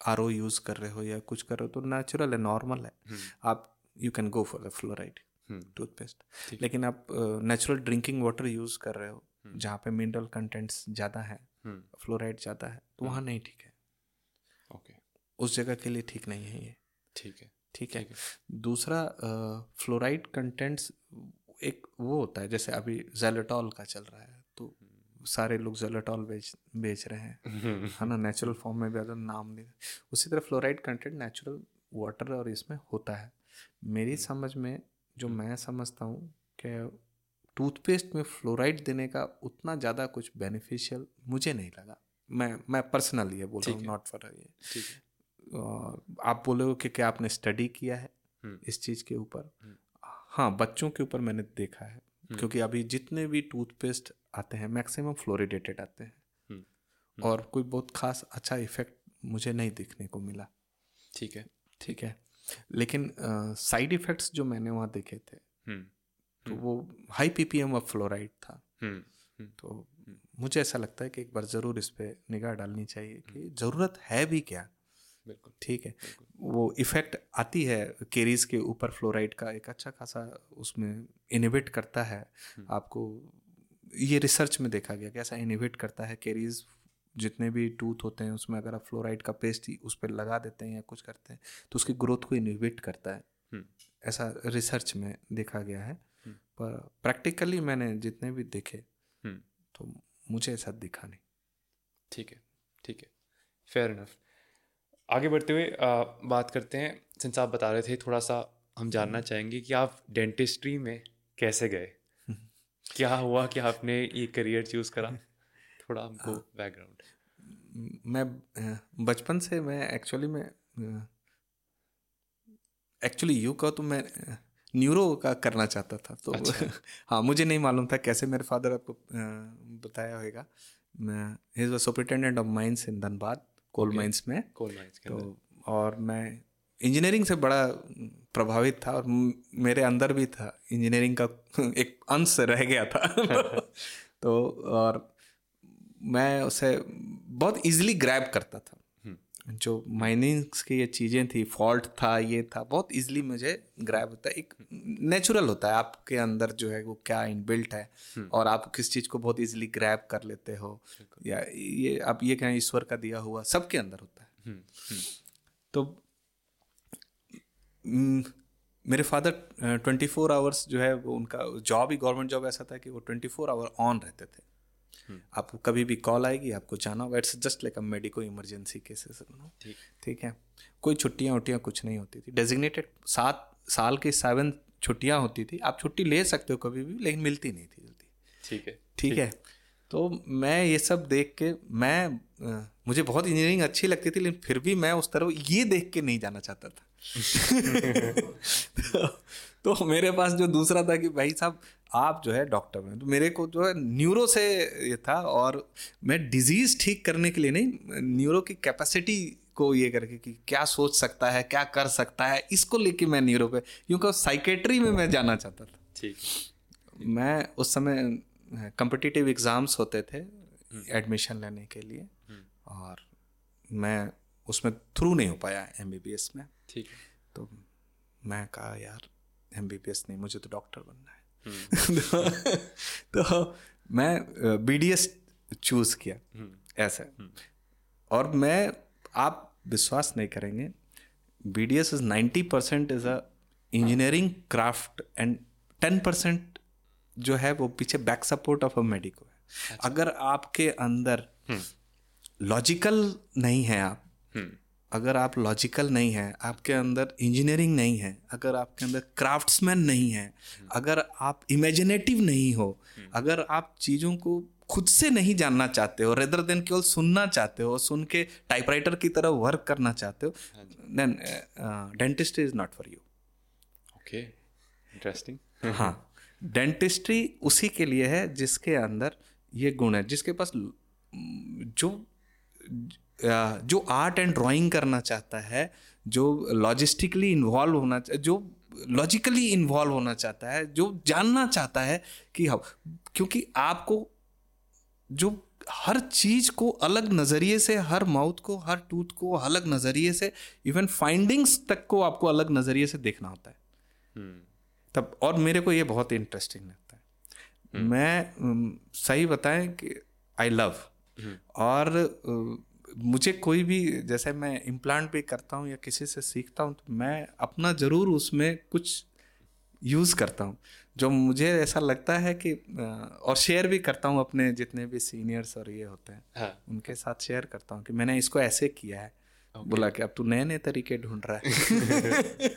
आरओ यूज़ कर रहे हो या कुछ कर रहे हो तो नेचुरल है नॉर्मल है। हम्म, आप you can go for the fluoride hmm, toothpaste लेकिन आप नेचुरल ड्रिंकिंग वाटर यूज़ कर रहे हो जहाँ पे मिनरल कंटेंट्स ज़्यादा है हम्म, फ्लोराइड ज़्यादा है तो वहाँ नहीं ठीक है। ओके। उस जगह के लिए ठीक नहीं है ये। ठीक है। ठीक है। दूसरा फ्लोराइड कंटेंट्स एक वो होता है जैसे अभी जेलेटॉल का चल रहा है तो सारे लोग जेलेटॉल बेच बेच रहे हैं। है ना? नेचुरल फॉर्म में भी अगर नाम नहीं उसी तरह फ्लोराइड कंटेंट नेचुरल वाटर और इसमें होता है। मेरी समझ में जो मैं समझता हूँ कि टूथपेस्ट में फ्लोराइड देने का उतना ज़्यादा कुछ बेनिफिशियल मुझे नहीं लगा। मैं मैं पर्सनली ये बोल रहा हूँ नॉट फॉर ये। आप बोले हो कि क्या आपने स्टडी किया है हम्म। इस चीज़ के ऊपर? हाँ बच्चों के ऊपर मैंने देखा है। क्योंकि अभी जितने भी टूथपेस्ट आते हैं मैक्सिमम फ्लोरिडेटेड आते हैं। हम्म, और कोई बहुत खास अच्छा इफ़ेक्ट मुझे नहीं देखने को मिला। ठीक है। ठीक है? लेकिन साइड uh, इफेक्ट्स जो मैंने वहाँ देखे थे हम्म, तो वो हाई पीपीएम ऑफ़ फ्लोराइड था। हम्म, हम्म, तो मुझे ऐसा लगता है कि एक बार ज़रूर इस पर निगाह डालनी चाहिए कि ज़रूरत है भी क्या? बिल्कुल। ठीक है। वो इफ़ेक्ट आती है केरीज के ऊपर फ्लोराइड का एक अच्छा खासा उसमें इनिबिट करता है। आपको ये रिसर्च में देखा गया कि ऐसा इनिबिट करता है केरीज जितने भी टूथ होते हैं उसमें अगर आप फ्लोराइड का पेस्ट ही उस पर लगा देते हैं या कुछ करते हैं तो उसकी ग्रोथ को इनिबिट करता है। हम्म, ऐसा रिसर्च में देखा गया है। पर प्रैक्टिकली मैंने जितने भी देखे हम्म, तो मुझे ऐसा दिखा नहीं। ठीक है ठीक है। फेयर इनफ आगे बढ़ते हुए आ, बात करते हैं। सिंस आप बता रहे थे थोड़ा सा हम जानना चाहेंगे कि आप डेंटिस्ट्री में कैसे गए? क्या हुआ कि आपने ये करियर चूज़ करा? थोड़ा हमको बैकग्राउंड मैं बचपन से मैं एक्चुअली में एक्चुअली यू का तो मैं न्यूरो का करना चाहता था तो अच्छा। हाँ मुझे नहीं मालूम था कैसे मेरे फादर आपको बताया होगा। मैं his superintendent of mines in Dhanbad coal mines में। कोल माइंस के तो और मैं इंजीनियरिंग से बड़ा प्रभावित था और मेरे अंदर भी था। इंजीनियरिंग का एक अंश रह गया था। तो और मैं उसे बहुत इजीली ग्रैब करता था। जो माइनिंग्स की ये चीज़ें थी फॉल्ट था ये था बहुत इजीली मुझे ग्रैब होता है। एक नेचुरल होता है आपके अंदर जो है वो क्या इनबिल्ट है और आप किस चीज़ को बहुत इजीली ग्रैब कर लेते हो। या ये आप ये कहें ईश्वर का दिया हुआ सबके अंदर होता है। तो हम्म, मेरे फादर ट्वेंटी फोर आवर्स जो है वो उनका जॉब ही गवर्नमेंट जॉब ऐसा था कि वो ट्वेंटी फोर आवर ऑन रहते थे। आपको कभी भी कॉल आएगी आपको जाना होगा। It's just like a medico emergency cases ठीक। है? कोई छुट्टियाँ उट्टियाँ कुछ नहीं होती थी। डेजिग्नेटेड सात साल की सेवन छुट्टियाँ होती थी। आप छुट्टी ले सकते हो कभी भी लेकिन मिलती नहीं थी जल्दी। ठीक है। ठीक है? तो मैं ये सब देख के मैं मुझे बहुत इंजीनियरिंग अच्छी लगती थी लेकिन फिर भी मैं उस तरफ़ ये देख के नहीं जाना चाहता था। तो, तो मेरे पास जो दूसरा था कि भाई साहब आप जो है डॉक्टर बने। तो मेरे को जो है न्यूरो से ये था और मैं डिज़ीज़ ठीक करने के लिए नहीं न्यूरो की कैपेसिटी को ये करके कि क्या सोच सकता है क्या कर सकता है इसको लेके मैं न्यूरो पे क्योंकि साइकेट्री में मैं जाना चाहता था। ठीक। मैं उस समय कम्पिटिटिव एग्ज़ाम्स होते थे एडमिशन लेने के लिए और मैं उसमें थ्रू नहीं हो पाया एमबीबीएस में। ठीक तो मैं कहा यार एम नहीं मुझे तो डॉक्टर बनना है हम्म। तो मैं बी डी एस चूज़ किया हम्म। ऐसा हम्म। और मैं आप विश्वास नहीं करेंगे B D S is ninety percent is a engineering craft and ten percent जो है वो पीछे back support of a medico है अच्छा। अगर आपके अंदर लॉजिकल नहीं है आप अगर आप लॉजिकल नहीं है आपके अंदर इंजीनियरिंग नहीं है अगर आपके अंदर क्राफ्ट्समैन नहीं है अगर आप इमेजिनेटिव नहीं हो अगर आप चीज़ों को खुद से नहीं जानना चाहते हो रेदर देन केवल सुनना चाहते हो सुन के टाइपराइटर की तरह वर्क करना चाहते हो then dentistry is not for you okay interesting हाँ डेंटिस्ट्री उसी के लिए है जिसके अंदर ये गुण है जिसके पास जो जो आर्ट एंड ड्राइंग करना चाहता है जो लॉजिस्टिकली इन्वॉल्व होना जो लॉजिकली इन्वॉल्व होना चाहता है जो जानना चाहता है कि हाँ क्योंकि आपको जो हर चीज़ को अलग नज़रिए से हर माउथ को हर टूथ को अलग नज़रिए से इवन फाइंडिंग्स तक को आपको अलग नज़रिए से देखना होता है हम्म। तब और मेरे को ये बहुत इंटरेस्टिंग लगता है हम्म। मैं सही बताएँ कि आई लव हम्म। और मुझे कोई भी जैसे मैं इम्प्लांट भी करता हूँ या किसी से सीखता हूँ तो मैं अपना ज़रूर उसमें कुछ यूज़ करता हूँ जो मुझे ऐसा लगता है कि और शेयर भी करता हूँ अपने जितने भी सीनियर्स और ये होते हैं हाँ. उनके साथ शेयर करता हूँ कि मैंने इसको ऐसे किया है okay. बोला कि अब तू नए नए तरीके ढूंढ रहा है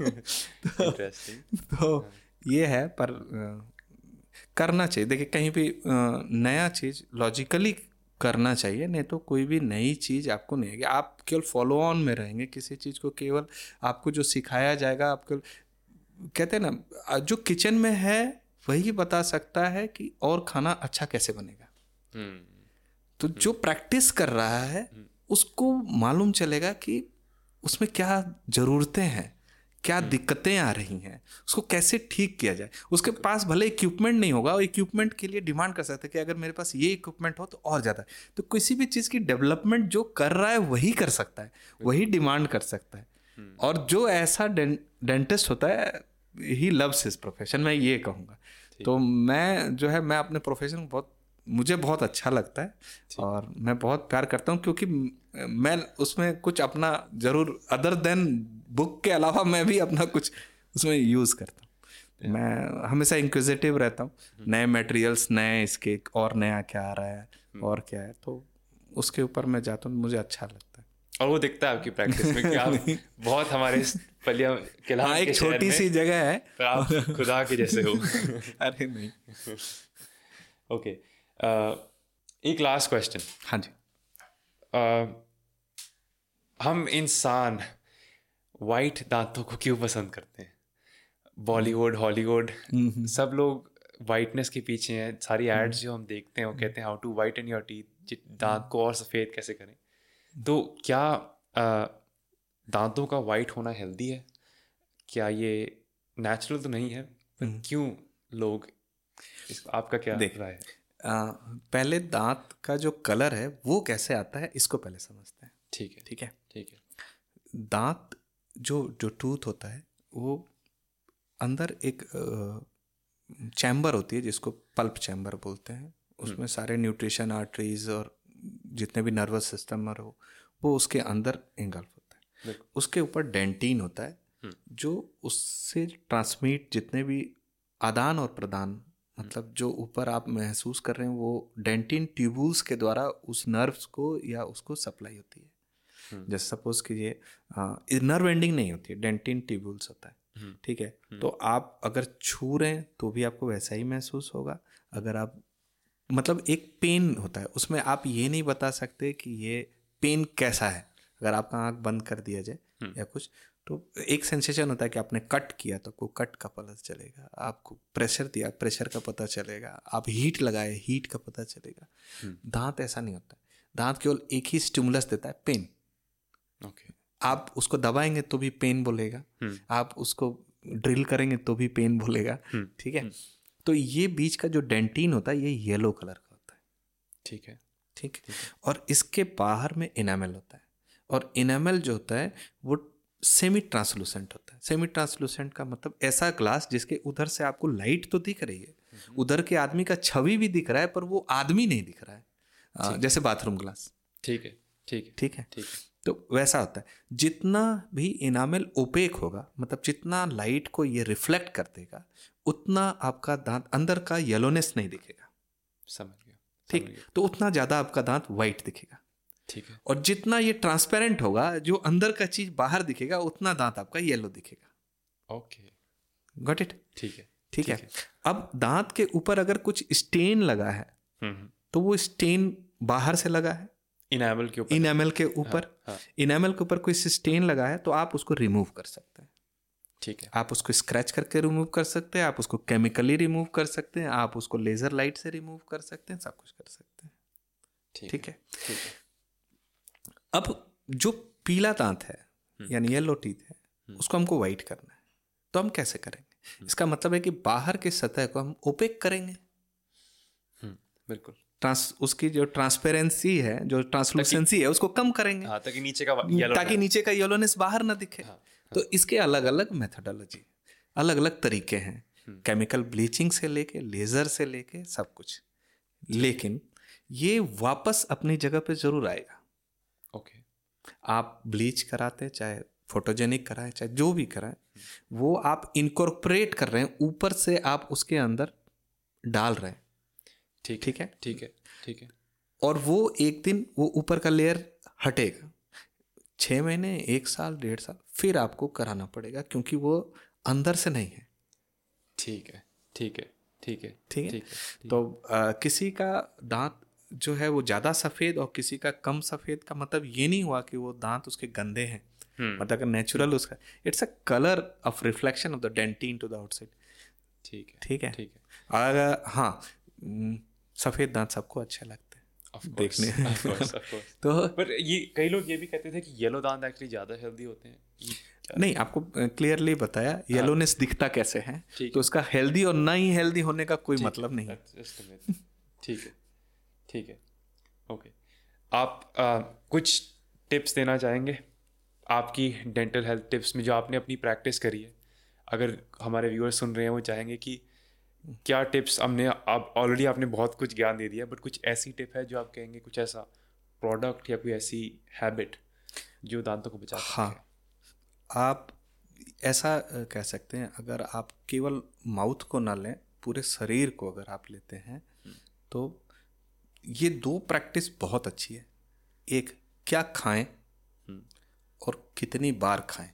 तो, तो हाँ. ये है पर करना चाहिए देखिए कहीं भी नया चीज़ लॉजिकली करना चाहिए नहीं तो कोई भी नई चीज़ आपको नहीं आएगी आप केवल फॉलो ऑन में रहेंगे किसी चीज़ को केवल आपको जो सिखाया जाएगा आप केवल कहते हैं ना जो किचन में है वही बता सकता है कि और खाना अच्छा कैसे बनेगा हम्म। तो जो प्रैक्टिस कर रहा है हम्म। उसको मालूम चलेगा कि उसमें क्या ज़रूरतें हैं क्या दिक्कतें आ रही हैं? उसको कैसे ठीक किया जाए? उसके पास भले इक्विपमेंट नहीं होगा और इक्विपमेंट के लिए डिमांड कर सकते कि अगर मेरे पास ये इक्विपमेंट हो तो और ज़्यादा। तो किसी भी चीज़ की डेवलपमेंट जो कर रहा है वही कर सकता है वही डिमांड कर सकता है। हम्म। और जो ऐसा डेंटिस्ट होता है ही लव्स हिज प्रोफेशन मैं ये कहूँगा। तो मैं जो है मैं अपने प्रोफेशन को बहुत मुझे बहुत अच्छा लगता है और मैं बहुत प्यार करता हूँ क्योंकि मैं उसमें कुछ अपना ज़रूर अदर देन बुक के अलावा मैं भी अपना कुछ उसमें यूज़ करता हूँ। मैं हमेशा इंक्विजिटिव रहता हूँ। हम्म। नए मटेरियल्स नए इसके और नया क्या आ रहा है हम्म। और क्या है तो उसके ऊपर मैं जाता हूँ मुझे अच्छा लगता है। और वो दिखता है आपकी प्रैक्टिस में कि आप बहुत हमारे पलिया किला हाँ, एक छोटी सी जगह है। तो आप खुदा के जैसे हो। अरे नहीं। ओके एक लास्ट क्वेश्चन हाँ जी। हम इंसान वाइट दांतों को क्यों पसंद करते हैं? बॉलीवुड हॉलीवुड सब लोग वाइटनेस के पीछे हैं। सारी एड्स जो हम देखते हैं वो कहते हैं how to whiten your teeth दांत को और सफ़ेद कैसे करें? तो क्या दांतों का वाइट होना हेल्दी है? क्या ये नेचुरल तो नहीं है? पर क्यों लोग आपका क्या देख रहा है? आ, पहले दांत का जो कलर है वो कैसे आता है इसको पहले समझते हैं। ठीक है। ठीक है? ठीक है। दांत जो जो टूथ होता है वो अंदर एक चैम्बर होती है जिसको पल्प चैम्बर बोलते हैं। उसमें हम्म। सारे न्यूट्रिशन आर्टरीज और जितने भी नर्वस सिस्टम और हो वो उसके अंदर इंगल्फ होता है। उसके ऊपर डेंटीन होता है जो उससे ट्रांसमिट जितने भी आदान और प्रदान मतलब जो ऊपर आप महसूस कर रहे हैं वो डेंटिन ट्यूबुल्स के द्वारा उस नर्व्स को या उसको सप्लाई होती है। जैसे सपोज़ कीजिए नर्व एंडिंग नहीं होती है डेंटिन ट्यूबुल्स होता है ठीक है? तो आप अगर छू रहे हैं तो भी आपको वैसा ही महसूस होगा। अगर आप मतलब एक पेन होता है उसमें आप ये नहीं बता सकते कि ये पेन कैसा है। अगर आपका आँख बंद कर दिया जाए या कुछ तो एक सेंसेशन होता है कि आपने कट किया तो आपको कट का पता चलेगा। आपको प्रेशर दिया प्रेशर का पता चलेगा। आप हीट लगाए हीट का पता चलेगा। दांत ऐसा नहीं होता दांत केवल एक ही स्टिमुलस देता है पेन ओके आप उसको दबाएँगे तो भी पेन बोलेगा। आप उसको ड्रिल करेंगे तो भी पेन बोलेगा। ठीक है? तो ये बीच का जो डेंटीन होता है ये येलो कलर का होता है। ठीक है। ठीक है? और इसके बाहर में इनामल होता है। और इनामल जो होता है वो सेमी ट्रांसलूसेंट होता है। सेमी ट्रांसलूसेंट का मतलब ऐसा ग्लास जिसके उधर से आपको लाइट तो दिख रही है। उधर के आदमी का छवि भी दिख रहा है पर वो आदमी नहीं दिख रहा है। जैसे बाथरूम ग्लास ठीक है। ठीक है। ठीक है? ठीक है। तो वैसा होता है। जितना भी इनामल ओपेक होगा मतलब जितना लाइट को ये रिफ्लेक्ट कर देगा उतना आपका दांत अंदर का येलोनेस नहीं दिखेगा। समझ गया ठीक? तो उतना ज़्यादा आपका दांत वाइट दिखेगा। ठीक है। और जितना ये ट्रांसपेरेंट होगा जो अंदर का चीज़ बाहर दिखेगा उतना दांत आपका येलो दिखेगा। ओके गॉट इट ठीक है। ठीक है। अब दांत के ऊपर अगर कुछ स्टेन लगा है हम्म, हम्म। तो वो स्टेन बाहर से लगा है। इनेमल के ऊपर इनेमल के ऊपर? हाँ, हाँ. इनेमल के ऊपर कोई स्टेन लगा है तो आप उसको रिमूव कर सकते हैं। ठीक है। आप उसको स्क्रैच करके रिमूव कर सकते हैं आप उसको केमिकली रिमूव कर सकते हैं आप उसको लेजर लाइट से रिमूव कर सकते हैं सब कुछ कर सकते हैं। ठीक है। ठीक है। अब जो पीला दांत है हम्म। यानी येलो टीथ है हम्म। उसको हमको वाइट करना है। तो हम कैसे करेंगे? हम्म। इसका मतलब है कि बाहर के सतह को हम ओपेक करेंगे। बिल्कुल। ट्रांस उसकी जो ट्रांसपेरेंसी है जो ट्रांसलूसेंसी है उसको कम करेंगे। हाँ, ताकि नीचे का ताकि नीचे का येलोनेस बाहर ना दिखे। हाँ, हाँ. तो इसके अलग अलग मेथडोलॉजी अलग अलग तरीके हैं। केमिकल ब्लीचिंग से लेके लेजर से लेके सब कुछ। लेकिन ये वापस अपनी जगह पे ज़रूर आएगा। ओके। आप ब्लीच कराते चाहे फोटोजेनिक कराए चाहे जो भी कराए वो आप इनकॉर्पोरेट कर रहे हैं ऊपर से आप उसके अंदर डाल रहे हैं। ठीक ठीक है? ठीक है ठीक है। और वो एक दिन वो ऊपर का लेयर हटेगा। छः महीने एक साल डेढ़ साल फिर आपको कराना पड़ेगा क्योंकि वो अंदर से नहीं है। ठीक है ठीक है ठीक है ठीक है? तो आ, किसी का दांत जो है वो ज़्यादा सफ़ेद और किसी का कम सफ़ेद का मतलब ये नहीं हुआ कि वो दांत उसके गंदे हैं। हम्म। मतलब अगर नेचुरल उसका it's a colour of reflection of the dentin to the outside ठीक है ठीक है? ठीक है। अगर हाँ सफ़ेद दांत सबको अच्छे लगते हैं। देखने। तो पर ये कई लोग ये भी कहते थे कि येलो दांत एक्चुअली ज़्यादा हेल्दी होते हैं। नहीं आपको क्लियरली बताया येलोनेस हाँ। दिखता कैसे है? तो उसका हेल्दी और ना ही हेल्दी होने का कोई मतलब नहीं ठीक है। ठीक है। ओके आप आ, कुछ टिप्स देना चाहेंगे? आपकी डेंटल हेल्थ टिप्स में जो आपने अपनी प्रैक्टिस करी है। अगर हमारे व्यूअर्स सुन रहे हैं वो चाहेंगे कि क्या टिप्स? हमने आप ऑलरेडी आपने बहुत कुछ ज्ञान दे दिया बट कुछ ऐसी टिप है जो आप कहेंगे कुछ ऐसा प्रोडक्ट या कोई ऐसी हैबिट जो दांतों को बचा हाँ। आप ऐसा कह सकते हैं अगर आप केवल माउथ को ना लें पूरे शरीर को अगर आप लेते हैं तो ये दो प्रैक्टिस बहुत अच्छी है। एक क्या खाएँ? हम्म। और कितनी बार खाएँ?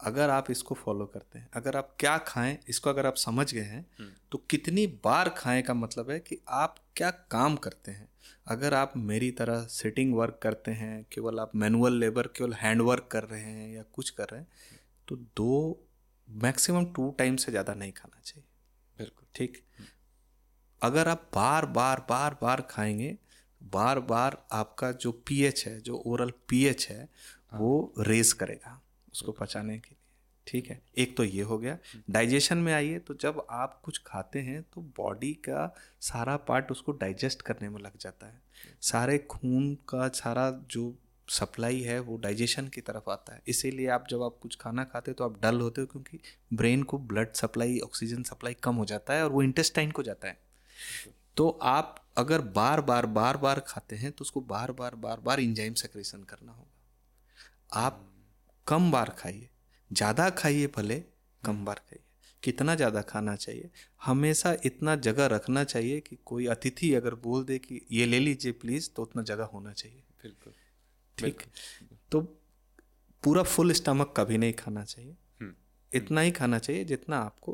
अगर आप इसको फॉलो करते हैं अगर आप क्या खाएँ इसको अगर आप समझ गए हैं हम्म। तो कितनी बार खाएँ का मतलब है कि आप क्या काम करते हैं। अगर आप मेरी तरह सिटिंग वर्क करते हैं केवल आप मैनुअल लेबर केवल हैंड वर्क कर रहे हैं या कुछ कर रहे हैं तो दो मैक्सिमम टू टाइम से ज़्यादा नहीं खाना चाहिए। बिल्कुल। ठीक? अगर आप बार बार बार बार खाएँगे बार बार आपका जो पीएच है जो ओरल पीएच है हाँ। वो रेज करेगा। उसको पचाने के लिए। ठीक है? एक तो ये हो गया। डाइजेशन में आइए तो जब आप कुछ खाते हैं तो बॉडी का सारा पार्ट उसको डाइजेस्ट करने में लग जाता है। सारे खून का सारा जो सप्लाई है वो डाइजेशन की तरफ़ आता है। इसीलिए आप जब आप कुछ खाना खाते हो तो आप डल होते हो क्योंकि ब्रेन को ब्लड सप्लाई, ऑक्सीजन सप्लाई कम हो जाता है और वो इंटेस्टाइन को जाता है। तो आप अगर बार बार बार बार खाते हैं तो उसको बार बार बार बार इंजाइम सेक्रेशन करना होगा। आप कम बार खाइए। ज़्यादा खाइए भले कम बार खाइए। कितना ज़्यादा खाना चाहिए? हमेशा इतना जगह रखना चाहिए कि कोई अतिथि अगर बोल दे कि ये ले लीजिए प्लीज़ तो उतना जगह होना चाहिए। बिल्कुल। ठीक? तो पूरा फुल स्टमक कभी नहीं खाना चाहिए। हम्म, इतना ही खाना चाहिए जितना आपको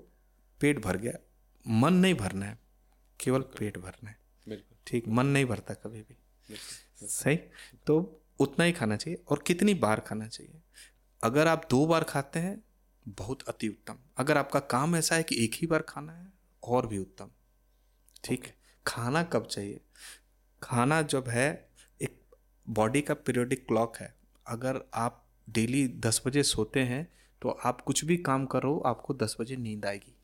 पेट भर गया। मन नहीं भरना है केवल पेट भरना है। बिल्कुल। ठीक? मन नहीं भरता कभी भी। सही? तो उतना ही खाना चाहिए और कितनी बार खाना चाहिए? अगर आप दो बार खाते हैं बहुत अति उत्तम। अगर आपका काम ऐसा है कि एक ही बार खाना है और भी उत्तम। ठीक है? खाना कब चाहिए? खाना जब है एक बॉडी का पीरियोडिक क्लॉक है। अगर आप डेली दस बजे सोते हैं तो आप कुछ भी काम करो आपको दस बजे नींद आएगी।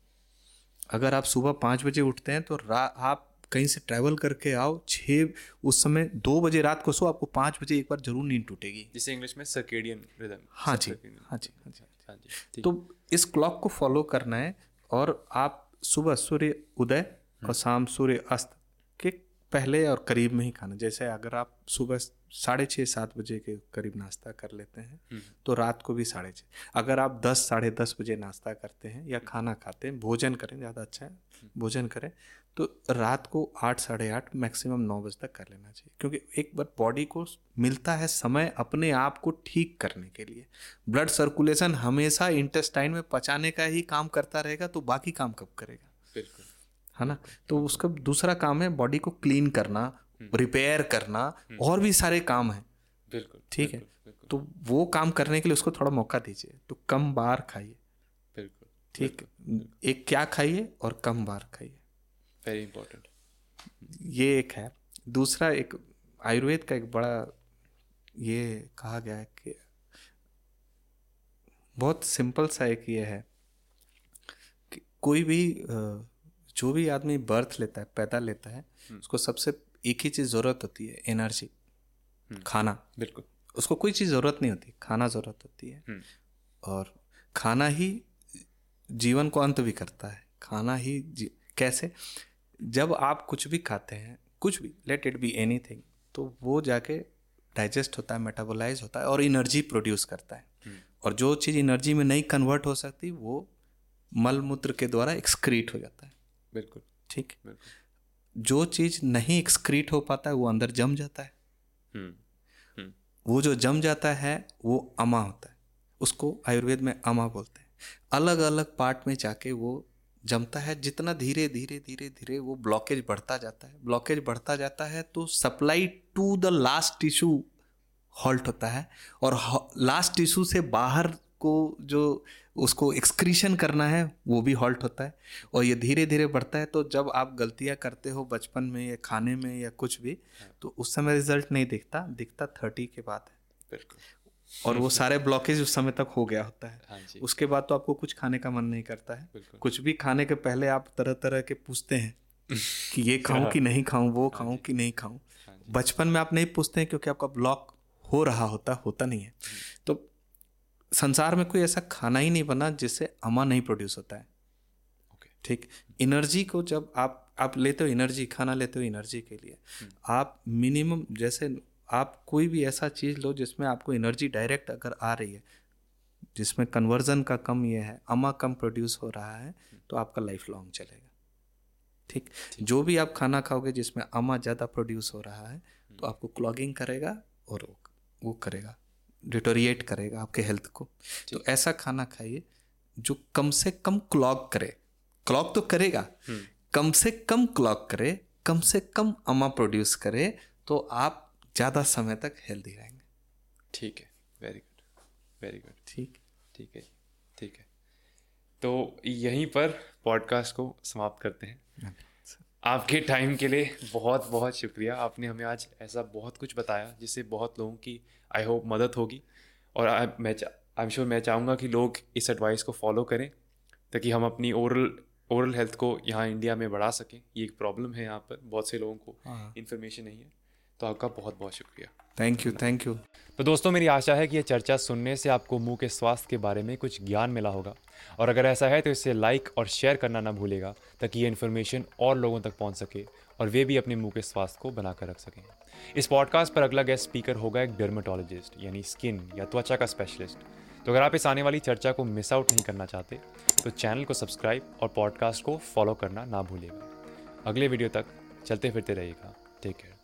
अगर आप सुबह पाँच बजे उठते हैं तो रा आप कहीं से ट्रैवल करके आओ छः उस समय दो बजे रात को सो आपको पाँच बजे एक बार ज़रूर नींद टूटेगी। जिसे इंग्लिश में सर्केडियन रिदम हाँ जी हाँ जी हाँ जी। हाँ जी तो इस क्लॉक को फॉलो करना है और आप सुबह सूर्य उदय और शाम सूर्य अस्त के पहले और करीब में ही खाना। जैसे अगर आप सुबह साढ़े छः सात बजे के करीब नाश्ता कर लेते हैं तो रात को भी साढ़े छः अगर आप दस साढ़े दस बजे नाश्ता करते हैं या खाना खाते हैं भोजन करें ज़्यादा अच्छा है भोजन करें तो रात को आठ साढ़े आठ मैक्सिमम नौ बजे तक कर लेना चाहिए। क्योंकि एक बार बॉडी को मिलता है समय अपने आप को ठीक करने के लिए। ब्लड सर्कुलेशन हमेशा इंटेस्टाइन में पचाने का ही काम करता रहेगा तो बाकी काम कब करेगा? बिल्कुल। है ना? तो उसका दूसरा काम है बॉडी को क्लीन करना रिपेयर करना और भी सारे काम हैं। बिल्कुल ठीक है? बिल्कुल तो वो काम करने के लिए उसको थोड़ा मौका दीजिए। तो कम बार खाइए। बिल्कुल ठीक एक क्या खाइए और कम बार खाइए। वेरी इंपॉर्टेंट ये एक है। दूसरा एक आयुर्वेद का एक बड़ा ये कहा गया है कि बहुत सिंपल सा एक ये है कि कोई भी जो भी आदमी बर्थ लेता है पैदा लेता है उसको सबसे एक ही चीज़ ज़रूरत होती है एनर्जी। खाना। बिल्कुल। उसको कोई चीज़ ज़रूरत नहीं होती खाना ज़रूरत होती है। हम्म, और खाना ही जीवन को अंत भी करता है। खाना ही कैसे? जब आप कुछ भी खाते हैं कुछ भी let it be anything तो वो जाके डाइजेस्ट होता है मेटाबोलाइज होता है और एनर्जी प्रोड्यूस करता है। और जो चीज़ एनर्जी में नहीं कन्वर्ट हो सकती वो मल मूत्र के द्वारा एक्सक्रीट हो जाता है। बिल्कुल। ठीक? बिल्कुल। जो चीज़ नहीं एक्सक्रीट हो पाता है वो अंदर जम जाता है। हम्म, हम्म, वो जो जम जाता है वो अमा होता है। उसको आयुर्वेद में अमा बोलते हैं। अलग अलग पार्ट में जाके वो जमता है जितना धीरे धीरे धीरे धीरे वो ब्लॉकेज बढ़ता जाता है। ब्लॉकेज बढ़ता जाता है तो supply to the last tissue halt होता है और लास्ट टिश्यू से बाहर को जो उसको एक्सक्रीशन करना है वो भी हॉल्ट होता है और ये धीरे धीरे बढ़ता है। तो जब आप गलतियाँ करते हो बचपन में या खाने में या कुछ भी तो उस समय रिज़ल्ट नहीं दिखता दिखता थर्टी के बाद है। बिल्कुल। और वो सारे ब्लॉकेज उस समय तक हो गया होता है। हाँ जी। उसके बाद तो आपको कुछ खाने का मन नहीं करता है। कुछ भी खाने के पहले आप तरह तरह के पूछते हैं कि ये खाऊं कि नहीं खाऊं वो खाऊं कि नहीं खाऊं। हाँ बचपन में आप नहीं पूछते हैं क्योंकि आपका ब्लॉक हो रहा होता होता नहीं है। तो संसार में कोई ऐसा खाना ही नहीं बना जिससे अमा नहीं प्रोड्यूस होता है। ठीक? एनर्जी को जब आप आप लेते हो एनर्जी खाना लेते हो एनर्जी के लिए आप मिनिमम जैसे आप कोई भी ऐसा चीज़ लो जिसमें आपको एनर्जी डायरेक्ट अगर आ रही है जिसमें कन्वर्जन का कम ये है अमा कम प्रोड्यूस हो रहा है तो आपका लाइफ लॉन्ग चलेगा। ठीक? जो भी आप खाना खाओगे जिसमें अमा ज़्यादा प्रोड्यूस हो रहा है तो आपको क्लॉगिंग करेगा और वो करेगा डिटोरिएट करेगा आपके हेल्थ को। तो ऐसा खाना खाइए जो कम से कम क्लॉग करे। क्लॉग तो करेगा। कम से कम क्लॉग करे कम से कम अमा प्रोड्यूस करे तो आप ज़्यादा समय तक हेल्दी रहेंगे। ठीक है। वेरी गुड वेरी गुड ठीक? ठीक है ठीक है। तो यहीं पर पॉडकास्ट को समाप्त करते हैं। आपके टाइम के लिए बहुत बहुत शुक्रिया। आपने हमें आज ऐसा बहुत कुछ बताया जिससे बहुत लोगों की आई होप मदद होगी। और I- मैं आई एम श्योर मैं चाहूँगा कि लोग इस एडवाइस को फॉलो करें ताकि हम अपनी ओरल ओरल हेल्थ को यहाँ इंडिया में बढ़ा सकें। ये एक प्रॉब्लम है यहाँ पर। बहुत से लोगों को हाँ। इन्फॉर्मेशन नहीं है। तो आपका बहुत बहुत शुक्रिया। थैंक यू थैंक यू तो दोस्तों मेरी आशा है कि ये चर्चा सुनने से आपको मुँह के स्वास्थ्य के बारे में कुछ ज्ञान मिला होगा। और अगर ऐसा है तो इसे लाइक और शेयर करना ना भूलेगा ताकि ये इन्फॉर्मेशन और लोगों तक पहुँच सके और वे भी अपने मुँह के स्वास्थ्य को बनाकर रख सकें। इस पॉडकास्ट पर अगला गेस्ट स्पीकर होगा एक डर्मेटोलॉजिस्ट यानी स्किन या त्वचा का स्पेशलिस्ट। तो अगर आप इस आने वाली चर्चा को मिस आउट नहीं करना चाहते तो चैनल को सब्सक्राइब और पॉडकास्ट को फॉलो करना ना भूलिएगा। अगले वीडियो तक चलते फिरते रहिएगा। Take care.